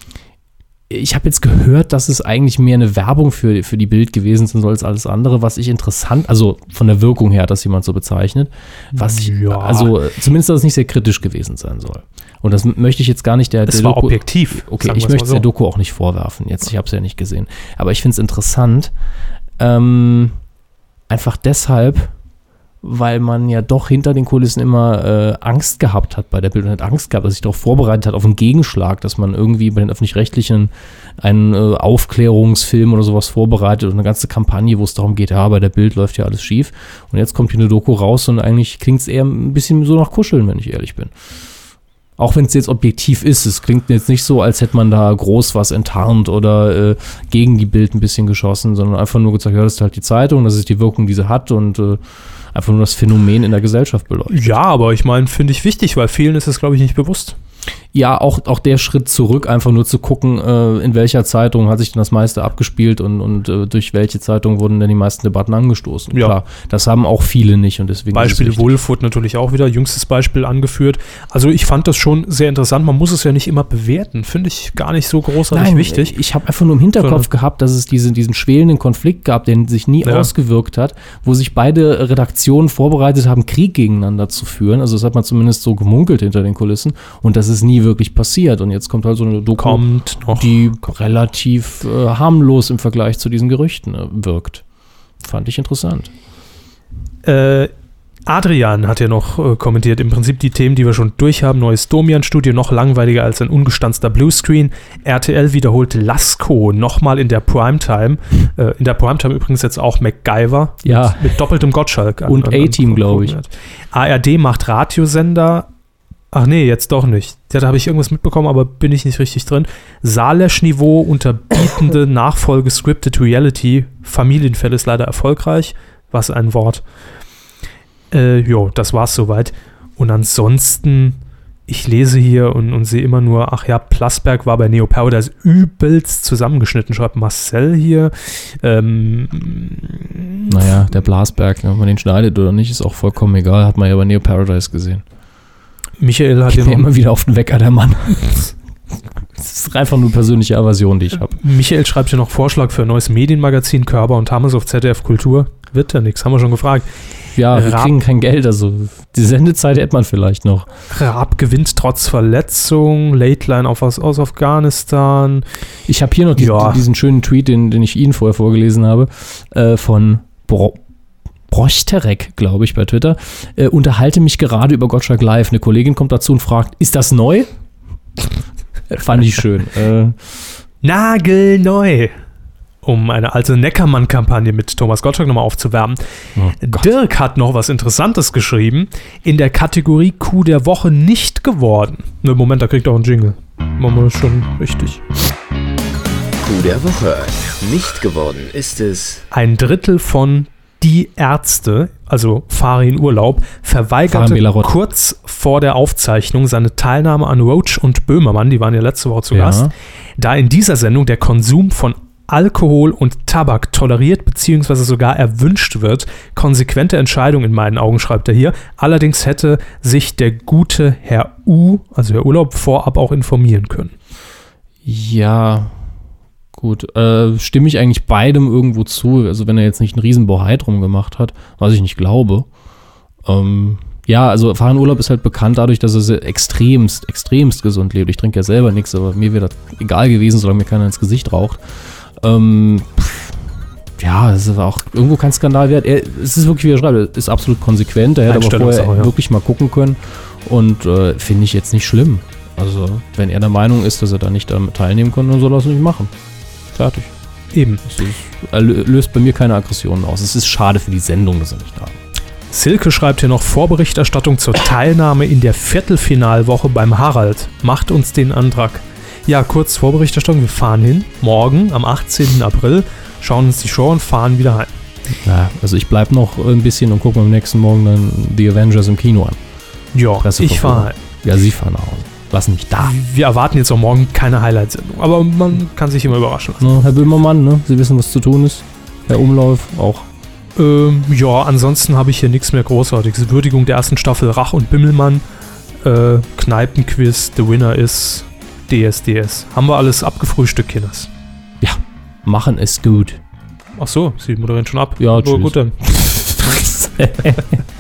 ich habe jetzt gehört, dass es eigentlich mehr eine Werbung für, für die Bild gewesen sein soll als alles andere, was ich interessant, also von der Wirkung her, dass jemand so bezeichnet, was ich, ja. also zumindest, dass es nicht sehr kritisch gewesen sein soll. Und das möchte ich jetzt gar nicht der. Es der war Doku, objektiv. Okay, ich möchte so. der Doku auch nicht vorwerfen. Jetzt, ich habe es ja nicht gesehen. Aber ich finde es interessant, ähm, einfach deshalb, weil man ja doch hinter den Kulissen immer äh, Angst gehabt hat bei der Bildung, hat Angst gehabt, dass sich darauf vorbereitet hat auf einen Gegenschlag, dass man irgendwie bei den öffentlich-rechtlichen einen äh, Aufklärungsfilm oder sowas vorbereitet und eine ganze Kampagne, wo es darum geht, ja, bei der Bild läuft ja alles schief. Und jetzt kommt hier eine Doku raus und eigentlich klingt es eher ein bisschen so nach Kuscheln, wenn ich ehrlich bin. Auch wenn es jetzt objektiv ist, es klingt jetzt nicht so, als hätte man da groß was enttarnt oder äh, gegen die Bild ein bisschen geschossen, sondern einfach nur gesagt, ja, das ist halt die Zeitung, das ist die Wirkung, die sie hat und äh, einfach nur das Phänomen in der Gesellschaft beleuchtet. Ja, aber ich meine, finde ich wichtig, weil vielen ist es, glaube ich, nicht bewusst ja, auch, auch der Schritt zurück, einfach nur zu gucken, äh, in welcher Zeitung hat sich denn das meiste abgespielt und, und äh, durch welche Zeitung wurden denn die meisten Debatten angestoßen. Ja. Klar, das haben auch viele nicht und deswegen. Beispiel Wolf wurde natürlich auch wieder, jüngstes Beispiel angeführt. Also ich fand das schon sehr interessant. Man muss es ja nicht immer bewerten, finde ich gar nicht so großartig Nein, wichtig. Ich habe einfach nur im Hinterkopf so. gehabt, dass es diesen, diesen schwelenden Konflikt gab, der sich nie ja. ausgewirkt hat, wo sich beide Redaktionen vorbereitet haben, Krieg gegeneinander zu führen. Also das hat man zumindest so gemunkelt hinter den Kulissen und das ist nie wirklich passiert. Und jetzt kommt halt so eine Doku, kommt noch. die relativ äh, harmlos im Vergleich zu diesen Gerüchten äh, wirkt. Fand ich interessant. Äh, Adrian hat ja noch äh, kommentiert, im Prinzip die Themen, die wir schon durchhaben. Neues Domian-Studio, noch langweiliger als ein ungestanzter Bluescreen. RTL wiederholt Lasko nochmal in der Primetime. Äh, in der Primetime übrigens jetzt auch MacGyver. Ja. Mit, mit doppeltem Gottschalk. Und A-Team, glaube ich. ARD macht Radiosender. Ach nee, jetzt doch nicht. Ja, da habe ich irgendwas mitbekommen, aber bin ich nicht richtig drin. Salesch-Niveau, unterbietende (laughs) Nachfolge Scripted Reality. Familienfälle ist leider erfolgreich. Was ein Wort. Äh, jo, das war's soweit. Und ansonsten, ich lese hier und, und sehe immer nur, ach ja, Plasberg war bei Neo ist übelst zusammengeschnitten, schreibt Marcel hier. Ähm, naja, der Blasberg, ob man den schneidet oder nicht, ist auch vollkommen egal, hat man ja bei Neo Paradise gesehen. Michael hat ja immer wieder auf den Wecker, der Mann. (laughs) Das ist einfach nur persönliche Aversion, die ich habe. Michael schreibt ja noch Vorschlag für ein neues Medienmagazin, Körper und Hammes auf ZDF Kultur. Wird ja nichts, haben wir schon gefragt. Ja, wir Raab, kriegen kein Geld, also die Sendezeit hätte man vielleicht noch. Raab gewinnt trotz Verletzung, Late Line auf aus, aus Afghanistan. Ich habe hier noch die, ja. diesen schönen Tweet, den, den ich Ihnen vorher vorgelesen habe, äh, von Bro Brochterek, glaube ich, bei Twitter, äh, unterhalte mich gerade über Gottschalk Live. Eine Kollegin kommt dazu und fragt, ist das neu? Fand ich schön. (laughs) Äh, Nagelneu um eine alte Neckermann-Kampagne mit Thomas Gottschalk nochmal aufzuwärmen. Oh Dirk hat noch was Interessantes geschrieben. In der Kategorie Coup der Woche nicht geworden. Ne, Moment, da kriegt er auch einen Jingle. Machen wir schon richtig. Coup der Woche. Nicht geworden ist es. Ein Drittel von Die Ärzte, also Fahre in Urlaub, verweigerte kurz vor der Aufzeichnung seine Teilnahme an Roach und Böhmermann, die waren ja letzte Woche zu Gast, ja. da in dieser Sendung der Konsum von Alkohol und Tabak toleriert bzw. sogar erwünscht wird. Konsequente Entscheidung in meinen Augen, schreibt er hier. Allerdings hätte sich der gute Herr U, also Herr Urlaub, vorab auch informieren können. Ja, Gut, äh, stimme ich eigentlich beidem irgendwo zu. Also wenn er jetzt nicht einen Riesenbohai drum gemacht hat, was ich nicht glaube. Ähm, ja, also Fahrenurlaub ist halt bekannt dadurch, dass er extremst, extremst gesund lebt. Ich trinke ja selber nichts, aber mir wäre das egal gewesen, solange mir keiner ins Gesicht raucht. Ähm, ja, das ist auch irgendwo kein Skandal wert. Er, es ist wirklich, wie er schreibt, ist absolut konsequent. Er hätte aber vorher ja. wirklich mal gucken können. Und äh, finde ich jetzt nicht schlimm. Also, wenn er der Meinung ist, dass er da nicht damit teilnehmen kann, dann soll er es nicht machen. Fertig. Eben. Das löst bei mir keine Aggressionen aus. Es ist schade für die Sendung, dass er nicht da ist. Silke schreibt hier noch Vorberichterstattung zur Teilnahme in der Viertelfinalwoche beim Harald. Macht uns den Antrag. Ja, kurz Vorberichterstattung. Wir fahren hin. Morgen, am 18. April, schauen uns die Show und fahren wieder heim. Ja, also ich bleibe noch ein bisschen und gucke am nächsten Morgen dann The Avengers im Kino an. Ja, ich fahre heim. Ja, Sie fahren nach Hause lassen mich da. Wir erwarten jetzt auch morgen keine Highlight-Sendung, aber man kann sich immer überraschen lassen. Na, Herr Böhmermann, ne? Sie wissen, was zu tun ist. Herr Umlauf auch. Ähm, ja, ansonsten habe ich hier nichts mehr Großartiges. Würdigung der ersten Staffel Rach und Bimmelmann. Äh, Kneipenquiz, The Winner ist DSDS. Haben wir alles abgefrühstückt, Kinders? Ja, machen es gut. Ach so, Sie moderieren schon ab. Ja, tschüss. gut dann. (laughs)